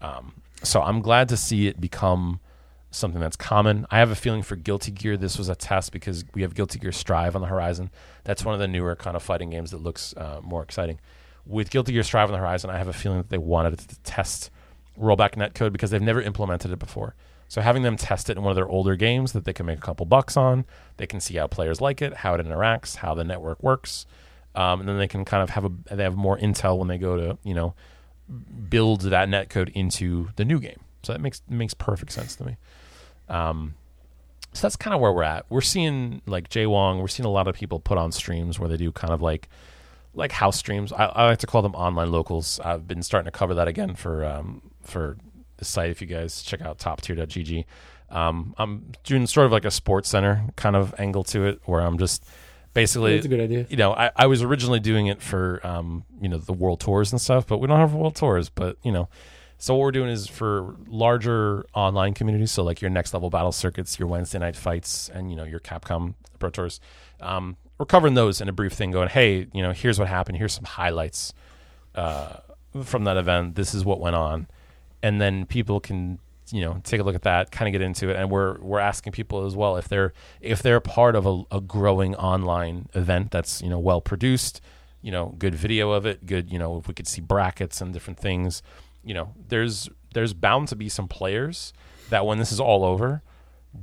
Um, so i'm glad to see it become something that's common. I have a feeling for guilty gear. This was a test because we have guilty gear strive on the horizon. That's one of the newer kind of fighting games that looks uh, more exciting. With guilty gear strive on the horizon i have a feeling that they wanted to test rollback netcode because they've never implemented it before so having them test it in one of their older games that they can make a couple bucks on, they can see how players like it, how it interacts, how the network works, um, and then they can kind of have a they have more intel when they go to you know build that netcode into the new game. So that makes makes perfect sense to me. Um, so that's kind of where we're at. We're seeing like Jay Wong. We're seeing a lot of people put on streams where they do kind of like like house streams. I, I like to call them online locals. I've been starting to cover that again for um, for the site. If you guys check out toptier.gg, um, I'm doing sort of like a sports center kind of angle to it, where I'm just basically That's a good idea. you know, I, I was originally doing it for um, you know, the world tours and stuff, but we don't have world tours. But you know, so what we're doing is for larger online communities, so like your next level battle circuits, your Wednesday night fights, and you know your Capcom Pro Tours. Um, we're covering those in a brief thing, going, hey, you know, here's what happened. Here's some highlights uh, from that event. This is what went on, and then people can you know take a look at that, kind of get into it, and we're we're asking people as well if they're if they're part of a, a growing online event that's you know well produced, you know, good video of it, good you know if we could see brackets and different things, you know, there's there's bound to be some players that when this is all over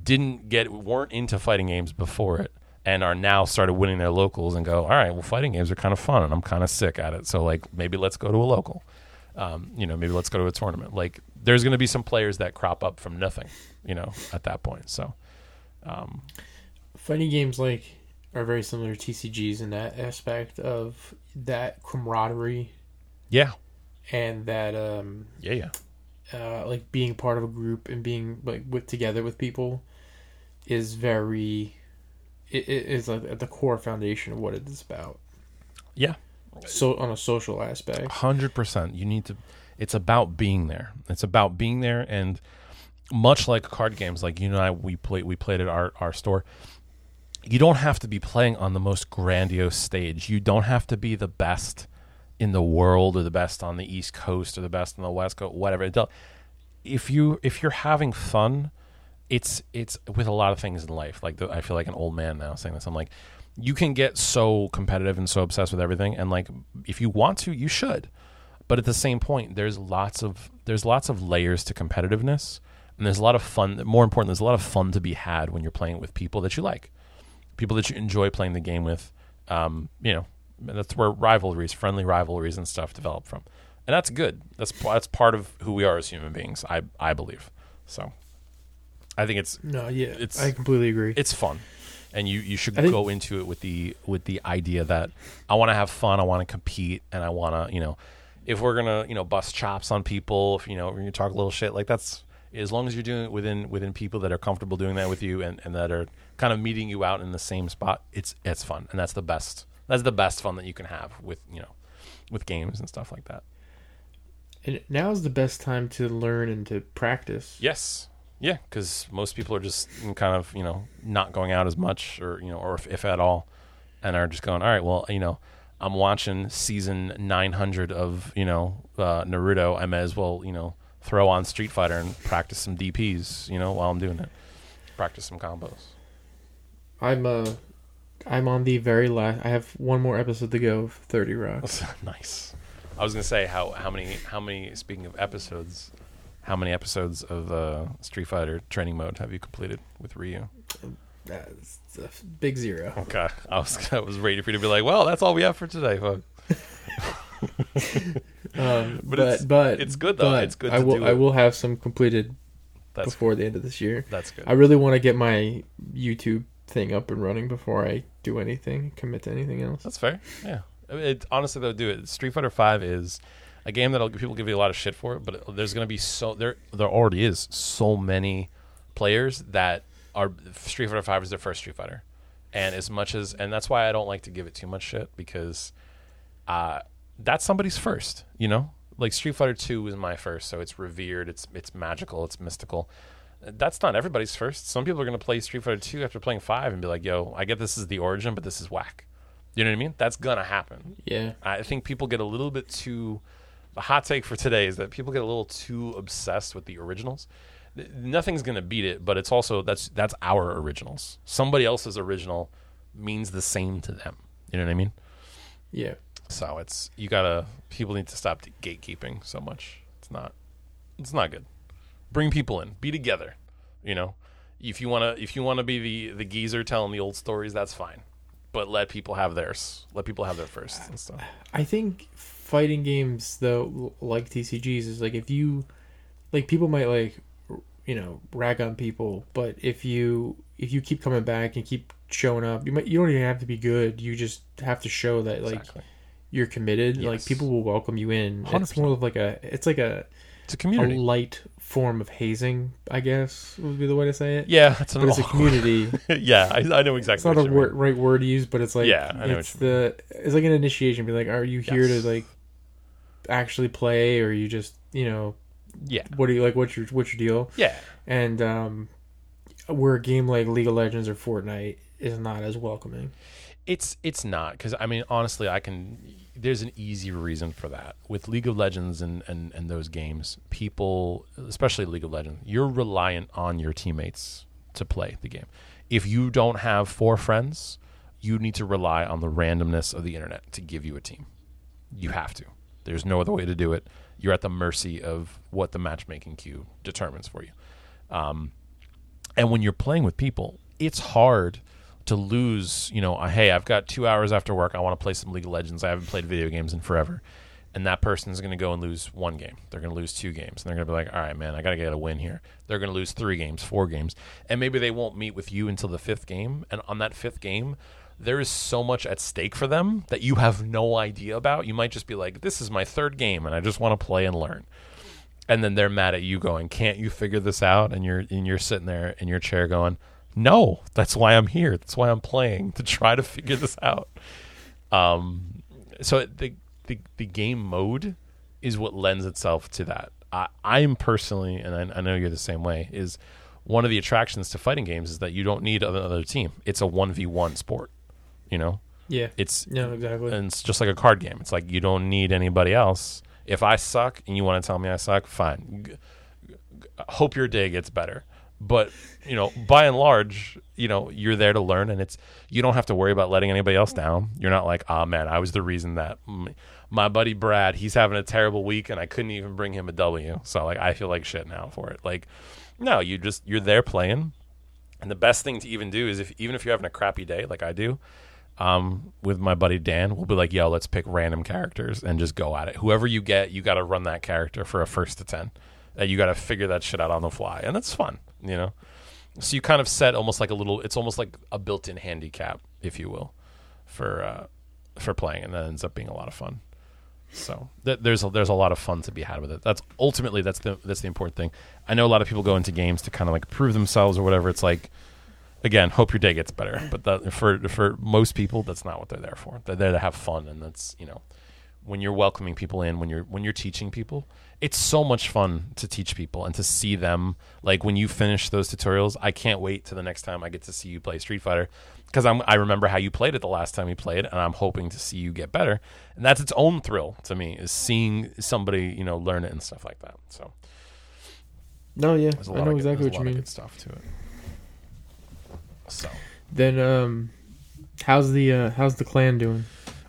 didn't get weren't into fighting games before it and are now started winning their locals and go all right well fighting games are kind of fun and i'm kind of sick at it. So like maybe let's go to a local um, you know maybe let's go to a tournament. Like there's going to be some players that crop up from nothing you know at that point so um, Fighting games like are very similar to TCGs in that aspect of that camaraderie. Yeah. And that um yeah yeah. uh like being part of a group and being like with together with people is very it, it is like at the core foundation of what it's about. yeah So on a social aspect. hundred percent. You need to. It's about being there. It's about being there, and much like card games, like you and I, we played. We played at our our store. You don't have to be playing on the most grandiose stage. You don't have to be the best in the world, or the best on the East Coast, or the best on the West Coast, whatever. If you if you're having fun, it's it's with a lot of things in life. Like the, I feel like an old man now saying this. I'm like, you can get so competitive and so obsessed with everything, and like if you want to, you should. But at the same point, there's lots of there's lots of layers to competitiveness, and there's a lot of fun. More important, there's a lot of fun to be had when you're playing with people that you like, people that you enjoy playing the game with. Um, you know, and that's where rivalries, friendly rivalries, and stuff develop from, and that's good. That's that's part of who we are as human beings. I I believe so. I think it's No, yeah. It's- I completely agree. it's fun and you, you should think- go into it with the with the idea that i want to have fun i want to compete and i want to you know if we're gonna you know bust chops on people if you know we're gonna talk a little shit like that's as long as you're doing it within within people that are comfortable doing that with you and, and that are kind of meeting you out in the same spot it's it's fun and that's the best that's the best fun that you can have with you know with games and stuff like that and now is the best time to learn and to practice. Yes. Yeah, because most people are just kind of you know not going out as much, or you know, or if, if at all, and are just going. All right, well, you know, I'm watching season 900 of you know uh, Naruto. I may as well you know throw on Street Fighter and practice some DPS. You know, while I'm doing it, practice some combos. I'm uh I'm on the very last I have one more episode to go of 30 Rock. (laughs) nice. I was gonna say how how many how many speaking of episodes, how many episodes of uh, Street Fighter training mode have you completed with Ryu? That's a big zero. Okay, I was I was ready for you to be like, well, that's all we have for today, folks. (laughs) Um, (laughs) But but it's- but it's good, though. It's good I will I will have some completed That's before the end of this year. that's good. I really want to get my YouTube thing up and running before I do anything, commit to anything else. That's fair. Yeah. It, honestly, they'll do it. Street Fighter Five is a game that people give you a lot of shit for, but there's going to be so there. There already is so many players that are Street Fighter Five is their first Street Fighter, and as much as and that's why I don't like to give it too much shit because, uh, that's somebody's first. You know, like Street Fighter Two was my first, so it's revered, it's it's magical, it's mystical. That's not everybody's first. Some people are going to play Street Fighter Two after playing Five and be like, "Yo, I get this is the origin, but this is whack." You know what I mean? That's gonna happen. Yeah. I think people get a little bit too. The hot take for today is that people get a little too obsessed with the originals. Nothing's gonna beat it, but it's also that's that's our originals. Somebody else's original means the same to them. You know what I mean? Yeah. So it's you gotta. People need to stop gatekeeping so much. It's not. It's not good. Bring people in. Be together. You know, if you wanna if you wanna be the the geezer telling the old stories, that's fine. But let people have theirs. Let people have their first and stuff. I think fighting games though, like TCGs, is like if you, like people might like, you know, rag on people, but if you if you keep coming back and keep showing up, you might you don't even have to be good. You just have to show that like Exactly. you're committed. Like people will welcome you in. It's 100%. more of like a it's like a It's a community a light form of hazing, I guess would be the way to say it. yeah, it's it's a (laughs) community. (laughs) yeah, I, I know exactly. it's not a word, right word to use, but it's like Yeah, I know it's the it's like an initiation. Be like, are you here Yes. to like actually play, or you just you know Yeah, what do you like? What's your what's your deal? yeah, And um, where a game like League of Legends or Fortnite is not as welcoming. it's it's not because I mean honestly, I can. There's an easy reason for that with League of Legends and and and those games. People, especially League of Legends, you're reliant on your teammates to play the game. If you don't have four friends, you need to rely on the randomness of the internet to give you a team. You have to. There's no other way to do it. You're at the mercy of what the matchmaking queue determines for you. Um, and when you're playing with people, it's hard to lose. You know, hey, I've got two hours after work. I want to play some League of Legends. I haven't played video games in forever. And that person's going to go and lose one game. They're going to lose two games. And they're going to be like, all right, man, I got to get a win here. They're going to lose three games, four games. And maybe they won't meet with you until the fifth game. And on that fifth game, there is so much at stake for them that you have no idea about. You might just be like, this is my third game and I just want to play and learn. And then they're mad at you going, can't you figure this out? And you're, and you're sitting there in your chair going, no, that's why I'm here. That's why I'm playing to try to figure this out. Um, so the, the the game mode is what lends itself to that. I, I'm personally, and I, I know you're the same way. Is one of the attractions to fighting games is that you don't need another team. It's a one v one sport. You know, Yeah. it's No, exactly. and it's just like a card game. It's like you don't need anybody else. If I suck and you want to tell me I suck, fine. G- g- hope your day gets better. But you know, by and large, you know, you're there to learn, and it's you don't have to worry about letting anybody else down. You're not like, oh man, I was the reason that m- my buddy Brad, he's having a terrible week, and I couldn't even bring him a W. So like, I feel like shit now for it. Like, no, you just you're there playing, and the best thing to even do is if even if you're having a crappy day, like I do, um, with my buddy Dan, we'll be like, yo, let's pick random characters and just go at it. Whoever you get, you got to run that character for a first to 10. And you got to figure that shit out on the fly. And that's fun, you know? So you kind of set almost like a little, it's almost like a built in handicap, if you will, for, uh, for playing. And that ends up being a lot of fun. So th- there's a, there's a lot of fun to be had with it. That's ultimately that's the that's the important thing. I know a lot of people go into games to kind of like prove themselves or whatever. It's like again, hope your day gets better. But that, for for most people, that's not what they're there for. They're there to have fun, and that's you know, when you're welcoming people in, when you're when you're teaching people, it's so much fun to teach people and to see them. Like when you finish those tutorials, I can't wait to the next time I get to see you play Street Fighter because I'm I remember how you played it the last time you played, and I'm hoping to see you get better. And that's its own thrill to me is seeing somebody you know learn it and stuff like that. So no, yeah, I know good, exactly what you mean. good stuff to it. So. Then, um, how's the uh, how's the clan doing?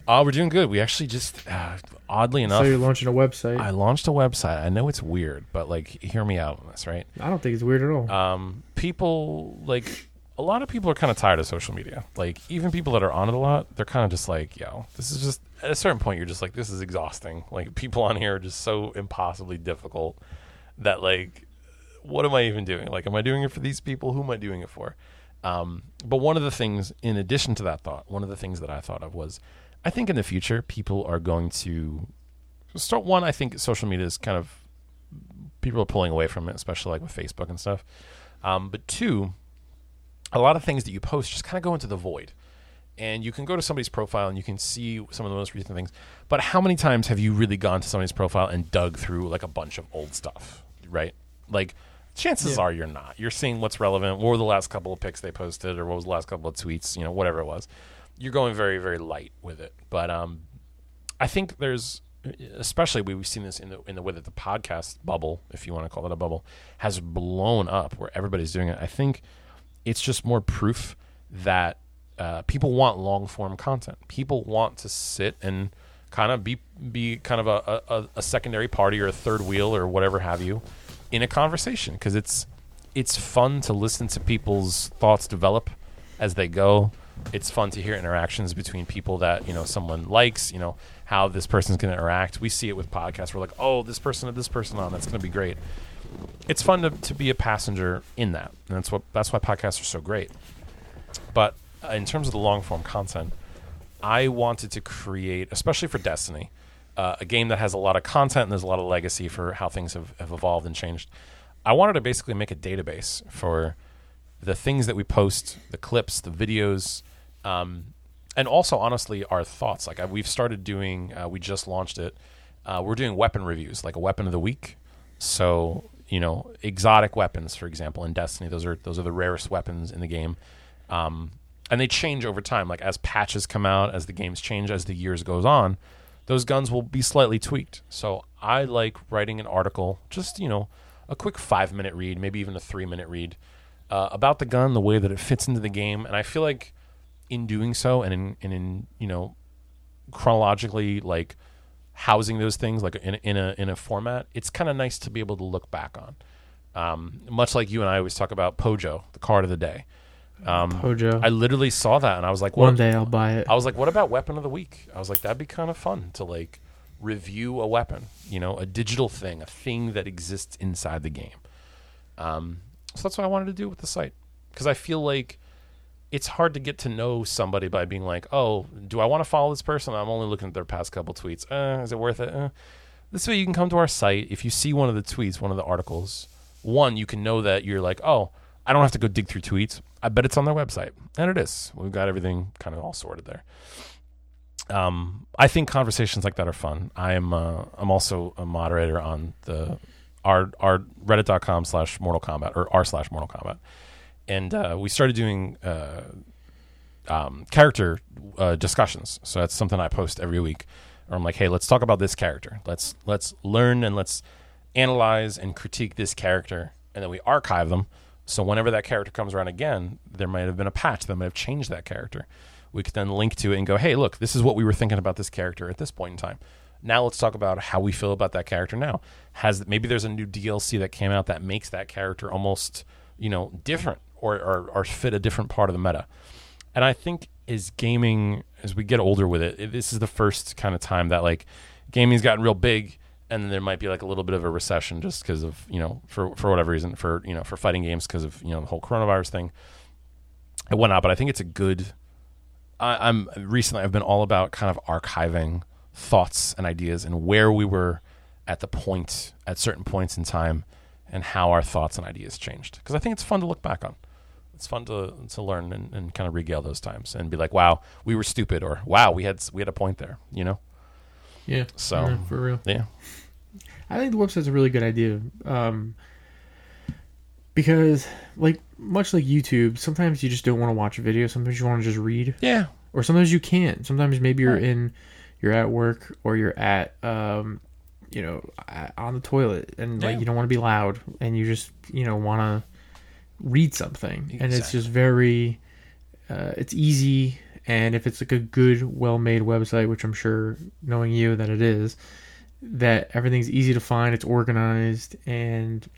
Oh, we're doing good. We actually just, uh, oddly So enough, you're launching a website. I I, launched a website. I know it's weird, but like, hear me out on this, right? I don't think it's weird at all. Um, people like a lot of people are kind of tired of social media. Like, even people that are on it a lot, they're kind of just like, yo, this is just at a certain point, you're just like, this is exhausting. Like, people on here are just so impossibly difficult that like, what am I even doing? Like, am I doing it for these people? Who am I doing it for? Um, but one of the things, in addition to that thought, one of the things that I thought of was, I think in the future people are going to start. One, I think social media is kind of people are pulling away from it, especially like with Facebook and stuff. Um, but two, a lot of things that you post just kind of go into the void. And you can go to somebody's profile and you can see some of the most recent things. But how many times have you really gone to somebody's profile and dug through like a bunch of old stuff, right? Like, chances Yeah. are you're not. You're seeing what's relevant. What were the last couple of pics they posted, or what was the last couple of tweets? You know, whatever it was. You're going very, very light with it. But um, I think there's, especially we've seen this in the in the way that the podcast bubble, if you want to call it a bubble, has blown up where everybody's doing it. I think it's just more proof that uh, people want long form content. People want to sit and kind of be be kind of a, a, a secondary party or a third wheel or whatever have you in a conversation because it's it's fun to listen to people's thoughts develop as they go. It's fun to hear interactions between people that you know someone likes. You know how this person's going to interact. We see it with podcasts. We're like, oh, this person this person on. That's going to be great. It's fun to, to be a passenger in that, and that's what that's why podcasts are so great. But uh, in terms of the long form content, I wanted to create, especially for Destiny, uh, a game that has a lot of content and there's a lot of legacy for how things have, have evolved and changed. I wanted to basically make a database for the things that we post, the clips, the videos, um, and also honestly our thoughts. Like I, we've started doing, uh, we just launched it. Uh, we're doing weapon reviews, like a weapon of the week. So you know, exotic weapons, for example, in Destiny, those are those are the rarest weapons in the game, um, and they change over time. Like as patches come out, as the games change, as the years goes on, those guns will be slightly tweaked. So I like writing an article, just you know, a quick five minute read, maybe even a three minute read uh, about the gun, the way that it fits into the game, and I feel like in doing so, and in and in you know, chronologically like housing those things like in, in a in a format, it's kind of nice to be able to look back on. Um, much like you and I always talk about Pojo, the card of the day. Um, Pojo. I literally saw that and I was like, One day I'll buy it. I was like, what about weapon of the week? I was like, that'd be kind of fun to like review a weapon, you know, a digital thing, a thing that exists inside the game. Um, so that's what I wanted to do with the site because I feel like it's hard to get to know somebody by being like, oh, do I want to follow this person? I'm only looking at their past couple tweets. Uh, is it worth it? Uh. This way, you can come to our site. If you see one of the tweets, one of the articles, one, you can know that you're like, oh, I don't have to go dig through tweets. I bet it's on their website, and it is. We've got everything kind of all sorted there. Um, I think conversations like that are fun. I am. Uh, I'm also a moderator on the our our Reddit.com slash Mortal Kombat or r slash Mortal Kombat, and uh, we started doing uh, um, character uh, discussions. So that's something I post every week. Or I'm like, hey, let's talk about this character. Let's let's learn and let's analyze and critique this character, and then we archive them. So whenever that character comes around again, there might have been a patch that might have changed that character. We could then link to it and go, hey, look, this is what we were thinking about this character at this point in time. Now let's talk about how we feel about that character now. Has maybe there's a new DLC that came out that makes that character almost you know different or or, or fit a different part of the meta. And I think as gaming, as we get older with it, it this is the first kind of time that like gaming's gotten real big, and then there might be like a little bit of a recession just because of you know for for whatever reason for you know for fighting games because of you know the whole coronavirus thing. It went out, but I think it's a good. I, I'm recently I've been all about kind of archiving thoughts and ideas and where we were at the point at certain points in time and how our thoughts and ideas changed because I think it's fun to look back on it's fun to to learn and, and kind of regale those times and be like, wow, we were stupid, or wow, we had we had a point there, you know. Yeah. So yeah, for real. yeah, I think the website's a really good idea. Um, because, like, much like YouTube, sometimes you just don't want to watch a video. Sometimes you want to just read, yeah, or sometimes you can't. Sometimes maybe you're Right. in, you're at work, or you're at, um, you know, on the toilet, and like Yeah. you don't want to be loud, and you just, you know, want to read something, and it's just very, uh, it's easy. And if it's like a good, well-made website, which I'm sure, knowing you, that it is, that everything's easy to find, it's organized, and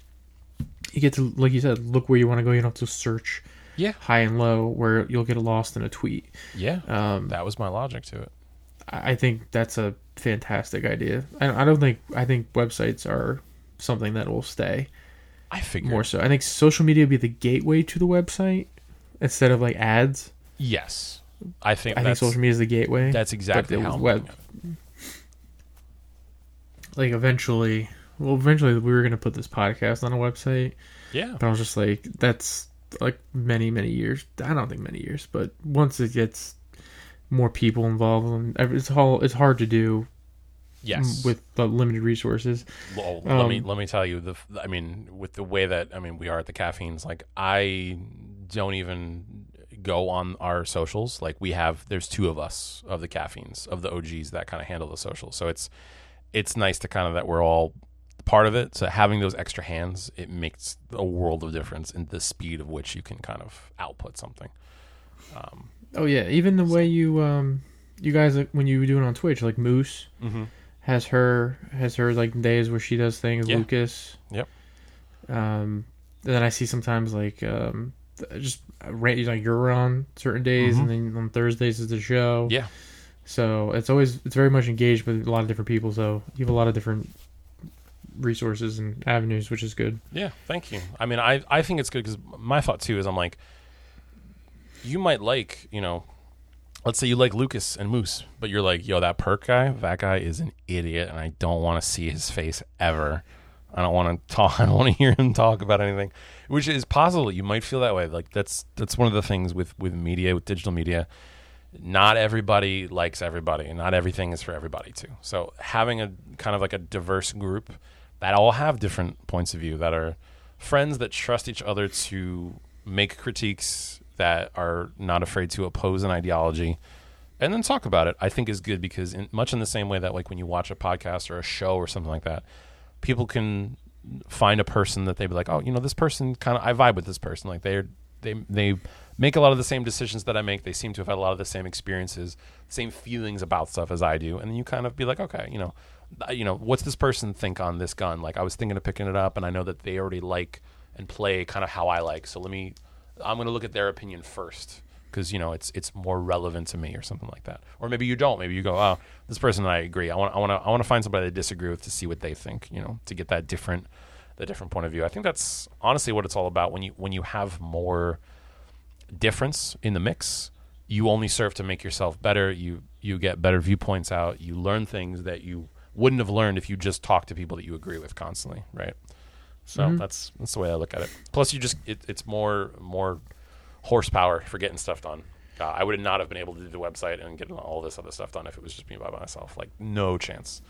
you get to, like you said, look where you want to go. You don't have to search yeah, high and low where you'll get lost in a tweet. yeah. Um, that was my logic to it. I think that's a fantastic idea. I, I don't think I think websites are something that will stay I figured more so. I think social media will be the gateway to the website. instead of like ads. Yes, I think I think social media is the gateway. that's exactly it how was web. it. like eventually, well, eventually we were gonna put this podcast on a website, Yeah, but I was just like, that's like many many years. I don't think many years, but once it gets more people involved, it's all it's hard to do yes. with the limited resources. Well, let me Um, let me tell you the. I mean, with the way that I mean we are at the caffeines, like I don't even go on our socials. Like we have, there's two of us of the caffeines of the OGs that kind of handle the socials. So it's it's nice to kind of that we're all part of it. So having those extra hands, it makes a world of difference in the speed of which you can kind of output something. Um, Oh yeah, even the way you um you guys like when you do it on Twitch, like Moose mm-hmm. has her has her like days where she does things. Yeah. Lucas. Yep. Um, and then I see sometimes like um just ra- like you're on certain days, Mhm. and then on Thursdays is the show. Yeah. So it's always it's very much engaged with a lot of different people. So you have a lot of different resources and avenues, which is good. Yeah, thank you. I mean, I I think it's good because my thought too is I'm like, you might like, you know, let's say you like Lucas and Moose, but you're like, yo, that perk guy, that guy is an idiot, and I don't want to see his face ever. I don't want to (laughs) talk. I don't want to hear him talk about anything, which is possible. You might feel that way. Like that's that's one of the things with with media, with digital media. Not everybody likes everybody, and not everything is for everybody too. So having a kind of like a diverse group that all have different points of view, that are friends that trust each other to make critiques that are not afraid to oppose an ideology and then talk about it i think is good because in, much in the same way that like when you watch a podcast or a show or something like that people can find a person that they'd be like oh you know this person kind of i vibe with this person. Like they're they they make a lot of the same decisions that i make. They seem to have had a lot of the same experiences same feelings about stuff as i do. And then you kind of be like okay you know you know what's this person think on this gun? Like i was thinking of picking it up and i know that they already like and play kind of how i like. So let me i'm going to look at their opinion first because you know it's it's more relevant to me or something like that. Or maybe you don't. Maybe you go oh this person and i agree. I want i want to i want to find somebody i disagree with to see what they think you know to get that different the different point of view. I think that's honestly what it's all about. When you when you have more difference in the mix you only serve to make yourself better. You you get better viewpoints out. You learn things that you wouldn't have learned if you just talked to people that you agree with constantly right? So Mhm. that's that's the way i look at it. Plus you just it, it's more more horsepower for getting stuff done uh, i would not have been able to do the website and get all this other stuff done if it was just me by myself like no chance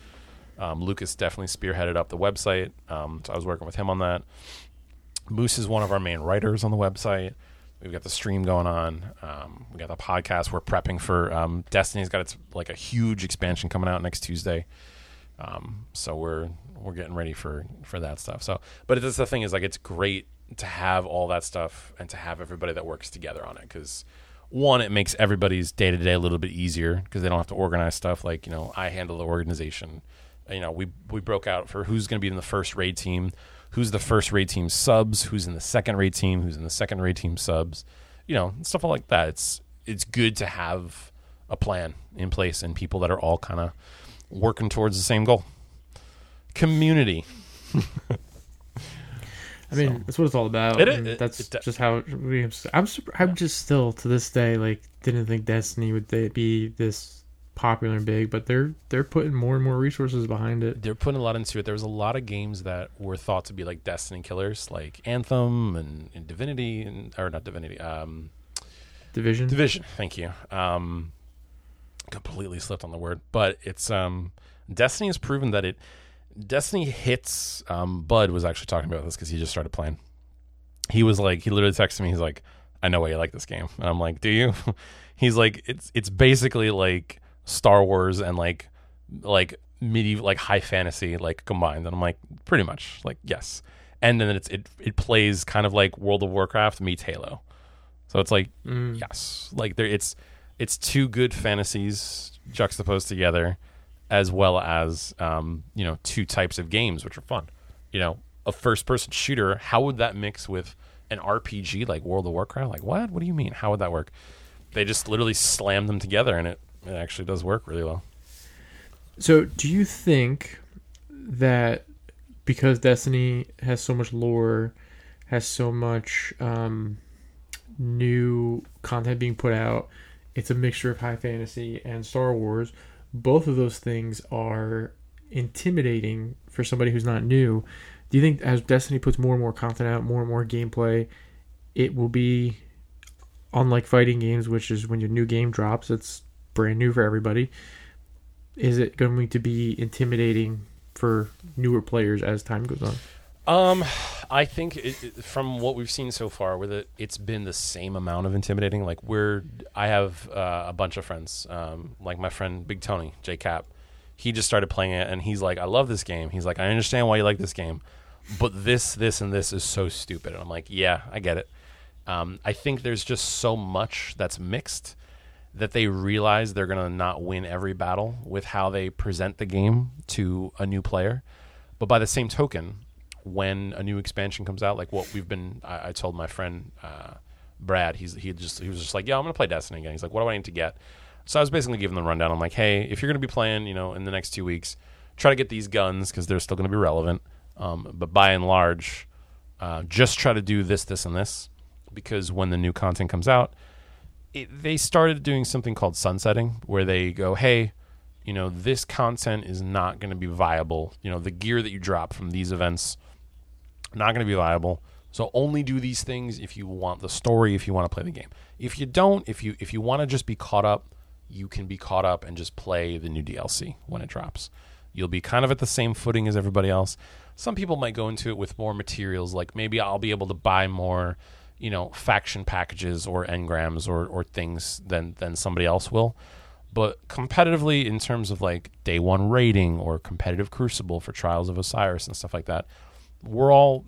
um, lucas definitely spearheaded up the website um, so i was working with him on that moose is one of our main writers on the website We've got the stream going on. Um, we got the podcast. We're prepping for um, Destiny's got its like a huge expansion coming out next Tuesday. Um, so we're we're getting ready for for that stuff. So, but it's the thing is like it's great to have all that stuff and to have everybody that works together on it because one, it makes everybody's day to day a little bit easier because they don't have to organize stuff. Like you know, I handle the organization. Uh, you know, we we broke out for who's going to be in the first raid team who's the first raid team subs, who's in the second raid team, who's in the second raid team subs, you know, stuff like that. It's it's good to have a plan in place and people that are all kind of working towards the same goal. Community. (laughs) I mean, that's what it's all about. It it- that's it- just how it, we. I'm. surp- I'm just still to this day like didn't think Destiny would be this popular and big, but they're they're putting more and more resources behind it. They're putting a lot into it. There was a lot of games that were thought to be like Destiny killers, like Anthem and, and Divinity, and, or not Divinity, um, Division. Division. Thank you. Um, completely slipped on the word, but it's um, Destiny has proven that it. Destiny hits. Um, Bud was actually talking about this because he just started playing. He was like, he literally texted me. He's like, "I know why you like this game," and I'm like, "Do you?" (laughs) he's like, "It's it's basically like Star Wars and like like medieval like high fantasy like combined." And I'm like, "Pretty much, like yes." And then it's it it plays kind of like World of Warcraft meets Halo. So it's like Mm. yes, like there it's it's two good fantasies juxtaposed together, as well as um, you know two types of games which are fun. You know, a first-person shooter. How would that mix with an RPG like World of Warcraft? Like what? What do you mean? How would that work? They just literally slam them together, and it it actually does work really well. So, do you think that because Destiny has so much lore, has so much um, new content being put out. It's a mixture of high fantasy and Star Wars. Both of those things are intimidating for somebody who's not new. Do you think as Destiny puts more and more content out, more and more gameplay, it will be unlike fighting games, which is when your new game drops, it's brand new for everybody. Is it going to be intimidating for newer players as time goes on? Um, I think it, from what we've seen so far with it, it's been the same amount of intimidating. Like we're, I have uh, a bunch of friends, um, like my friend Big Tony J Cap. He just started playing it, and he's like, "I love this game." He's like, "I understand why you like this game, but this, this, and this is so stupid." And I'm like, "Yeah, I get it." Um, I think there's just so much that's mixed that they realize they're gonna not win every battle with how they present the game to a new player. But by the same token, when a new expansion comes out, like what we've been, I, I told my friend uh, Brad, he's he just he was just like, yeah, I'm gonna play Destiny again. He's like, what do I need to get? So I was basically giving the rundown. I'm like, hey, if you're gonna be playing, you know, in the next two weeks, try to get these guns because they're still gonna be relevant. Um, but by and large, uh, just try to do this, this, and this because when the new content comes out, it, they started doing something called sunsetting, where they go, hey, you know, this content is not going to be viable. You know, the gear that you drop from these events not going to be viable. So only do these things if you want the story, if you want to play the game. If you don't, if you if you want to just be caught up, you can be caught up and just play the new DLC when it drops. You'll be kind of at the same footing as everybody else. Some people might go into it with more materials, like maybe I'll be able to buy more, you know, faction packages or engrams or or things than than somebody else will. But competitively, in terms of like day one raiding or competitive crucible for Trials of Osiris and stuff like that, we're all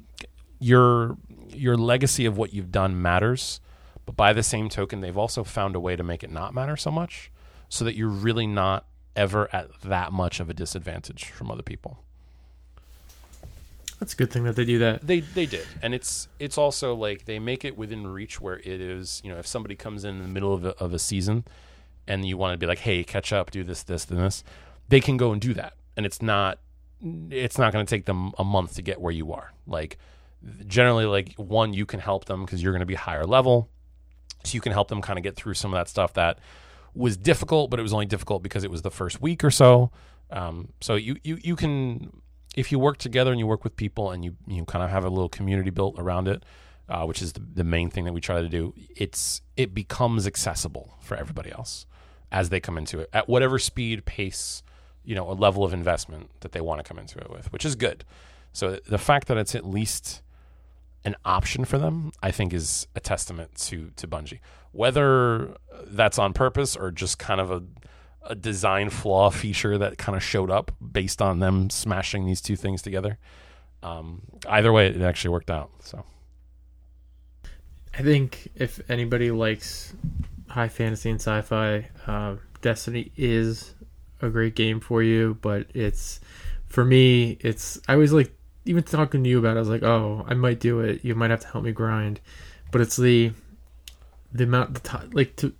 your your legacy of what you've done matters. But by the same token, they've also found a way to make it not matter so much, so that you're really not ever at that much of a disadvantage from other people. That's a good thing that they do that. They they did, and it's it's also like they make it within reach where it is. You know, if somebody comes in, in the middle of a, of a season, and you want to be like, hey, catch up, do this, this, and this, they can go and do that, and it's not it's not going to take them a month to get where you are. Like generally, like one, you can help them because you're going to be higher level, so you can help them kind of get through some of that stuff that was difficult, but it was only difficult because it was the first week or so. Um, so you you you can if you work together and you work with people and you you kind of have a little community built around it, uh, which is the, the main thing that we try to do. It's it becomes accessible for everybody else as they come into it at whatever speed, pace, you know, a level of investment that they want to come into it with, which is good. So the fact that it's at least an option for them, I think, is a testament to to Bungie. Whether that's on purpose or just kind of a a design flaw feature that kind of showed up based on them smashing these two things together. Um, either way, it actually worked out. So I think if anybody likes high fantasy and sci-fi, uh, Destiny is a great game for you. But it's for me, it's I was like even talking to you about. it, I was like, oh, I might do it. You might have to help me grind, but it's the the amount the time like to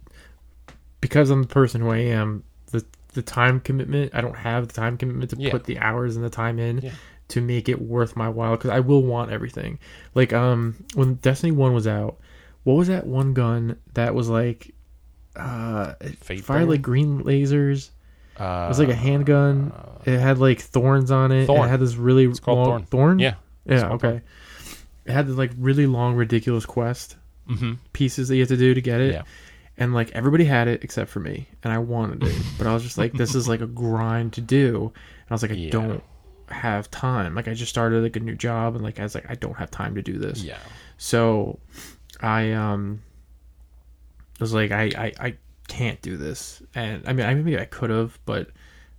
because I'm the person who I am. The the time commitment. I don't have the time commitment to Yeah. put the hours and the time in Yeah. to make it worth my while because I will want everything. Like um when Destiny One was out, what was that one gun that was like uh it Fate fired Bringer? like green lasers? Uh, It was like a handgun. It had like thorns on it. Thorn. It had this really It's called long Thorn. Yeah. Yeah, called okay. It had this like really long ridiculous quest Mm-hmm. pieces that you have to do to get it. Yeah. And like everybody had it except for me, and I wanted it, but I was just like, this is like a grind to do, and I was like, I Yeah. don't have time. Like I just started like a new job, and like I was like, I don't have time to do this. Yeah. So I um was like, I I, I can't do this, and I mean, I maybe I could have, but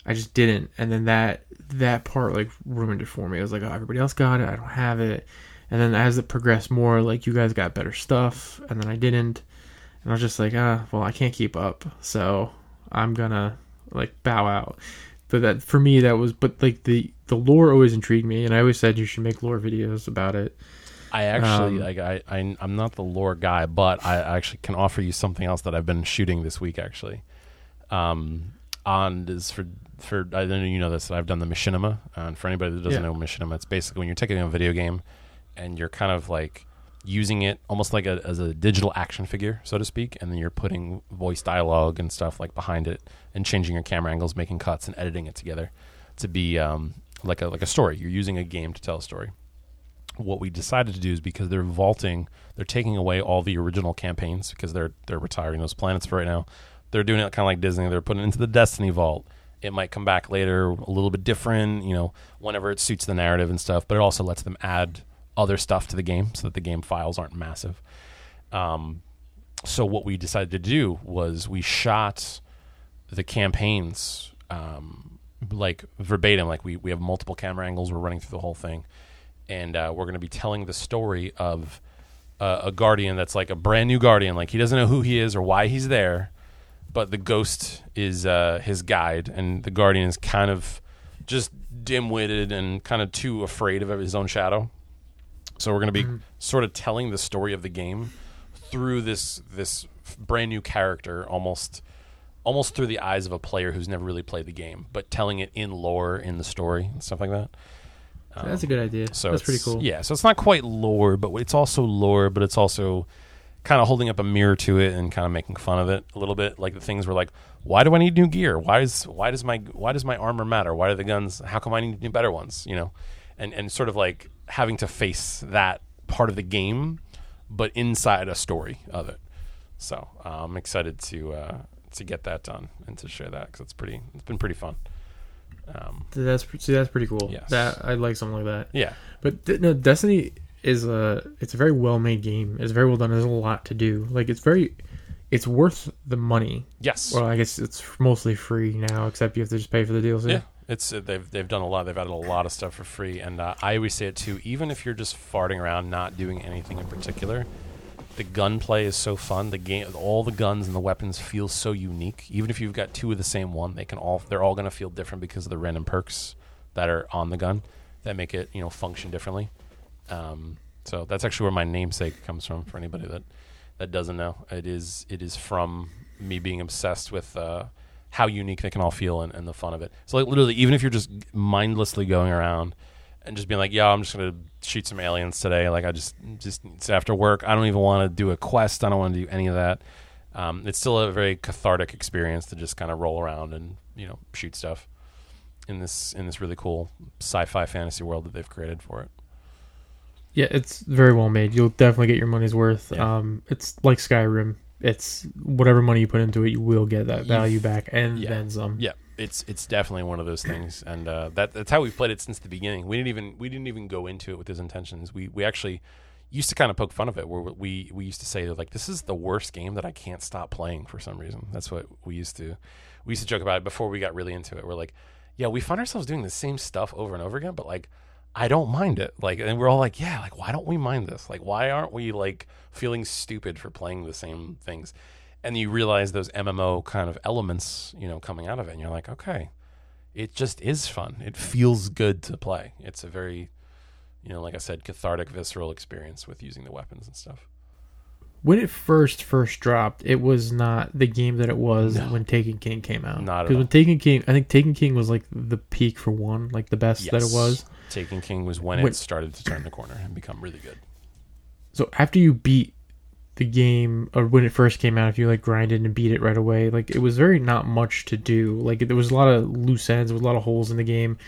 I just didn't. And then that that part like ruined it for me. I was like, oh, everybody else got it, I don't have it. And then as it progressed more, like you guys got better stuff, and then I didn't. And I was just like, ah, well, I can't keep up, so I'm gonna like bow out. But that for me, that was, but like the the lore always intrigued me, and I always said you should make lore videos about it. I actually Um, like I, I I'm not the lore guy, but I actually can offer you something else that I've been shooting this week actually. Um, on is for for I don't know you know this. I've done the machinima, and for anybody that doesn't Yeah. know machinima, it's basically when you're taking a video game and you're kind of like using it almost like a, as a digital action figure, so to speak, and then you're putting voice dialogue and stuff like behind it, and changing your camera angles, making cuts, and editing it together to be um, like a like a story. You're using a game to tell a story. What we decided to do is because they're vaulting, they're taking away all the original campaigns because they're they're retiring those planets for right now. They're doing it kind of like Disney. They're putting it into the Destiny vault. It might come back later a little bit different, you know, whenever it suits the narrative and stuff. But it also lets them add other stuff to the game so that the game files aren't massive. Um, so what we decided to do was we shot the campaigns um, like verbatim. Like we we have multiple camera angles. We're running through the whole thing, and uh, we're going to be telling the story of uh, a guardian that's like a brand new guardian. Like he doesn't know who he is or why he's there, but the ghost is uh, his guide, and the guardian is kind of just dim-witted and kind of too afraid of his own shadow. So we're going to be sort of telling the story of the game through this this brand new character, almost almost through the eyes of a player who's never really played the game, but telling it in lore, in the story, and stuff like that. That's a good idea. So That's pretty cool. Yeah, so it's not quite lore, but it's also lore, but it's also kind of holding up a mirror to it and kind of making fun of it a little bit. Like the things were like, why do I need new gear? Why is why does my why does my armor matter? Why do the guns? How come I need new better ones? You know, and and sort of like having to face that part of the game, but inside a story of it. So uh, I'm excited to uh, to get that done and to share that because it's pretty. It's been pretty fun. Um, That's see, that's pretty cool. Yes. That I like something like that. yeah, But no, Destiny is a it's a very well made game. It's very well done. There's a lot to do. Like it's very, it's worth the money. yes. Well, I guess it's mostly free now, except you have to just pay for the DLC. Yeah, it's uh, they've they've done a lot. They've added a lot of stuff for free, and uh, I always say it too. Even if you're just farting around, not doing anything in particular, the gunplay is so fun. The game, all the guns and the weapons feel so unique. Even if you've got two of the same one, they can all they're all going to feel different because of the random perks that are on the gun that make it you know function differently. Um, so that's actually where my namesake comes from. For anybody that that doesn't know, it is it is from me being obsessed with uh, how unique they can all feel and, and the fun of it. So like literally, even if you're just mindlessly going around and just being like, "Yo, I'm just gonna shoot some aliens today," like I just just it's after work. I don't even want to do a quest. I don't want to do any of that. Um, it's still a very cathartic experience to just kind of roll around and you know shoot stuff in this in this really cool sci-fi fantasy world that they've created for it. Yeah, it's very well made. You'll definitely get your money's worth. Yeah. Um, it's like Skyrim. It's whatever money you put into it, you will get that value back and yeah. then some. Yeah, it's it's definitely one of those things, and uh, that that's how we've played it since the beginning. We didn't even we didn't even go into it with those intentions. We we actually used to kind of poke fun of it, where we we used to say like, "This is the worst game that I can't stop playing for some reason." That's what we used to we used to joke about it before we got really into it. We're like, "Yeah, we find ourselves doing the same stuff over and over again, but like." I don't mind it. Like, and we're all like, yeah, like, why don't we mind this? Like, why aren't we like feeling stupid for playing the same things? And you realize those MMO kind of elements, you know, coming out of it, and you're like, okay, it just is fun. It feels good to play. It's a very, you know, like I said, cathartic, visceral experience with using the weapons and stuff. When it first first dropped, it was not the game that it was No. when Taken King came out. Not Because when Taken King, I think Taken King was like the peak for one, like the best that it was. Taken King was when When- it started to turn the corner and become really good. So after you beat the game, or when it first came out, if you like grinded and beat it right away, like it was very not much to do. Like there was a lot of loose ends, there was a lot of holes in the game,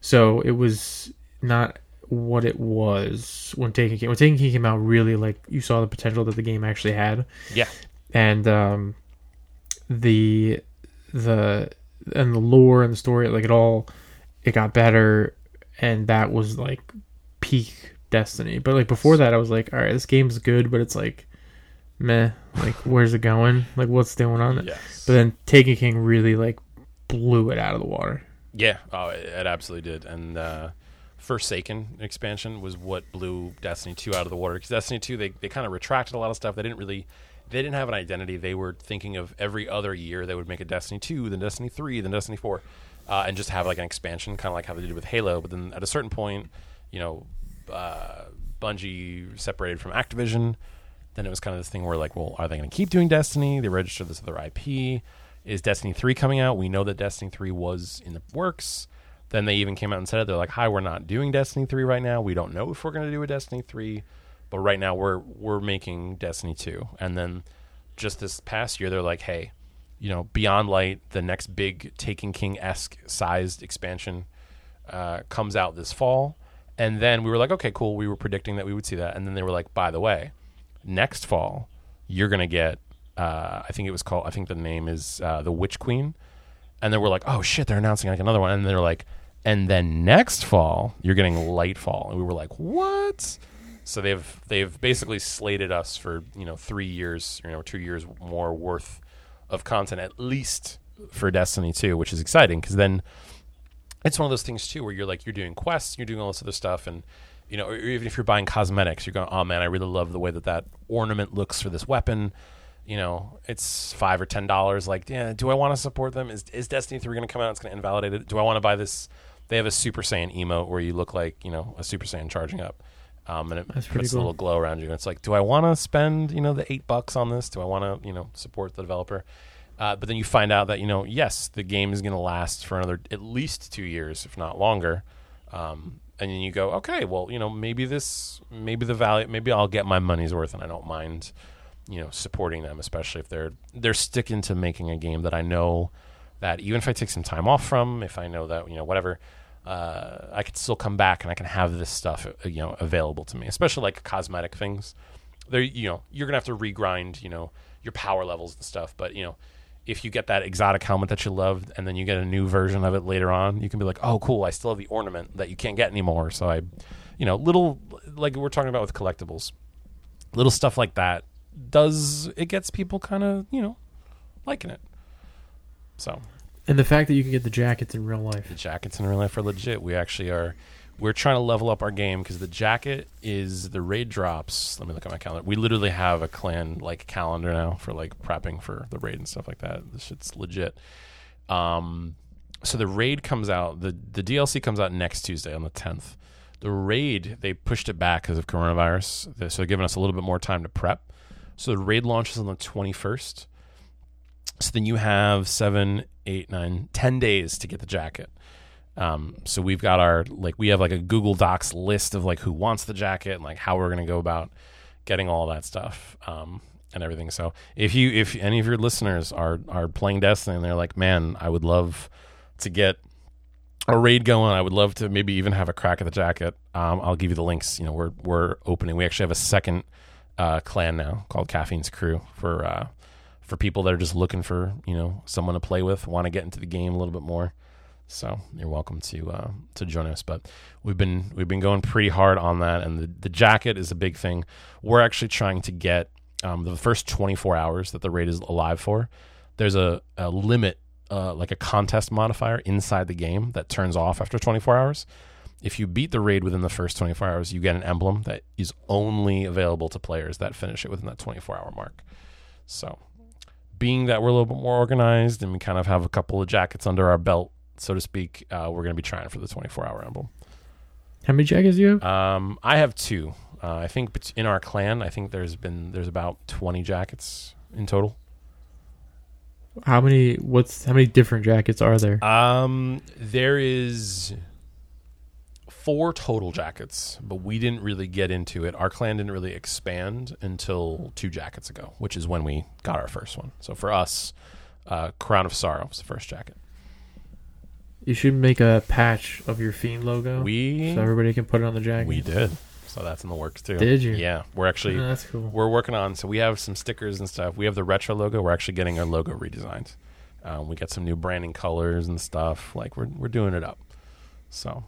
so it was not what it was when Taken King. When Taken King came out, really like you saw the potential that the game actually had. Yeah. and um, the the and the lore and the story, like it all, it got better, and that was like peak Destiny. But like before that, I was like, all right, this game's good, but it's like, meh. Like, where's it going? Like, what's going on? Yes. But then Taken King really like blew it out of the water. Yeah, oh, it, it absolutely did. And uh, Forsaken expansion was what blew Destiny 2 out of the water. Because Destiny 2, they, they kind of retracted a lot of stuff. They didn't really, they didn't have an identity. They were thinking of every other year they would make a Destiny 2, then Destiny 3, then Destiny 4, uh, and just have like an expansion, kind of like how they did with Halo. But then at a certain point, you know, uh, Bungie separated from Activision. Then it was kind of this thing where like, well, are they going to keep doing Destiny? They registered this other IP. Is Destiny 3 coming out? We know that Destiny 3 was in the works. Then they even came out and said it. They're like, hi, we're not doing Destiny 3 right now. We don't know if we're going to do a Destiny 3. But right now we're we're making Destiny 2 and then just this past year they're like, "Hey, you know, Beyond Light, the next big Taken King esque sized expansion, uh, comes out this fall." And then we were like, "Okay, cool." We were predicting that we would see that, and then they were like, "By the way, next fall, you're gonna get." Uh, I think it was called. I think the name is uh, the Witch Queen, and then we're like, "Oh shit!" They're announcing like another one, and then they're like, "And then next fall, you're getting Lightfall," and we were like, "What?" So they've they've basically slated us for you know three years, you know, two years more worth of content at least for Destiny 2, which is exciting because then it's one of those things too where you're like you're doing quests, you're doing all this other stuff, and you know, or even if you're buying cosmetics, you're going, oh man, I really love the way that that ornament looks for this weapon. You know, it's five or ten dollars. Like, yeah, do I want to support them? Is is Destiny 3 going to come out? It's going to invalidate it. Do I want to buy this? They have a Super Saiyan emote where you look like you know a Super Saiyan charging up. Um, and it That's puts a little glow around you. And it's like, do I want to spend, you know, the eight bucks on this? Do I want to, you know, support the developer? Uh, but then you find out that, you know, yes, the game is going to last for another at least two years, if not longer. Um, and then you go, okay, well, you know, maybe this, maybe the value, maybe I'll get my money's worth, and I don't mind, you know, supporting them, especially if they're they're sticking to making a game that I know that even if I take some time off from, if I know that, you know, whatever, uh, I could still come back and I can have this stuff, uh, you know, available to me, especially like cosmetic things. There, you know, you're gonna have to regrind, you know, your power levels and stuff. But you know, if you get that exotic helmet that you loved, and then you get a new version of it later on, you can be like, oh, cool, I still have the ornament that you can't get anymore. So I, you know, little like we're talking about with collectibles, little stuff like that does it gets people kind of you know liking it. So And the fact that you can get the jackets in real life. the jackets in real life are legit. We actually are. We're trying to level up our game because the jacket is the raid drops. Let me look at my calendar. We literally have a clan like calendar now for like prepping for the raid and stuff like that. This shit's legit. Um, so the raid comes out. the The DLC comes out next Tuesday on the tenth. The raid they pushed it back because of coronavirus, so they're giving us a little bit more time to prep. So the raid launches on the twenty first. So then you have seven, eight, nine, ten days to get the jacket. Um, so we've got our like we have like a Google Docs list of like who wants the jacket and like how we're gonna go about getting all that stuff um, and everything. So if you if any of your listeners are are playing Destiny and they're like, man, I would love to get a raid going. I would love to maybe even have a crack at the jacket. Um, I'll give you the links. You know, we're we're opening. We actually have a second uh, clan now called Caffeine's Crew for uh, for people that are just looking for you know someone to play with, want to get into the game a little bit more. So you're welcome to uh, to join us. But we've been we've been going pretty hard on that, and the the jacket is a big thing. We're actually trying to get um, the first 24 hours that the raid is alive for. There's a, a limit, uh, like a contest modifier inside the game that turns off after 24 hours. If you beat the raid within the first 24 hours, you get an emblem that is only available to players that finish it within that 24 hour mark. So, being that we're a little bit more organized and we kind of have a couple of jackets under our belt, so to speak, uh, we're going to be trying for the 24 hour emblem. How many jackets do you have? Um, I have two. Uh, I think in our clan, I think there's been there's about 20 jackets in total. How many? What's how many different jackets are there? Um, there is four total jackets, but we didn't really get into it. Our clan didn't really expand until two jackets ago, which is when we got our first one. So for us, uh, Crown of Sorrow was the first jacket. You should make a patch of your fiend logo, We so everybody can put it on the jacket. we did. So that's in the works too. Did you? Yeah, we're actually Oh, that's cool. we're working on. So we have some stickers and stuff. We have the retro logo. We're actually getting our logo redesigned. Um, we got some new branding colors and stuff. Like we're we're doing it up. So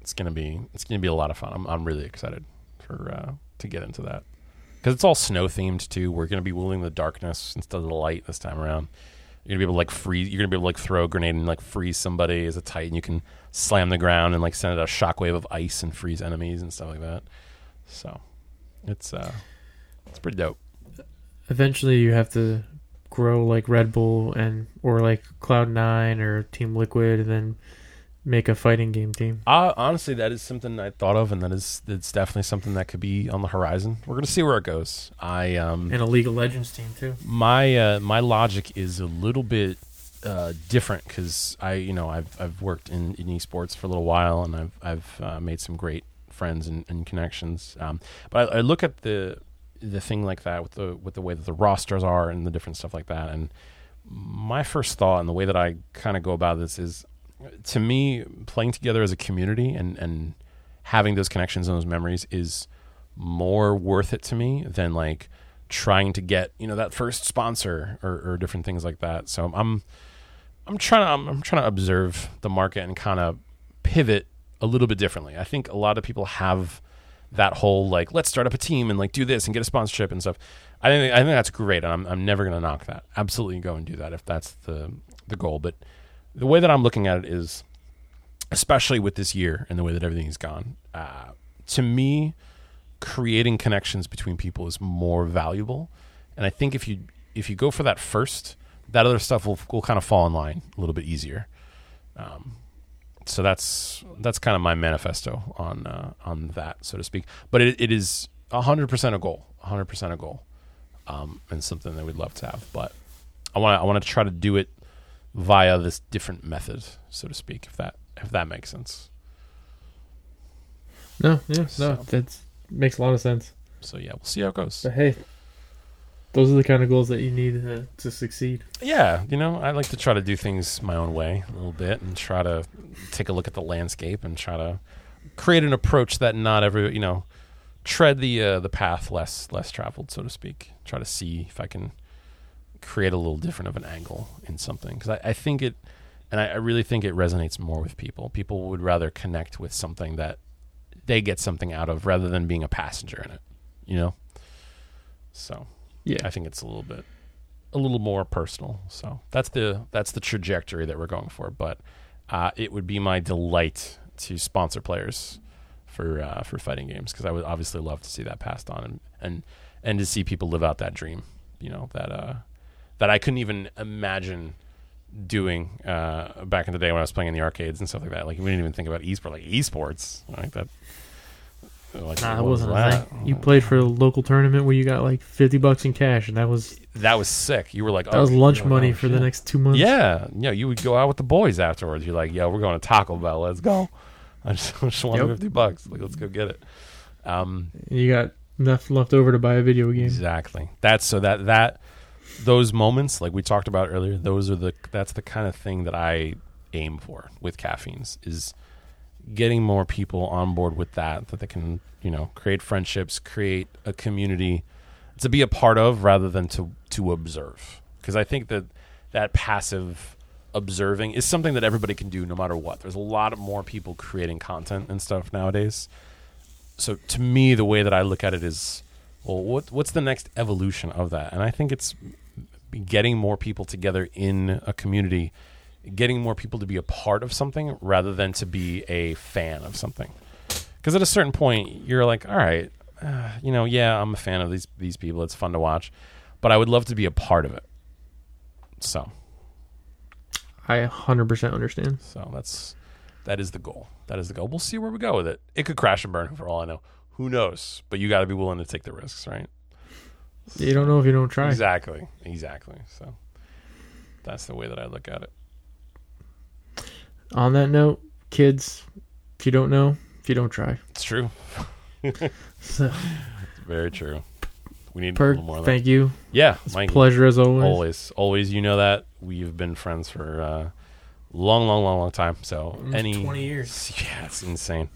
it's gonna be it's gonna be a lot of fun. I'm I'm really excited for uh, to get into that because it's all snow themed too. We're gonna be wielding the darkness instead of the light this time around. You're gonna be able to like freeze. You're gonna be able to like throw a grenade and like freeze somebody as a titan. You can slam the ground and like send out a shockwave of ice and freeze enemies and stuff like that. So it's uh it's pretty dope. Eventually, you have to grow like Red Bull and or like Cloud Nine or Team Liquid, and then make a fighting game team. Uh, honestly, that is something I thought of, and that is it's definitely something that could be on the horizon. We're gonna see where it goes. I um And a League of Legends team too. my uh, my logic is a little bit uh, different because I you know I've I've worked in, in esports for a little while, and I've I've uh, made some great friends and, and connections. Um, but I, I look at the the thing like that with the with the way that the rosters are and the different stuff like that. And my first thought and the way that I kind of go about this is, to me, playing together as a community and and having those connections and those memories is more worth it to me than like trying to get you know that first sponsor or, or different things like that. So I'm I'm trying to I'm, I'm trying to observe the market and kind of pivot a little bit differently. I think a lot of people have that whole like let's start up a team and like do this and get a sponsorship and stuff. I think I think that's great, and I'm I'm never going to knock that. Absolutely, go and do that if that's the the goal. But the way that I'm looking at it is, especially with this year and the way that everything's gone, uh, to me, creating connections between people is more valuable. And I think if you if you go for that first, that other stuff will will kind of fall in line a little bit easier. Um, so that's that's kind of my manifesto on uh, on that, so to speak. But it, it is hundred percent a goal, hundred percent a goal, um, and something that we'd love to have. But I want I want to try to do it via this different method, so to speak, if that if that makes sense. No, yeah, no, that makes a lot of sense. So yeah, we'll see how it goes. But hey, those are the kind of goals that you need uh, to succeed. Yeah, you know, I like to try to do things my own way a little bit and try to take a look at the landscape and try to create an approach that not every, you know, tread the uh, the path less less traveled, so to speak. Try to see if I can create a little different of an angle in something because I, I think it, and I, I really think it resonates more with people. People would rather connect with something that they get something out of rather than being a passenger in it, you know. So Yeah, I think it's a little bit a little more personal. So that's the that's the trajectory that we're going for. But uh, it would be my delight to sponsor players for uh, for fighting games because I would obviously love to see that passed on and and and to see people live out that dream. You know that uh, that I couldn't even imagine doing uh, back in the day when I was playing in the arcades and stuff like that. Like we didn't even think about esports, like esports like that. Like, nah, it was wasn't a that? thing. You played for a local tournament where you got like fifty bucks in cash, and that was that was sick. You were like, that oh, was lunch money oh, for the next two months. Yeah, yeah. You would go out with the boys afterwards. You're like, yo, we're going to Taco Bell. Let's go. (laughs) I just, I just want Yep. fifty bucks. Like, let's go get it. Um, you got enough left over to buy a video game. exactly. That's so that that those moments, like we talked about earlier, those are the that's the kind of thing that I aim for with caffeines is getting more people on board with that that they can you know create friendships, create a community to be a part of rather than to to observe. Because I think that that passive observing is something that everybody can do no matter what. There's a lot of more people creating content and stuff nowadays. So to me, the way that I look at it is, well, what what's the next evolution of that? And I think it's getting more people together in a community, getting more people to be a part of something rather than to be a fan of something. Because at a certain point, you're like, all right, uh, you know, yeah, I'm a fan of these these people. It's fun to watch, but I would love to be a part of it. So, I hundred percent understand. so that's that is the goal. That is the goal. We'll see where we go with it. It could crash and burn for all I know. Who knows? But you got to be willing to take the risks, right? You don't know if you don't try. Exactly. Exactly. So that's the way that I look at it. On that note, kids, if you don't know, if you don't try. It's true. (laughs) So, It's very true. We need a little more of that. thank you. Yeah, It's Mike. pleasure as always. Always, always. You know that we've been friends for uh, long, long, long, long time. So Almost any 20 years. (laughs) yeah, it's insane,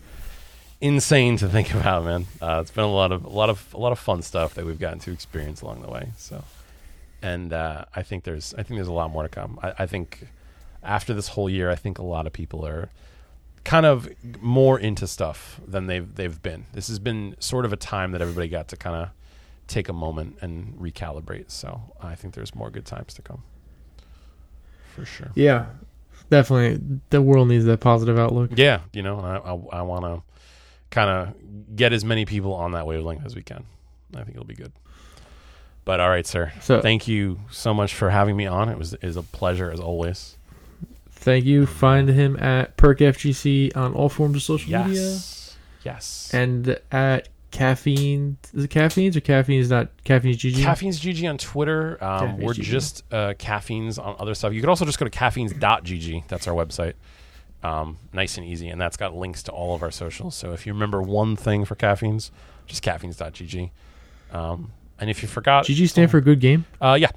insane to think (laughs) about, man. Uh, it's been a lot of, a lot of, a lot of fun stuff that we've gotten to experience along the way. So, and uh, I think there's, I think there's a lot more to come. I, I think after this whole year, I think a lot of people are kind of more into stuff than they've they've been. This has been sort of a time that everybody got to kind of take a moment and recalibrate. So I think there's more good times to come. For sure. Yeah, definitely. The world needs that positive outlook. Yeah, you know, I I, I want to kind of get as many people on that wavelength as we can. I think it'll be good. But all right, sir. So Thank you so much for having me on. It was is a pleasure as always. thank you. Find him at PerkFGC on all forms of social media Yes. Yes. and at caffeine. Is it caffeines or caffeines? Not caffeines. GG. Caffeines GG on Twitter. Um, we're GG. just uh, caffeines on other stuff. You could also just go to caffeines.gg. That's our website. Um, nice and easy, and that's got links to all of our socials. So if you remember one thing for caffeines, just caffeines.gg. Um, and if you forgot, GG stand for a good game. uh, yeah,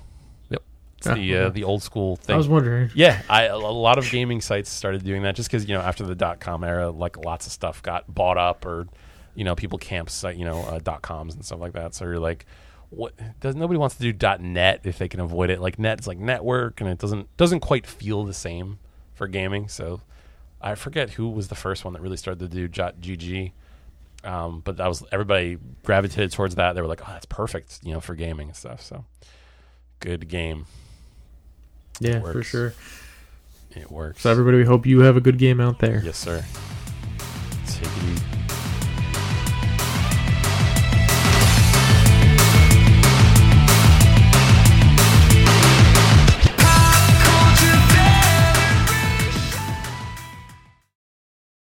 yep, it's Ah, the uh, okay. the old school thing. I was wondering. Yeah, I, a lot of gaming sites started doing that just because you know after the dot com era, like lots of stuff got bought up or you know people camps you know uh, dot coms and stuff like that. So you're like, what? Does nobody wants to do dot net if they can avoid it? Like net is like network, and it doesn't doesn't quite feel the same for gaming. So I forget who was the first one that really started to do dot gg. Um, but that was everybody gravitated towards that. They were like, "Oh, that's perfect," you know, for gaming and stuff. So, good game. Yeah, for sure. It works. So everybody, we hope you have a good game out there. Yes, sir. Take it easy.